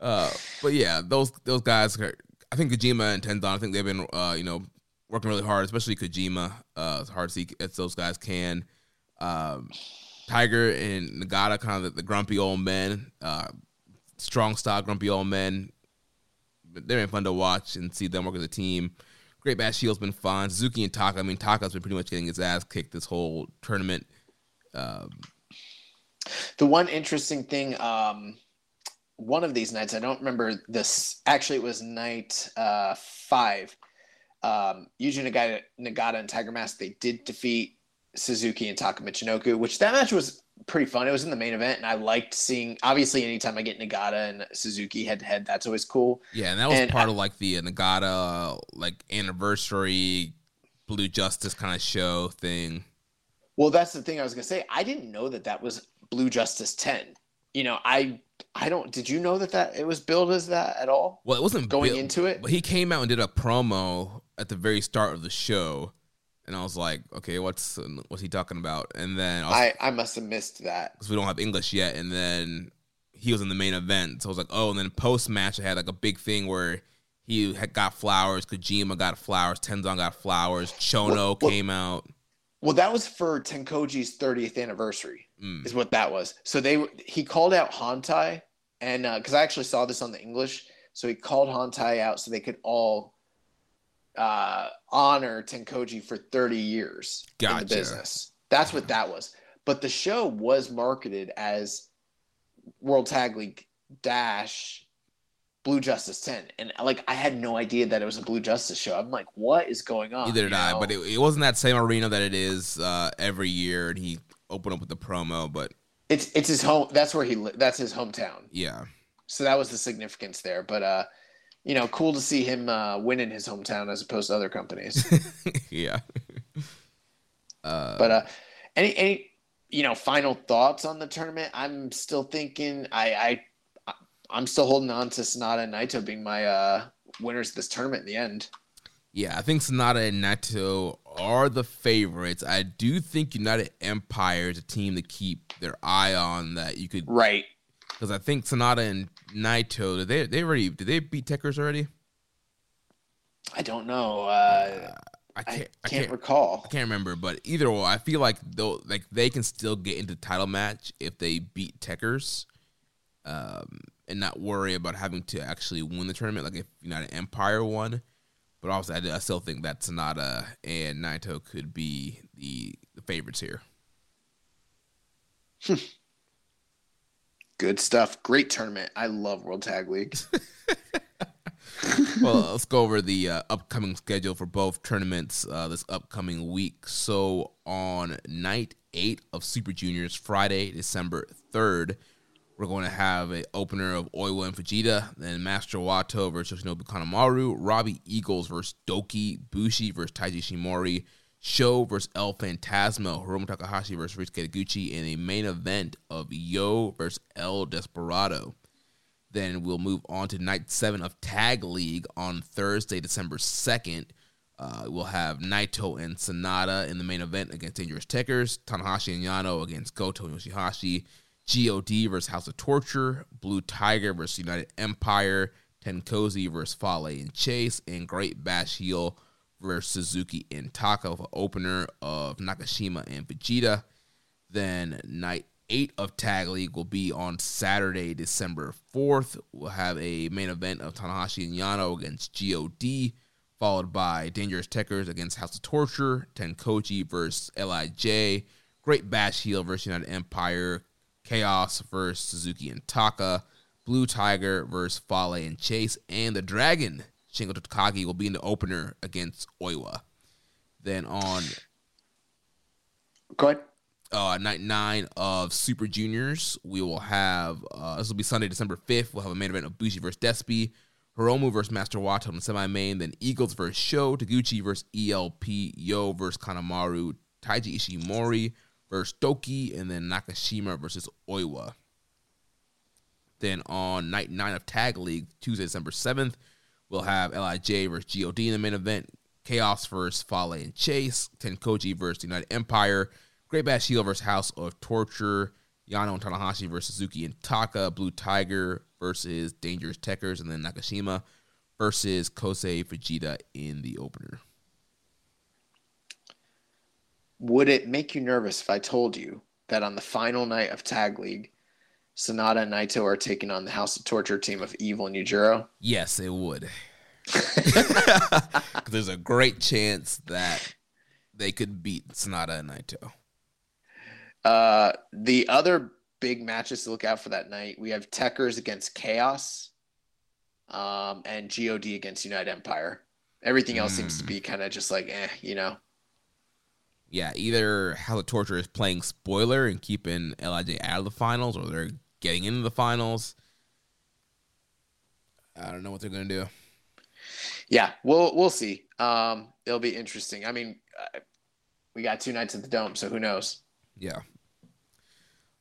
uh, but yeah, those those guys. I think Kojima and Tenzan. I think they've been, uh, you know, working really hard, especially Kojima. Uh, it's hard to see as those guys can. Um, Tiger and Nagata, kind of the, the grumpy old men, uh, strong style grumpy old men. They're been fun to watch and see them work as a team. Great Bash Heel's been fun. Suzuki and Taka. I mean, Taka's been pretty much getting his ass kicked this whole tournament. Um, The one interesting thing, um, one of these nights, I don't remember this. Actually, it was night uh, five. Um, Yuji Nagata, Nagata and Tiger Mask, they did defeat Suzuki and Taka Michinoku, which that match was pretty fun. It was in the main event, and I liked seeing. Obviously, anytime I get Nagata and Suzuki head to head, that's always cool. Yeah, and that was And part I- of like the uh, Nagata like anniversary Blue Justice kind of show thing. Well, that's the thing I was gonna say. I didn't know that that was Blue Justice ten. You know, I I don't. Did you know that that it was billed as that at all? Well, it wasn't Going into it? but he came out and did a promo at the very start of the show, and I was like, okay, what's what's he talking about? And then I I must have missed that. because we don't have English yet, and then he was in the main event, so I was like, oh, and then post match I had like a big thing where. He had got flowers. Kojima got flowers. Tenzan got flowers. Chono Well- well- came out. Well, that was for TenCozy's 30th anniversary, Mm. is what that was. So they he called out Hantai, and because I actually saw this on the English, so he called Hantai out so they could all uh, honor TenCozy for 30 years in the business. That's what that was. But the show was marketed as World Tag League Dash Blue Justice 10, and like I had no idea that it was a Blue Justice show. I'm like, what is going on? Neither did you I, know? but it, it wasn't that same arena that it is uh, every year, and he opened up with the promo. But It's it's his home. That's where he. That's his hometown. yeah, So that was the significance there. But uh, you know, cool to see him uh, win in his hometown as opposed to other companies. yeah. Uh, but uh, any any you know final thoughts on the tournament? I'm still thinking. I I I'm still holding on to Sanada and Naito being my uh, winners of this tournament in the end. yeah, I think Sanada and Naito are the favorites. I do think United Empire is a team to keep their eye on. That you could Right. Because I think Sanada and Naito did they they already did they beat Tekkers already? I don't know. Uh, I I can't can't, I can't recall. I can't remember, but either way, I feel like though like they can still get into the title match if they beat Tekkers, um, and not worry about having to actually win the tournament. Like if United Empire won, but also I, I still think that Sanada and Naito could be the, the favorites here. Good stuff. Great tournament. I love World Tag League. well, let's go over the uh, upcoming schedule for both tournaments uh, this upcoming week. So, on night eight of Super Juniors, Friday, December 3rd, we're going to have an opener of Oiwa and Fujita, then Master Wato versus Yoshinobu Kanemaru, Robbie Eagles versus Douki, Bushi versus Taiji Ishimori, Sho versus El Phantasmo, Hiromu Takahashi versus Rich Gucci, and a main event of Yo versus El Desperado. Then we'll move on to night seven of Tag League on Thursday, December 2nd. Uh, we'll have Naito and Sanada in the main event against Dangerous Tekkers, Tanahashi and Yano against Goto and Yoshihashi, GOD versus House of Torture, Blue Tiger versus United Empire, TenCozy versus Fale and Chase, and Great Bash Heel versus Suzuki and Taka an opener of Nakashima and Vegeta. Then night eight of Tag League will be on Saturday, December 4th. We'll have a main event of Tanahashi and Yano against GOD, followed by Dangerous Tekkers against House of Torture, TenCozy versus LIJ, Great Bash Heel versus United Empire, Chaos versus Suzuki and Taka, Blue Tiger versus Fale and Chase, and the Dragon, Shingo Takagi, will be in the opener against Oiwa. Then on Go ahead. uh, night nine of Super Juniors, we will have uh, this will be Sunday, December fifth. We'll have a main event of Bushi versus Despy, Hiromu versus Master Wato in the semi-main, then Eagles versus Sho, Taguchi versus ELP, Yo versus Kanemaru, Taiji Ishimori versus Douki, and then Nakashima versus Oiwa. Then on night nine of Tag League, Tuesday, December 7th, we'll have LIJ versus GOD in the main event, Chaos versus Fale and Chase, TenCozy versus United Empire, Great Bash Heel versus House of Torture, Yano and Tanahashi versus Suzuki and Taka, Blue Tiger versus Dangerous Tekkers. and then Nakashima versus Kosei Fujita in the opener. Would it make you nervous if I told you that on the final night of Tag League, Sanada and Naito are taking on the House of Torture team of Evil and Yujiro? Yes, it would. There's a great chance that they could beat Sanada and Naito. Uh, the other big matches to look out for that night, we have Tekkers against Chaos, um, and God against United Empire. Everything else mm. seems to be kind of just like, eh, you know. Yeah, either how the Torture is playing spoiler and keeping Lij out of the finals, or they're getting into the finals. I don't know what they're gonna do. Yeah, we'll we'll see. Um, it'll be interesting. I mean, uh, we got two nights at the dome, so who knows? Yeah.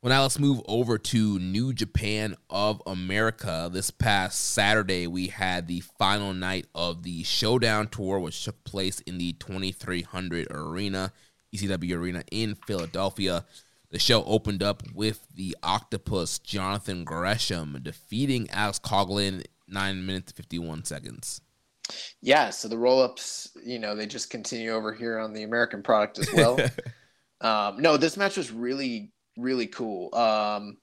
Well, now let's move over to New Japan of America. This past Saturday, we had the final night of the Showdown Tour, which took place in the 2300 Arena, ECW Arena in Philadelphia. The show opened up with the Octopus Jonathan Gresham defeating Alex Coughlin 9 minutes 51 seconds. Yeah, so the roll ups, you know, they just continue over here on the American product as well. um, no, this match was really really cool. Um,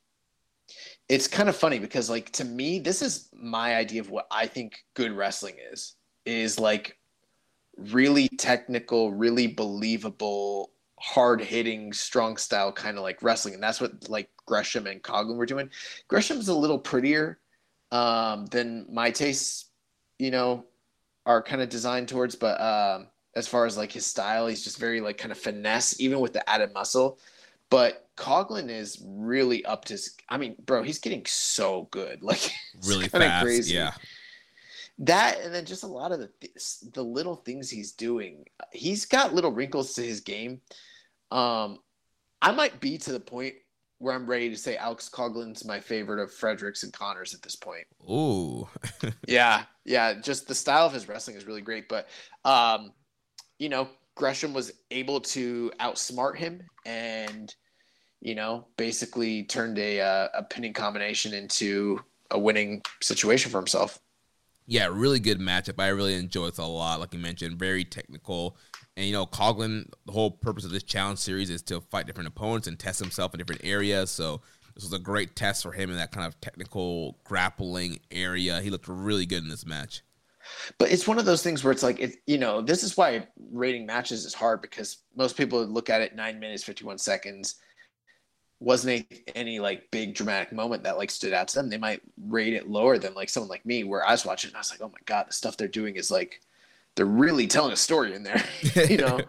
it's kind of funny because like to me, this is my idea of what I think good wrestling is. Is like really technical, really believable, hard hitting, strong style kind of like wrestling, and that's what like Gresham and Coughlin were doing. Gresham's a little prettier um, than my tastes, you know, are kind of designed towards. But um, as far as like his style, he's just very like kind of finesse, even with the added muscle. But Coughlin is really up to. I mean, bro, he's getting so good. Like really fast. Crazy. Yeah. That and then just a lot of the the little things he's doing. He's got little wrinkles to his game. Um, I might be to the point where I'm ready to say Alex Coughlin's my favorite of Fredericks and Connors at this point. Ooh. yeah, yeah. Just the style of his wrestling is really great, but um, you know, Gresham was able to outsmart him and, you know, basically turned a, uh, a pinning combination into a winning situation for himself. Yeah, really good matchup. I really enjoyed it a lot. Like you mentioned, very technical. And you know, Coughlin, the whole purpose of this challenge series is to fight different opponents and test himself in different areas. So this was a great test for him in that kind of technical grappling area. He looked really good in this match. But it's one of those things where it's like, it, you know, this is why rating matches is hard because most people look at it nine minutes, 51 seconds. Wasn't any, any like big dramatic moment that like stood out to them. They might rate it lower than like someone like me, where I was watching and I was like, oh my God, the stuff they're doing is like, they're really telling a story in there, you know?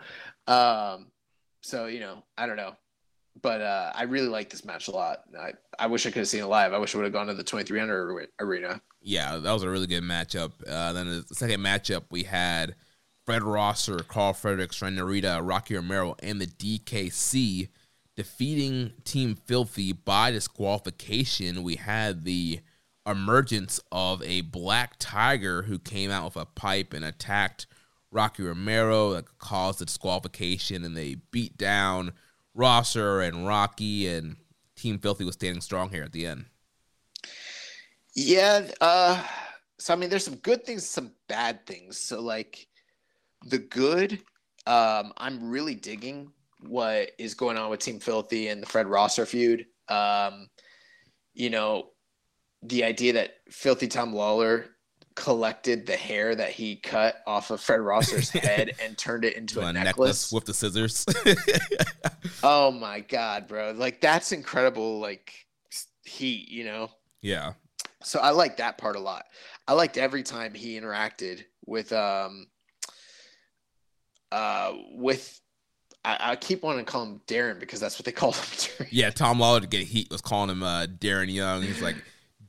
um, so, you know, I don't know but uh, I really like this match a lot. I, I wish I could have seen it live. I wish I would have gone to the 2300 arena. Yeah, that was a really good matchup. Uh, then the second matchup, we had Fred Rosser, Karl Fredericks, Ren Narita, Rocky Romero, and the DKC defeating Team Filthy by disqualification. We had the emergence of a black tiger who came out with a pipe and attacked Rocky Romero that caused the disqualification, and they beat down – Rosser and Rocky and Team Filthy was standing strong here at the end. Yeah, uh, so I mean, there's some good things, some bad things. So like the good, um, I'm really digging what is going on with Team Filthy and the Fred Rosser feud. Um, you know, the idea that Filthy Tom Lawlor collected the hair that he cut off of Fred Rosser's head and turned it into a, a necklace. necklace. with the scissors. oh my god, bro! Like that's incredible. Like heat, you know. Yeah. So I like that part a lot. I liked every time he interacted with um uh with I, I keep wanting to call him Darren because that's what they call him. yeah, Tom Lawlor to get heat was calling him uh Darren Young. He's like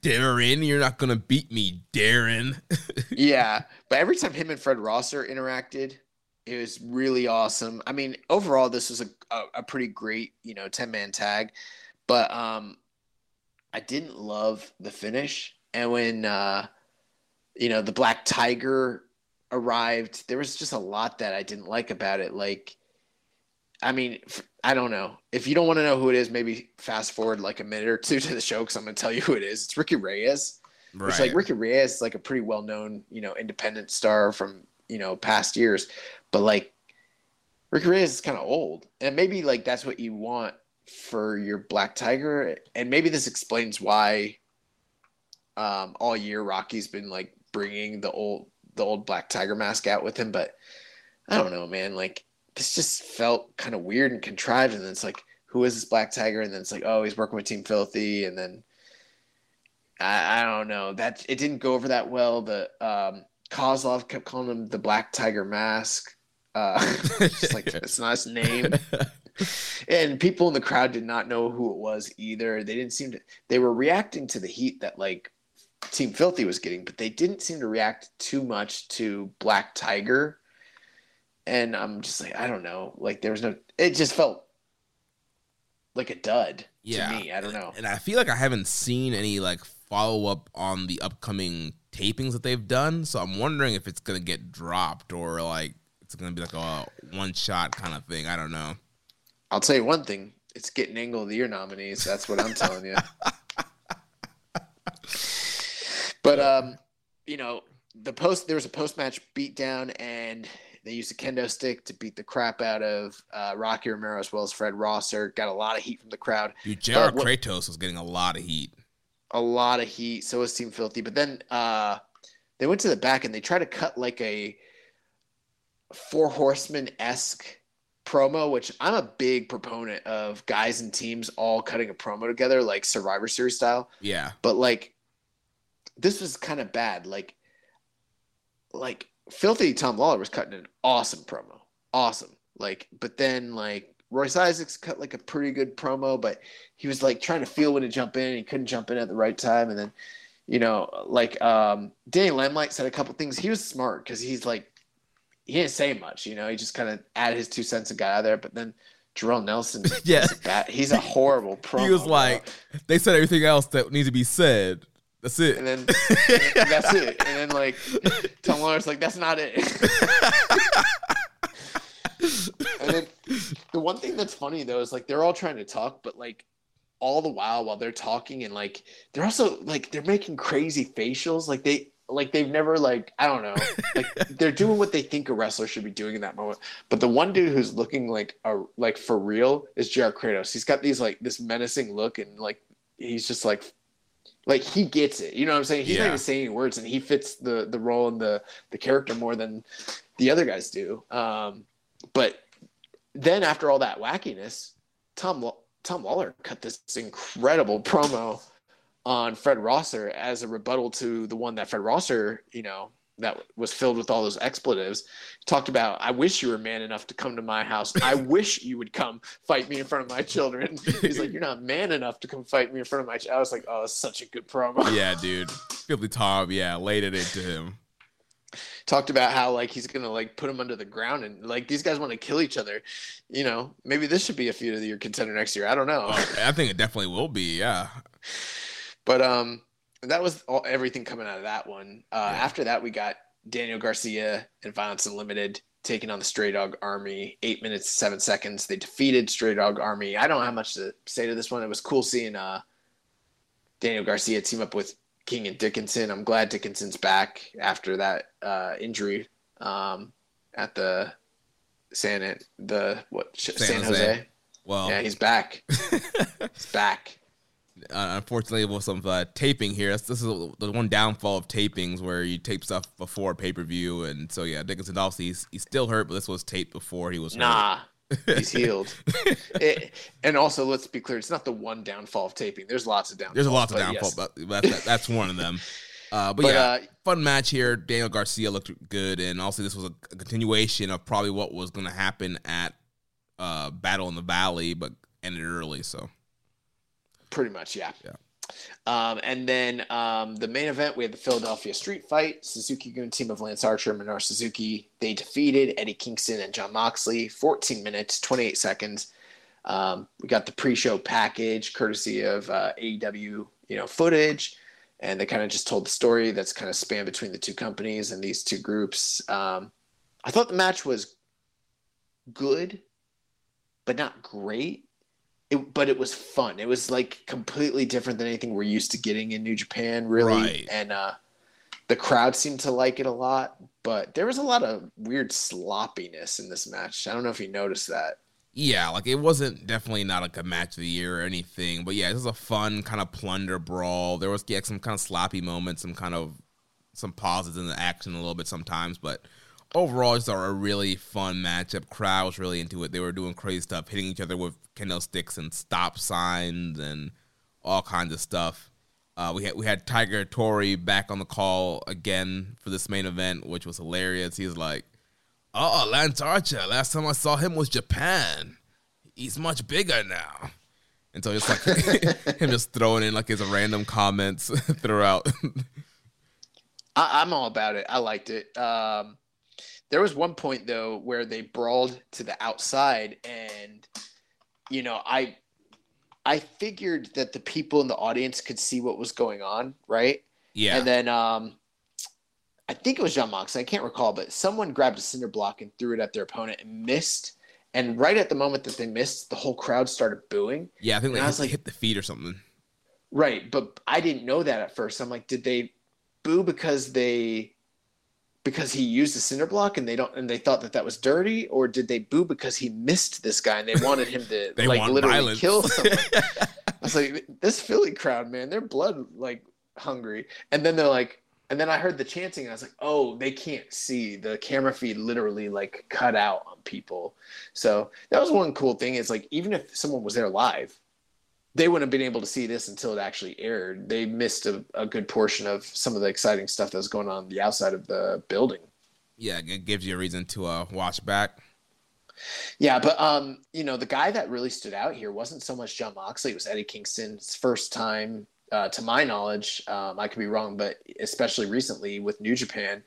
Darren, you're not gonna beat me, Darren. yeah, but every time him and Fred Rosser interacted, it was really awesome. I mean, overall, this was a a, a pretty great, you know, ten man tag. But um, I didn't love the finish, and when uh, you know the Black Tiger arrived, there was just a lot that I didn't like about it. Like, I mean, I don't know. If you don't want to know who it is, maybe fast forward like a minute or two to the show because I'm going to tell you who it is. It's Ricky Reyes. Right. It's like Ricky Reyes is like a pretty well known, you know, independent star from, you know, past years. But like Ricky Reyes is kind of old. And maybe like that's what you want for your Black Tiger. And maybe this explains why um, all year Rocky's been like bringing the old the old Black Tiger mask out with him. But I don't know, man. Like this just felt kind of weird and contrived. And then it's like, who is this Black Tiger? And then it's like, oh, he's working with Team Filthy. And then I, I don't know that it didn't go over that well. The um, Koslov kept calling him the Black Tiger Mask. Uh, just like it's not his name. and people in the crowd did not know who it was either. They didn't seem to. They were reacting to the heat that like Team Filthy was getting, but they didn't seem to react too much to Black Tiger and I'm just like, I don't know. Like there was no. It just felt like a dud yeah. to me. I don't know. And I feel like I haven't seen any like follow up on the upcoming tapings that they've done. So I'm wondering if it's gonna get dropped or like it's gonna be like a one shot kind of thing. I don't know. I'll tell you one thing. It's getting Angle of the Year nominees. That's what I'm telling you. but um, you know, the post there was a post match beatdown and they used a kendo stick to beat the crap out of uh, Rocky Romero as well as Fred Rosser. Got a lot of heat from the crowd. Dude, JR Kratos was getting a lot of heat. A lot of heat. So was Team Filthy. But then uh, they went to the back and they tried to cut like a Four Horsemen esque promo, which I'm a big proponent of guys and teams all cutting a promo together, like Survivor Series style. Yeah. But like, this was kind of bad. Like, like Filthy Tom Lawlor was cutting an awesome promo. Awesome. Like, but then like Royce Isaacs cut like a pretty good promo, but he was like trying to feel when to jump in. he couldn't jump in at the right time. And then, you know, like um Danny Limelight said a couple things. He was smart because he's like he didn't say much, you know, he just kind of added his two cents and got out of there. But then Jorel Nelson, yeah, he's a horrible promo. He was like, bro. they said everything else that needs to be said. That's it. And then, and that's it. And then like Tom Lawlor's like, that's not it. and then the one thing that's funny though is like they're all trying to talk, but like all the while while they're talking and like they're also like they're making crazy facials. Like they like they've never like I don't know. Like they're doing what they think a wrestler should be doing in that moment. But the one dude who's looking like a like for real is JR Kratos. He's got these like this menacing look and like he's just like like he gets it. You know what I'm saying? He's yeah. not even saying any words, and he fits the the role and the the character more than the other guys do. Um, but then after all that wackiness, Tom Tom Lawlor cut this incredible promo on Fred Rosser as a rebuttal to the one that Fred Rosser, you know, that was filled with all those expletives talked about i wish you were man enough to come to my house. I wish you would come fight me in front of my children. He's like you're not man enough to come fight me in front of my ch-. i was like oh it's such a good promo. Yeah dude. Filthy Tom. Yeah laid it into him. Talked about how like he's gonna like put him under the ground and like these guys want to kill each other. You know maybe this should be a feud of the year contender next year. I don't know. Oh, i think it definitely will be yeah. But um that was all, everything coming out of that one. Uh, yeah. After that, we got Daniel Garcia and Violence Unlimited taking on the Stray Dog Army. Eight minutes, seven seconds. They defeated Stray Dog Army. I don't have much to say to this one. It was cool seeing uh, Daniel Garcia team up with King and Dickinson. I'm glad Dickinson's back after that uh, injury um, at the San the what San, San Jose. Jose. Well, yeah, he's back. he's back uh, unfortunately with some uh, taping here. This, this, is the one downfall of tapings where you tape stuff before pay per view, and so yeah, Dickinson obviously he's, he's still hurt, but this was taped before he was nah. he's healed. it, and also, let's be clear, it's not the one downfall of taping. There's lots of downfalls. There's a lots of downfall, yes. but that, that's one of them. Uh, but, but, yeah, uh, fun match here. Daniel Garcia looked good, and also this was a, a continuation of probably what was going to happen at uh, Battle in the Valley, but ended early. So Pretty much, yeah. Yeah. Um, and then um, the main event, we had the Philadelphia Street Fight. Suzuki Gun team of Lance Archer and Minoru Suzuki. They defeated Eddie Kingston and Jon Moxley. 14 minutes, 28 seconds. Um, we got the pre-show package, courtesy of uh, AEW. you know footage, and they kind of just told the story that's kind of spanned between the two companies and these two groups. Um, I thought the match was good, but not great. It, but it was fun. It was like completely different than anything we're used to getting in New Japan, really. Right. And uh, the crowd seemed to like it a lot, but there was a lot of weird sloppiness in this match. I don't know if you noticed that. Yeah, like it wasn't definitely not like a match of the year or anything, but yeah, it was a fun kind of plunder brawl. There was yeah, some kind of sloppy moments, some kind of some pauses in the action a little bit sometimes, but overall, it's a really fun matchup. Crowd was really into it. They were doing crazy stuff, hitting each other with kendo sticks and stop signs and all kinds of stuff. Uh, we had we had Tiger Hattori back on the call again for this main event, which was hilarious. He's like, "Oh, Lance Archer. Last time I saw him was Japan. He's much bigger now." And so it's like him just throwing in like his random comments throughout. I, I'm all about it. I liked it. Um, there was one point though where they brawled to the outside, and you know, I I figured that the people in the audience could see what was going on, right? yeah, And then um, I think it was Jon Moxley. I can't recall, but someone grabbed a cinder block and threw it at their opponent and missed. And right at the moment that they missed, the whole crowd started booing. yeah. I think they I was like- hit the feet or something. Right, but I didn't know that at first. I'm like, did they boo because they because he used a cinder block and they don't and they thought that that was dirty, or did they boo because he missed this guy and they wanted him to like literally violence. kill someone? I was like, this Philly crowd, man, they're blood like hungry. And then they're like, and then I heard the chanting, and I was like, oh, they can't see. The camera feed literally like cut out on people. So that was one cool thing. Is like even if someone was there live, they wouldn't have been able to see this until it actually aired. They missed a, a good portion of some of the exciting stuff that was going on, on the outside of the building. Yeah, it gives you a reason to uh, watch back. Yeah, but um, you know, the guy that really stood out here wasn't so much Jon Moxley; it was Eddie Kingston's first time, uh, to my knowledge. Um, I could be wrong, but especially recently with New Japan,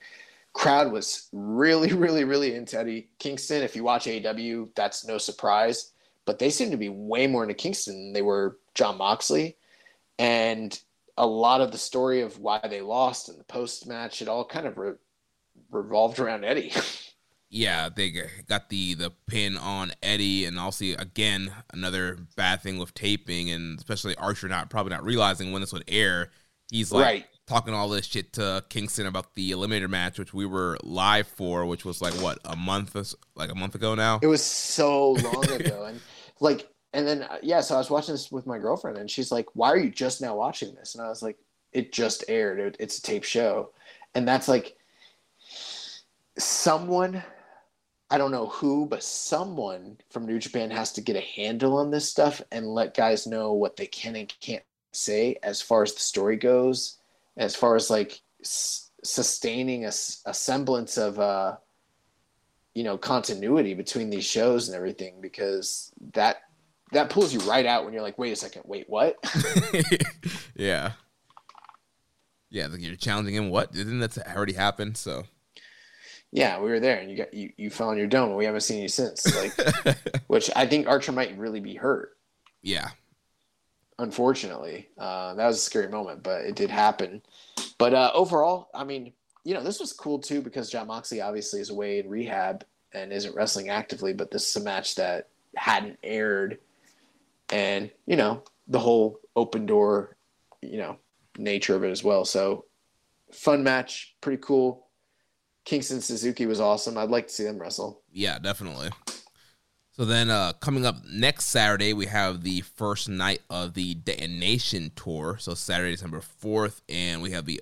crowd was really, really, really into Eddie Kingston. If you watch AEW, that's no surprise. But they seem to be way more into Kingston than they were Jon Moxley, and a lot of the story of why they lost in the post match, it all kind of re- revolved around Eddie. Yeah, they got the the pin on Eddie, and also again another bad thing with taping, and especially Archer not probably not realizing when this would air. He's like Right. talking all this shit to Kingston about the Eliminator match, which we were live for, which was like what a month, like a month ago now. It was so long ago, and like, and then uh, yeah, so I was watching this with my girlfriend, and she's like, "Why are you just now watching this?" And I was like, "It just aired. It, it's a tape show," and that's like someone. I don't know who, but someone from New Japan has to get a handle on this stuff and let guys know what they can and can't say as far as the story goes, as far as like s- sustaining a, a semblance of uh, you know continuity between these shows and everything because that that pulls you right out when you're like wait a second wait what yeah, yeah. You're challenging him. What didn't that already happen? So yeah we were there and you got you, you fell on your dome and we haven't seen you since like which i think archer might really be hurt yeah, unfortunately uh, that was a scary moment but it did happen but uh, overall i mean you know this was cool too because jon moxley obviously is away in rehab and isn't wrestling actively but this is a match that hadn't aired. And you know the whole open door you know nature of it as well. So fun match pretty cool. Kingston suzuki was awesome. I'd like to see them wrestle. Yeah, definitely. So then, uh, coming up next Saturday, we have the first night of the Detonation Tour. So Saturday, December fourth, and we have the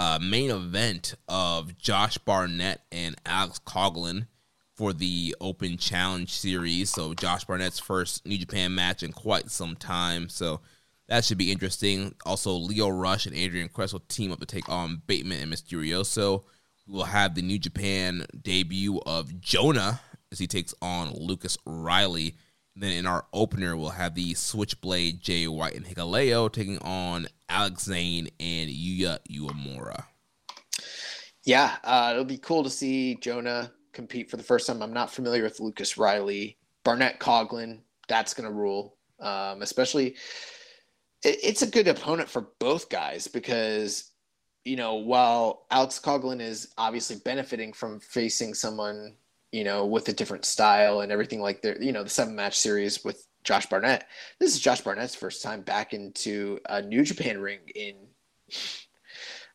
uh, main event of Josh Barnett and Alex Coughlin for the Open Challenge Series. So Josh Barnett's first New Japan match in quite some time. So that should be interesting. Also, Lio Rush and Adrian Quest will team up to take on Bateman and Mysterioso. We will have the New Japan debut of Jonah as he takes on Lucas Riley. Then in our opener, we'll have the Switchblade Jay White and Hikuleo taking on Alex Zane and Yuya Uemura. Yeah, uh, it'll be cool to see Jonah compete for the first time. I'm not familiar with Lucas Riley, Barnett Coughlin. That's gonna rule, um, especially it, it's a good opponent for both guys because you know while Alex Coughlin is obviously benefiting from facing someone you know with a different style and everything like the you know the seven match series with Josh Barnett. This is Josh Barnett's first time back into a New Japan ring in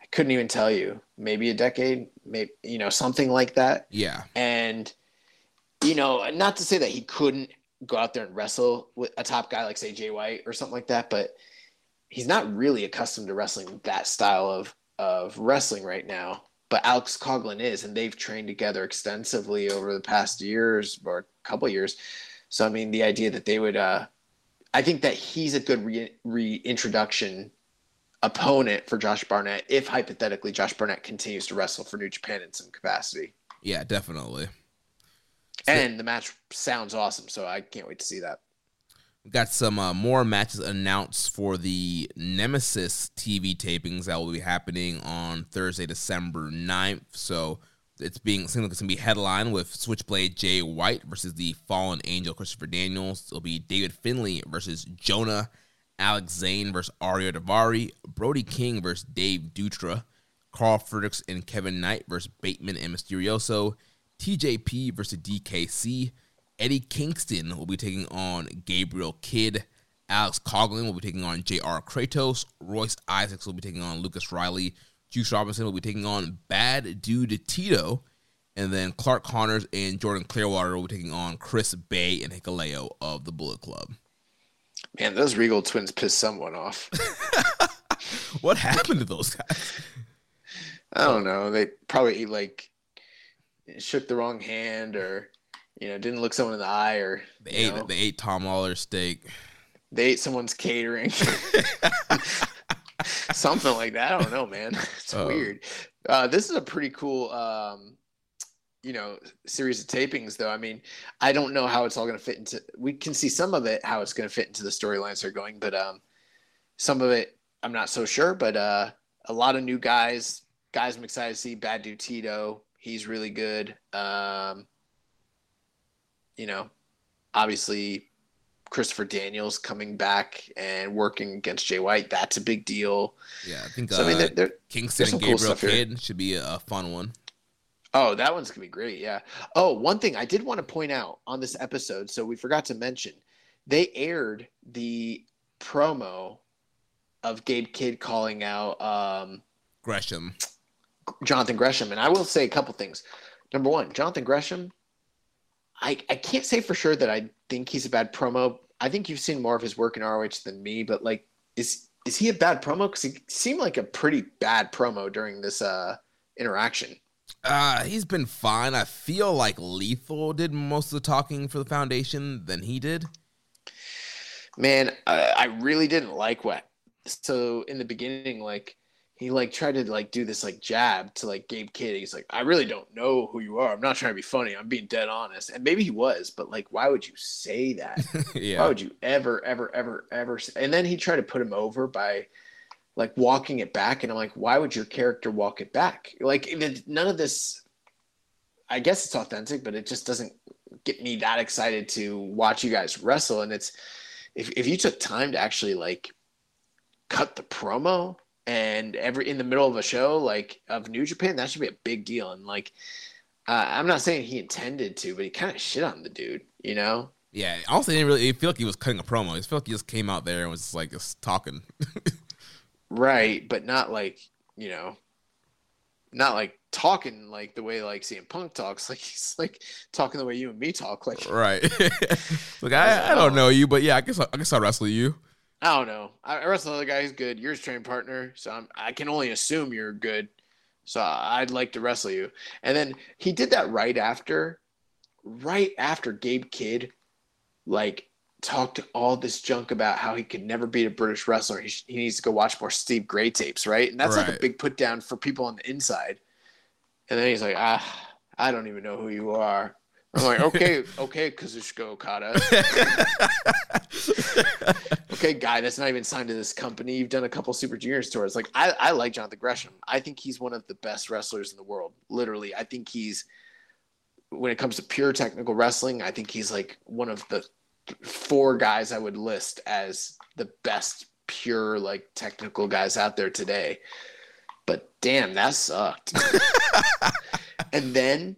I couldn't even tell you, maybe a decade, maybe you know something like that. Yeah. And you know, not to say that he couldn't go out there and wrestle with a top guy like say Jay White or something like that, but he's not really accustomed to wrestling that style of of wrestling right now. But Alex Coughlin is, and they've trained together extensively over the past years or a couple years. So I mean, the idea that they would, uh, I think that he's a good re- reintroduction opponent for Josh Barnett if hypothetically Josh Barnett continues to wrestle for New Japan in some capacity. Yeah, definitely. And the match sounds awesome, so I can't wait to see that. We got some uh, more matches announced for the Nemesis TV tapings that will be happening on Thursday, December 9th. So it's being seems like it's gonna be headline with Switchblade Jay White versus the Fallen Angel Christopher Daniels. It'll be David Finlay versus Jonah, Alex Zane versus Ariya Daivari, Brody King versus Dave Dutra, Karl Fredericks and Kevin Knight versus Bateman and Mysterioso, TJP versus DKC. Eddie Kingston will be taking on Gabriel Kidd. Alex Coughlin will be taking on J.R. Kratos. Royce Isaacs will be taking on Lucas Riley. Juice Robinson will be taking on Bad Dude Tito. And then Clark Connors and Jordan Clearwater will be taking on Chris Bey and Hikuleo of the Bullet Club. Man, those Riegel twins pissed someone off. what happened to those guys? I don't know. They probably like shook the wrong hand or you know, didn't look someone in the eye or they ate know, they ate Tom Lawlor's steak. They ate someone's catering. Something like that. I don't know, man. It's uh, weird. Uh, this is a pretty cool um, you know, series of tapings though. I mean, I don't know how it's all gonna fit into we can see some of it how it's gonna fit into the storylines they're going, but um some of it I'm not so sure, but uh a lot of new guys, guys I'm excited to see. Bad Dude Tito, he's really good. Um you know, obviously Christopher Daniels coming back and working against Jay White. That's a big deal. Yeah, I think. So, uh, I mean, they're, they're, Kingston and Gabriel cool Kidd should be a, fun one. Oh, that one's gonna be great. Yeah. Oh, one thing I did want to point out on this episode, so we forgot to mention, they aired the promo of Gabe Kidd calling out um, Gresham, Jonathan Gresham, and I will say a couple things. Number one, Jonathan Gresham I, I can't say for sure that I think he's a bad promo. I think you've seen more of his work in ROH than me, but like, is is he a bad promo? Because he seemed like a pretty bad promo during this uh, interaction. Uh, he's been fine. I feel like Lethal did most of the talking for the foundation than he did. Man, I, I really didn't like what. So in the beginning, like he like tried to like do this like jab to like Gabe Kidd. He's like, I really don't know who you are. I'm not trying to be funny. I'm being dead honest. And maybe he was, but like, why would you say that? yeah. Why would you ever, ever, ever, ever? Say? And then he tried to put him over by like walking it back. And I'm like, why would your character walk it back? Like none of this. I guess it's authentic, but it just doesn't get me that excited to watch you guys wrestle. And it's if if you took time to actually like cut the promo and every in the middle of a show like of New Japan, that should be a big deal. And like, uh, I'm not saying he intended to, but he kind of shit on the dude, you know? Yeah, also didn't really feel like he was cutting a promo. I feel like he just came out there and was like just talking. right, but not like you know, not like talking like the way like CM Punk talks. Like he's like talking the way you and me talk. Like right. like I, I don't know you, but yeah, I guess I, I guess I'll wrestle you. I don't know. I wrestle another guy who's good. You're his training partner, so I'm, I can only assume you're good. So I'd like to wrestle you. And then he did that right after, right after Gabe Kidd, like talked all this junk about how he could never beat a British wrestler. He, he needs to go watch more Steve Grey tapes, right? And that's right. like a big put down for people on the inside. And then he's like, ah, I don't even know who you are. I'm like, okay, okay, Kazuchika Okada. okay, guy that's not even signed to this company. You've done a couple Super Juniors tours. Like, I, I like Jonathan Gresham. I think he's one of the best wrestlers in the world. Literally, I think he's when it comes to pure technical wrestling. I think he's like one of the four guys I would list as the best pure like technical guys out there today. But damn, that sucked. and then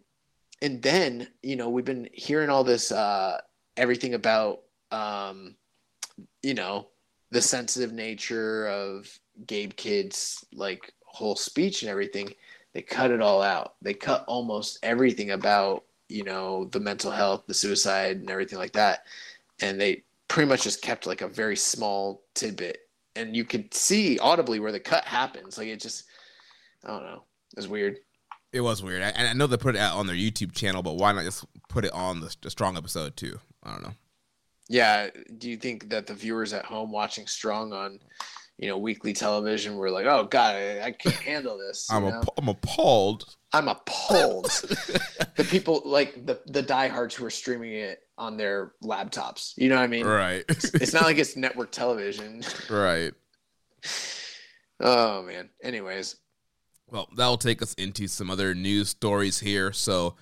and then, you know, we've been hearing all this uh everything about um you know, the sensitive nature of Gabe Kidd's like whole speech and everything. They cut it all out. They cut almost everything about, you know, the mental health, the suicide and everything like that. And they pretty much just kept like a very small tidbit and you could see audibly where the cut happens. Like it just, I don't know, it was weird. It was weird, and I know they put it out on their YouTube channel, but why not just put it on the, the Strong episode too? I don't know. Yeah, do you think that the viewers at home watching Strong on, you know, weekly television were like, "Oh God, I, I can't handle this." I'm know? a, I'm appalled. I'm appalled. the people like the the diehards who are streaming it on their laptops. You know what I mean? Right. it's not like it's network television. right. Oh man. Anyways, Well, that'll take us into some other news stories here. So,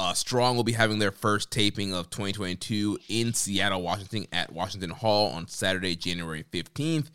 uh, Strong will be having their first taping of 2022 in Seattle, Washington, at Washington Hall on Saturday, January 15th.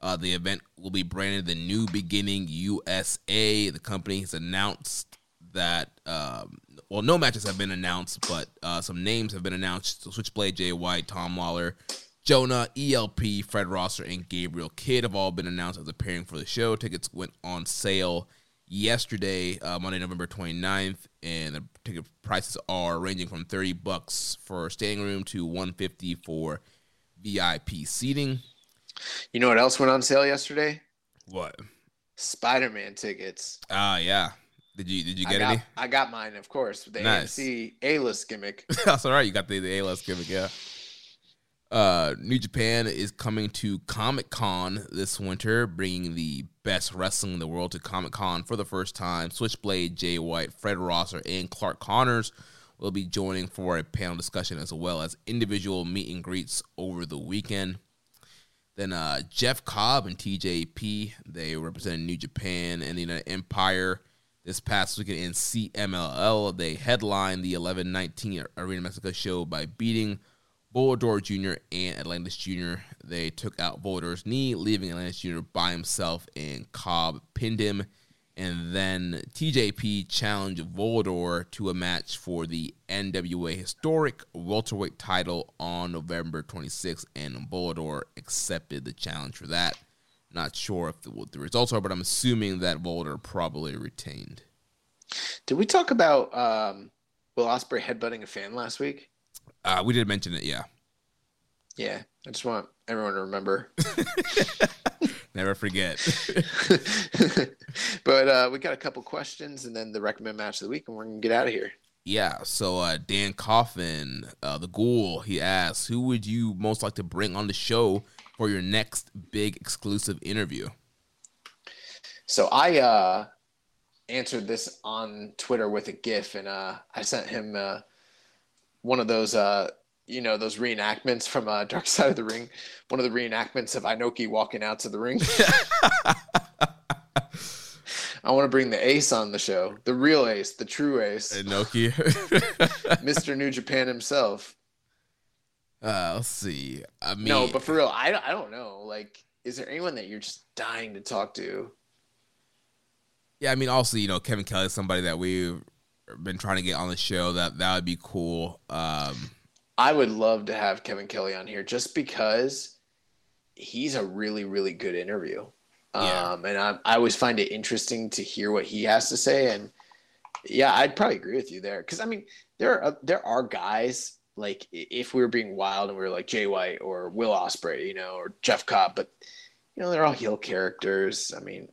Uh, the event will be branded the New Beginning USA. The company has announced that, um, well, no matches have been announced, but uh, some names have been announced. So Switchblade, Jay White, Tom Lawlor, Jonah, ELP, Fred Rosser, and Gabriel Kidd have all been announced as appearing for the show. Tickets went on sale yesterday, uh, Monday, November 29th, and the ticket prices are ranging from 30 bucks for standing room to 150 for VIP seating. you know what else went on sale yesterday? What? Spider-Man tickets. Ah, yeah. Did you did you I get got, any? I got mine, of course. The Nice. AMC A-list gimmick. That's all right. You got the, the A-list gimmick, yeah. Uh, New Japan is coming to Comic Con this winter, bringing the best wrestling in the world to Comic Con for the first time. Switchblade, Jay White, Fred Rosser, and Clark Connors will be joining for a panel discussion as well as individual meet and greets over the weekend. Then uh, Jeff Cobb and TJP, they represent New Japan and the United Empire. This past weekend in CMLL, they headlined the 11-19 Arena Mexico show by beating Volador Jr. and Atlantis Jr. They took out Volador's knee, leaving Atlantis Jr. by himself, and Cobb pinned him. And then TJP challenged Volador to a match for the NWA Historic Welterweight title on November 26th, and Volador accepted the challenge for that. Not sure if the, what the results are, but I'm assuming that Volador probably retained. Did we talk about um, Will Ospreay headbutting a fan last week? Uh, we did mention it, yeah. Yeah, I just want everyone to remember. Never forget. but uh, we got a couple questions and then the recommend match of the week, and we're gonna get out of here. Yeah, so uh, Dan Coffin, uh, the ghoul, he asks, who would you most like to bring on the show for your next big exclusive interview? So I uh, answered this on Twitter with a GIF, and uh, I sent him uh, one of those, uh, you know, those reenactments from uh, Dark Side of the Ring. One of the reenactments of Inoki walking out to the ring. I want to bring the ace on the show, the real ace, the true ace, Inoki. Mr. New Japan himself. uh, let's see. I mean, No, but for real, I, I don't know. Like, is there anyone that you're just dying to talk to? yeah, I mean, also, you know, Kevin Kelly is somebody that we've been trying to get on the show. That that would be cool. Um, I would love to have Kevin Kelly on here just because he's a really, really good interview. Yeah. Um, and I, I always find it interesting to hear what he has to say. And yeah, I'd probably agree with you there. Cause I mean, there are, there are guys like if we were being wild and we were like Jay White or Will Ospreay, you know, or Jeff Cobb, but you know, they're all heel characters. I mean,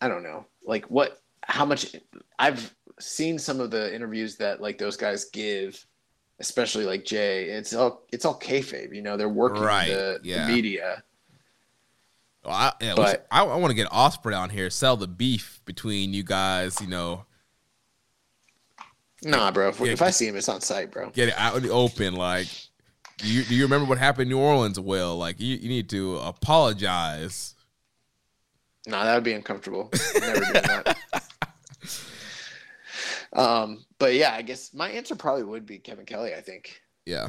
I don't know, like what, how much I've seen some of the interviews that like those guys give, especially like Jay. It's all it's all kayfabe, you know. They're working Right, the, yeah. the media. well, I, yeah, But- should- I, I want to get Ospreay on here, sell the beef between you guys. You know, Nah, bro. If, Yeah. if I see him, it's on site, bro. get it out in the open. Like, do you, do you remember what happened in New Orleans? Will like you, you need to apologize. Nah, that would be uncomfortable. Never doing that. Um, but yeah, I guess my answer probably would be Kevin Kelly. I think. Yeah.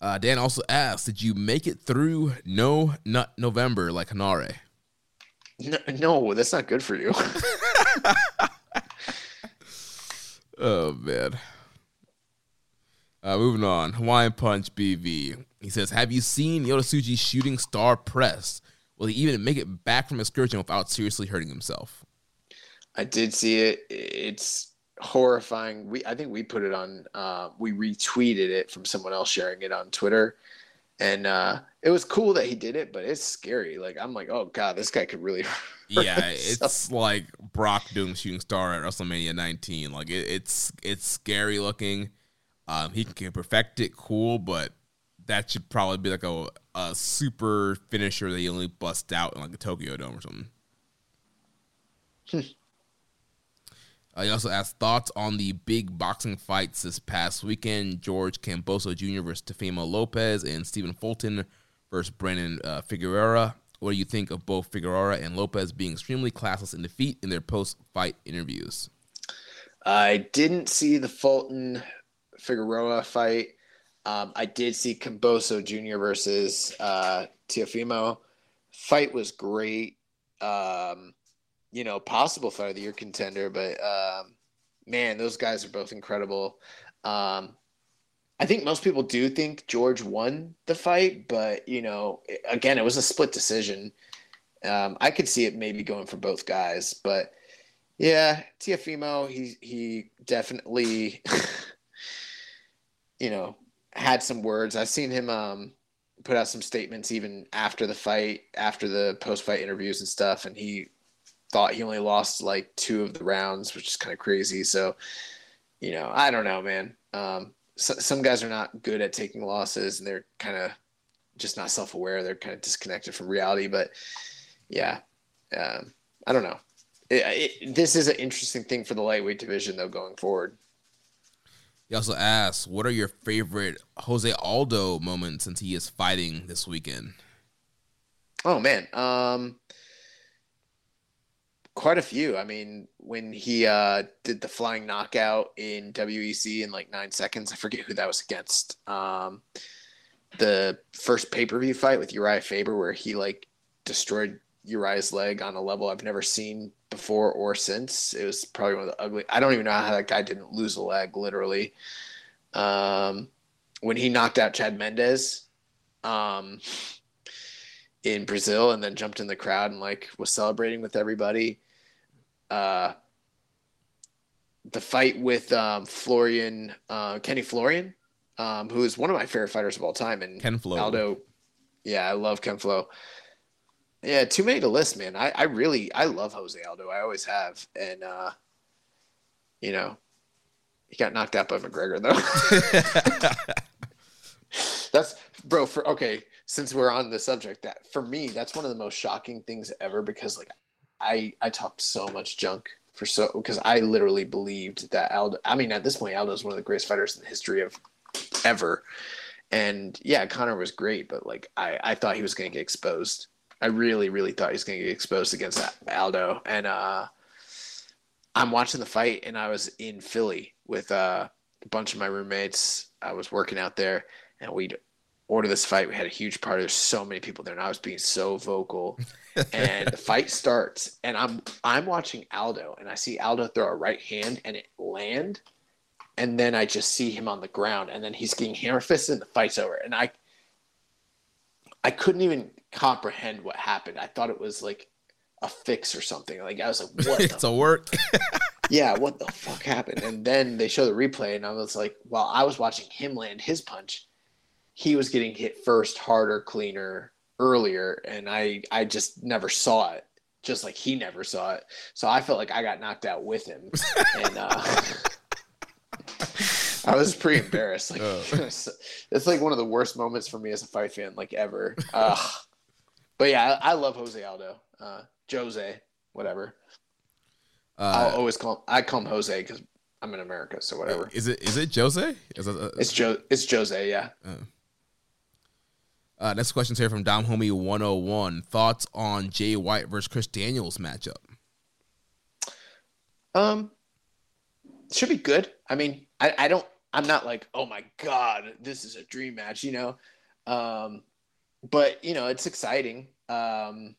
Uh, Dan also asked, "Did you make it through No Nut November like Henare?" No, no, that's not good for you. oh man. Uh, moving on, Hawaiian Punch BV. He says, "Have you seen Yota shooting star press? Will he even make it back from excursion without seriously hurting himself?" I did see it. It's horrifying. We I think we put it on. Uh, we retweeted it from someone else sharing it on Twitter, and uh, it was cool that he did it, but it's scary. Like I'm like, oh god, this guy could really. yeah, it's like Brock doing shooting star at WrestleMania 19. Like it, it's it's scary looking. Um, he can perfect it, cool, but that should probably be like a, a super finisher that you only bust out in like a Tokyo Dome or something. Uh, he also asked thoughts on the big boxing fights this past weekend: George Kambosos Jr. versus Teofimo Lopez and Stephen Fulton versus Brandon uh, Figueroa. What do you think of both Figueroa and Lopez being extremely classless in defeat in their post-fight interviews? I didn't see the Fulton Figueroa fight. Um, I did see Kambosos Jr. versus uh, Teofimo. Fight was great. Um, you know, possible fight of the year contender, but um, man, those guys are both incredible. Um, I think most people do think George won the fight, but you know, again, it was a split decision. Um, I could see it maybe going for both guys, but yeah, Teofimo, he he definitely, you know, had some words. I've seen him um, put out some statements even after the fight, after the post fight interviews and stuff, and he thought he only lost like two of the rounds, which is kind of crazy. So, you know, I don't know, man. Um, so, some guys are not good at taking losses, and they're kind of just not self aware. They're kind of disconnected from reality. But yeah, um, I don't know. It, it, this is an interesting thing for the lightweight division, though, going forward. He also asks, "What are your favorite Jose Aldo moments since he is fighting this weekend?" Oh man, um, quite a few. I mean, when he uh, did the flying knockout in WEC in like nine seconds, I forget who that was against. Um, the first pay per view fight with Urijah Faber, where he like destroyed Urijah's leg on a level I've never seen before or since. It was probably one of the ugly. I don't even know how that guy didn't lose a leg, literally. Um, when he knocked out Chad Mendes um, in Brazil and then jumped in the crowd and like was celebrating with everybody. Uh, the fight with um, Florian, uh, Kenny Florian, um, who is one of my favorite fighters of all time, and Ken Flo. Aldo. Yeah, I love Ken Flo. Yeah, too many to list, man. I, I really I love Jose Aldo. I always have, and uh, you know, he got knocked out by McGregor though. that's bro. For okay, since we're on the subject, that for me, that's one of the most shocking things ever because like I I talked so much junk for so because I literally believed that Aldo. I mean, at this point, Aldo is one of the greatest fighters in the history of ever. And yeah, Conor was great, but like I I thought he was going to get exposed I really, really thought he was going to get exposed against Aldo. And uh, I'm watching the fight, and I was in Philly with uh, a bunch of my roommates. I was working out there, and we'd order this fight. We had a huge party. There's so many people there, and I was being so vocal. and the fight starts, and I'm I'm watching Aldo, and I see Aldo throw a right hand, and it land, and then I just see him on the ground, and then he's getting hammer fisted, and the fight's over. And I I couldn't even comprehend what happened. I thought it was like a fix or something. Like I was like, what? it's a work. yeah, what the fuck happened? And then they show the replay, and I was like, while I was watching him land his punch, he was getting hit first, harder, cleaner, earlier, and I I just never saw it. Just like he never saw it, so I felt like I got knocked out with him, and uh, I was pretty embarrassed. Like oh. it's like one of the worst moments for me as a fight fan, like ever. Uh, but yeah, I, I, love Jose Aldo. Uh, Jose, whatever. Uh, I'll always call him, I call him Jose because I'm in America, so whatever. Is it is it Jose? Is it, uh, it's Joe. It's Jose. Yeah. Uh, uh next question here from Dom Homie 101. Thoughts on Jay White versus Chris Daniels matchup? Um, should be good. I mean, I, I don't I'm not like, oh my god, this is a dream match, you know. Um, but you know, it's exciting. Um,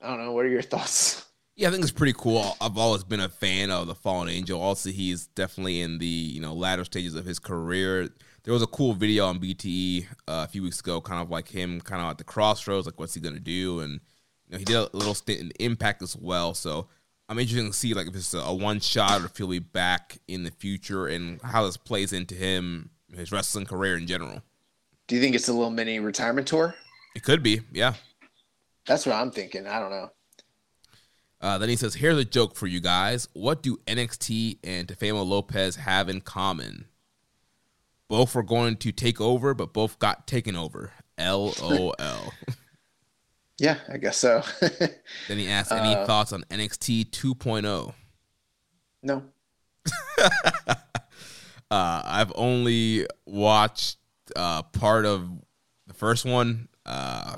I don't know. What are your thoughts? Yeah, I think it's pretty cool. I've always been a fan of the Fallen Angel. Also, he's definitely in the you know latter stages of his career. There was a cool video on BTE uh, a few weeks ago, kind of like him, kind of at the crossroads, like what's he gonna do, and you know he did a little stint in Impact as well. So I'm interested to see like if it's a one shot or if he'll be back in the future and how this plays into him his wrestling career in general. Do you think it's a little mini retirement tour? It could be, yeah. That's what I'm thinking. I don't know. Uh, then he says, "Here's a joke for you guys. What do NXT and Teofimo Lopez have in common? Both were going to take over, but both got taken over. LOL." yeah, I guess so. then he asked, "Any uh, thoughts on NXT 2.0?" No. uh, I've only watched uh, part of the first one. Uh,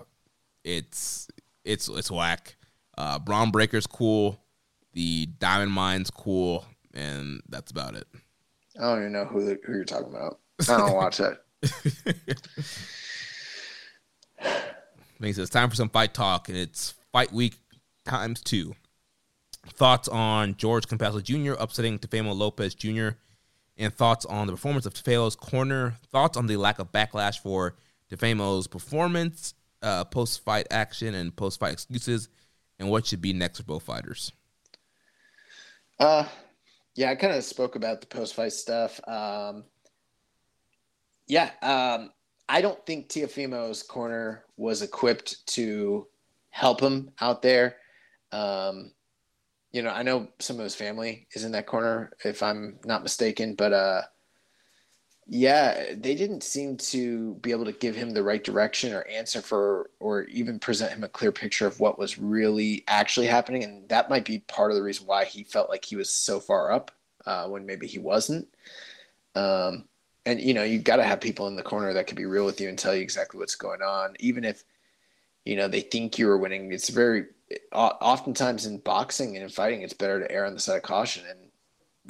it's it's it's whack. Uh, Bron Breakker's cool. The Diamond Mine's cool, and that's about it. I don't even know who the, who you're talking about. I don't watch that. He says, time for some fight talk, and it's fight week times two. Thoughts on George Kambosos Jr. upsetting Teofimo Lopez Jr., and thoughts on the performance of Teofimo's corner. Thoughts on the lack of backlash for Teofimo's performance, uh, post fight action, and post fight excuses, and what should be next for both fighters? Uh, yeah, I kind of spoke about the post fight stuff. Um, yeah, um, I don't think Teofimo's corner was equipped to help him out there. Um, you know, I know some of his family is in that corner, if I'm not mistaken, but uh, yeah, they didn't seem to be able to give him the right direction or answer for, or even present him a clear picture of what was really actually happening. And that might be part of the reason why he felt like he was so far up uh, when maybe he wasn't. Um, and you know, you got to have people in the corner that can be real with you and tell you exactly what's going on, even if you know they think you are winning. It's very oftentimes in boxing and in fighting, it's better to err on the side of caution and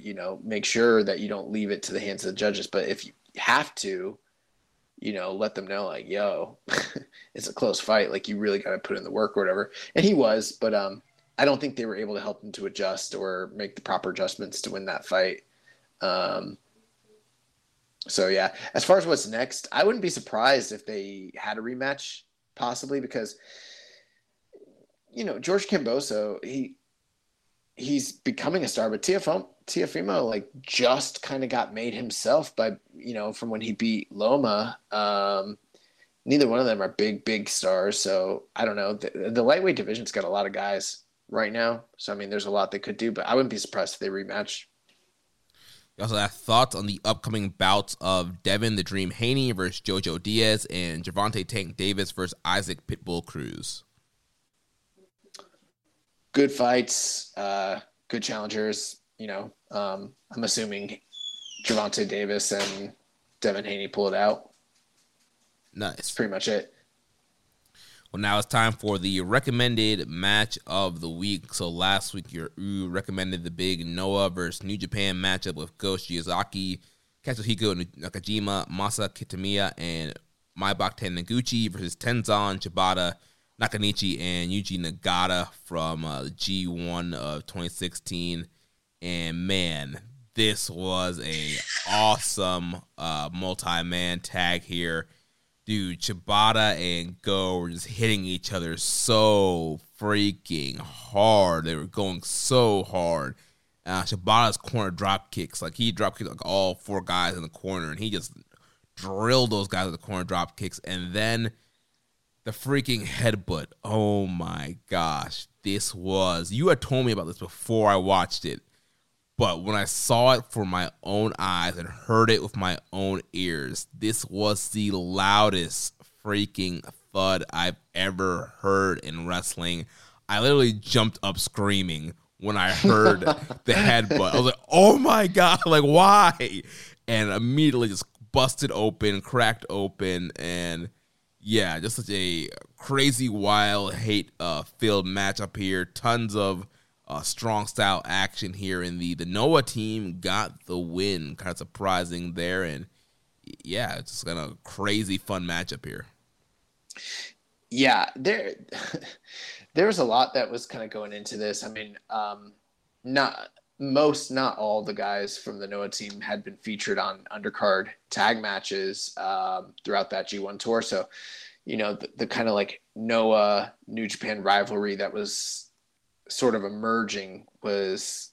you know, make sure that you don't leave it to the hands of the judges. But if you have to, you know, let them know like, yo, it's a close fight. Like you really got to put in the work or whatever. And he was, but um, I don't think they were able to help him to adjust or make the proper adjustments to win that fight. Um, so yeah, as far as what's next, I wouldn't be surprised if they had a rematch, possibly because you know George Kambosos, he he's becoming a star, but Teofimo, Teofimo like just kind of got made himself by you know from when he beat Loma. Um, neither one of them are big big stars, so I don't know. The, the lightweight division's got a lot of guys right now, so I mean, there's a lot they could do, but I wouldn't be surprised if they rematch. You also have thoughts on the upcoming bouts of Devin the Dream Haney versus Jojo Diaz and Gervonta Tank Davis versus Isaac Pitbull Cruz good fights, uh, good challengers. You know, um, I'm assuming Gervonta Davis and Devin Haney pull it out. Nice. That's pretty much it. Well, now it's time for the recommended match of the week. So last week you recommended the big Noah versus New Japan matchup with Go Shiozaki, Katsuhiko Nakajima, Masa Kitamiya, and Maybach Taniguchi versus Tenzan Shibata Nakanishi and Yuji Nagata from uh, G1 of 2016. And man, this was a awesome uh, multi-man tag here. Dude, Shibata and Go were just hitting each other so freaking hard. They were going so hard. Uh, Shibata's corner drop kicks, like he drop kicked like all four guys in the corner, and he just drilled those guys with the corner drop kicks. And then the freaking headbutt. Oh my gosh. This was, you had told me about this before I watched it. But when I saw it for my own eyes and heard it with my own ears, this was the loudest freaking thud I've ever heard in wrestling. I literally jumped up screaming when I heard the headbutt. I was like, oh my God, like why? And immediately just busted open, cracked open, and yeah, just such a crazy, wild, hate uh, filled matchup here. Tons of uh, strong style action here in the the Noah team got the win. Kind of surprising there, and yeah, it's just kind of crazy fun matchup here. Yeah, there there was a lot that was kind of going into this. I mean, um, not most, not all the guys from the Noah team had been featured on undercard tag matches um, throughout that G1 tour. So, you know, the, the kind of like Noah New Japan rivalry that was sort of emerging was,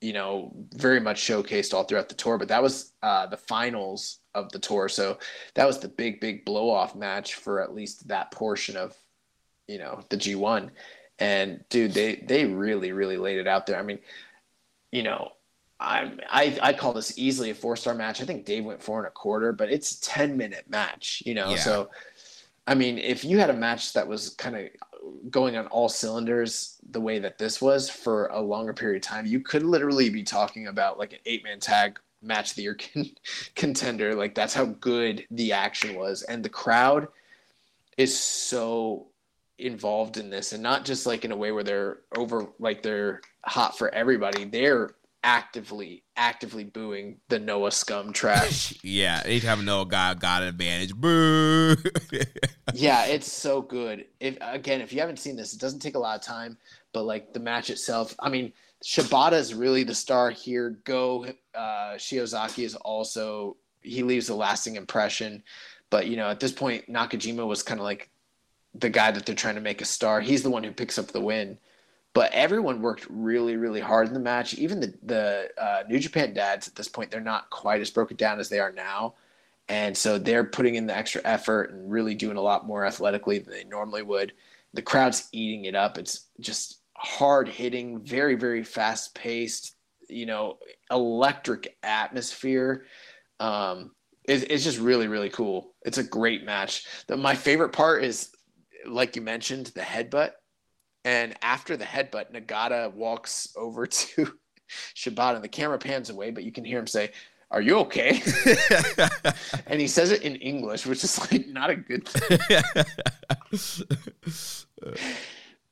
you know, very much showcased all throughout the tour. But that was uh, the finals of the tour. So that was the big, big blow off match for at least that portion of, you know, the G1. And dude, they they really, really laid it out there. I mean, you know, I'm, I I call this easily a four star match. I think Dave went four and a quarter, but it's a ten minute match. You know, Yeah. so I mean, if you had a match that was kind of going on all cylinders the way that this was for a longer period of time, you could literally be talking about like an eight man tag match of the year con- contender. Like that's how good the action was, and the crowd is so involved in this, and not just like in a way where they're over, like they're hot for everybody. They're actively, actively booing the Noah scum trash. Yeah, anytime Noah got got an advantage, boo. yeah, it's so good. If again, if you haven't seen this, it doesn't take a lot of time, but like the match itself, I mean, Shibata is really the star here. Go uh, Shiozaki is also he leaves a lasting impression, but you know at this point Nakajima was kind of like the guy that they're trying to make a star. He's the one who picks up the win. But everyone worked really, really hard in the match. Even the the uh, New Japan dads at this point, they're not quite as broken down as they are now, and so they're putting in the extra effort and really doing a lot more athletically than they normally would. The crowd's eating it up. It's just hard hitting, very, very fast paced. You know, electric atmosphere. Um, it's, it's just really, really cool. It's a great match. The, my favorite part is, like you mentioned, the headbutt. And after the headbutt, Nagata walks over to Shibata, and the camera pans away, but you can hear him say, "Are you okay?" and he says it in English, which is like not a good thing.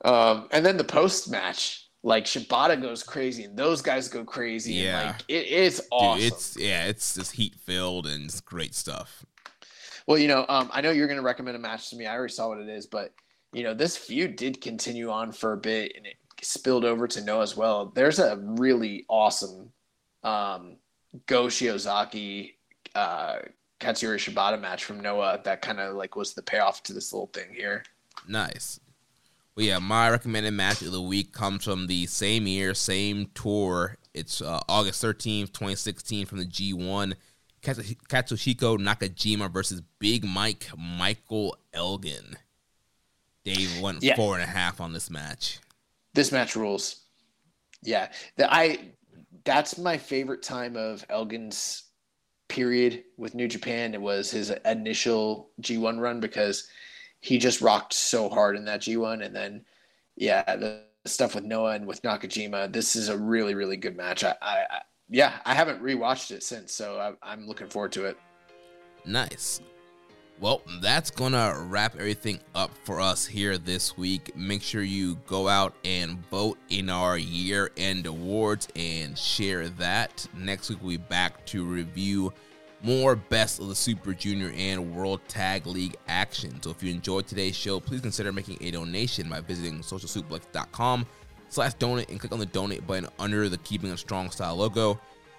Um, and then the post match, like Shibata goes crazy, and those guys go crazy. Yeah. and like it is awesome. Dude, it's yeah, it's just heat filled and it's great stuff. Well, you know, um, I know you're going to recommend a match to me. I already saw what it is, but you know, this feud did continue on for a bit, and it spilled over to Noah as well. There's a really awesome um, Go Shiozaki uh, Katsuyori Shibata match from Noah that kind of like was the payoff to this little thing here. Nice. Well, yeah, my recommended match of the week comes from the same year, same tour. It's uh, August 13th, 2016 from the G1. Katsu- Katsuhiko Nakajima versus Big Mike Michael Elgin. Dave went Yeah. four and a half on this match. This match rules. Yeah, the, I that's my favorite time of Elgin's period with New Japan. It was his initial G1 run because he just rocked so hard in that G1, and then yeah, the stuff with Noah and with Nakajima. This is a really really good match. I, I, I yeah, I haven't rewatched it since, so I, I'm looking forward to it. Nice. Well, that's gonna wrap everything up for us here this week. Make sure you go out and vote in our year end awards and share that. Next week, we'll be back to review more best of the Super Junior and World Tag League action. So if you enjoyed today's show, please consider making a donation by visiting socialsuplex.com slash donate and click on the donate button under the Keeping a Strong Style logo.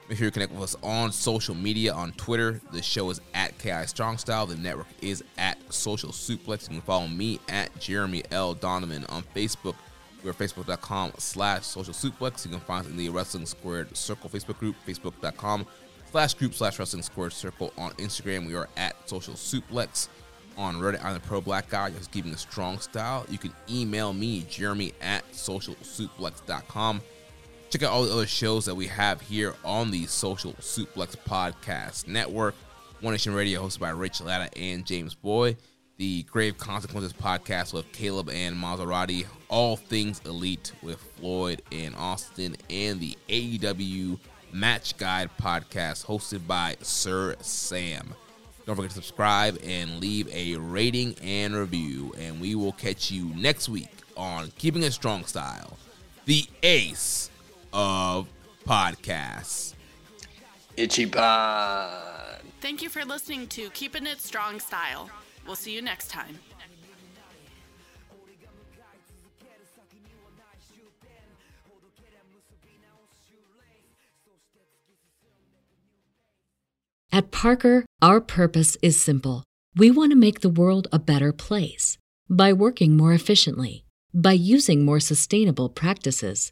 Make sure you connect with us on social media on Twitter. The show is at KI Strong Style. The network is at Social Suplex. You can follow me at Jeremy L. Donovan on Facebook. We're facebook.com slash social suplex. You can find us in the Wrestling Squared Circle Facebook group, facebook.com slash group slash Wrestling Squared Circle. On Instagram, we are at Social Suplex. On Reddit, I'm the Pro Black Guy, just keeping a strong style. You can email me, Jeremy at social socialsuplex.com. Check out all the other shows that we have here on the Social Suplex Podcast Network. One Nation Radio, hosted by Rich Latta and James Boy. The Grave Consequences Podcast with Caleb and Maserati. All Things Elite with Floyd and Austin. And the AEW Match Guide Podcast, hosted by Sir Sam. Don't forget to subscribe and leave a rating and review. And we will catch you next week on Keeping It Strong Style the ace of podcasts. Ichiban. Thank you for listening to Keeping It Strong Style. We'll see you next time. At Parker, our purpose is simple. We want to make the world a better place by working more efficiently, by using more sustainable practices,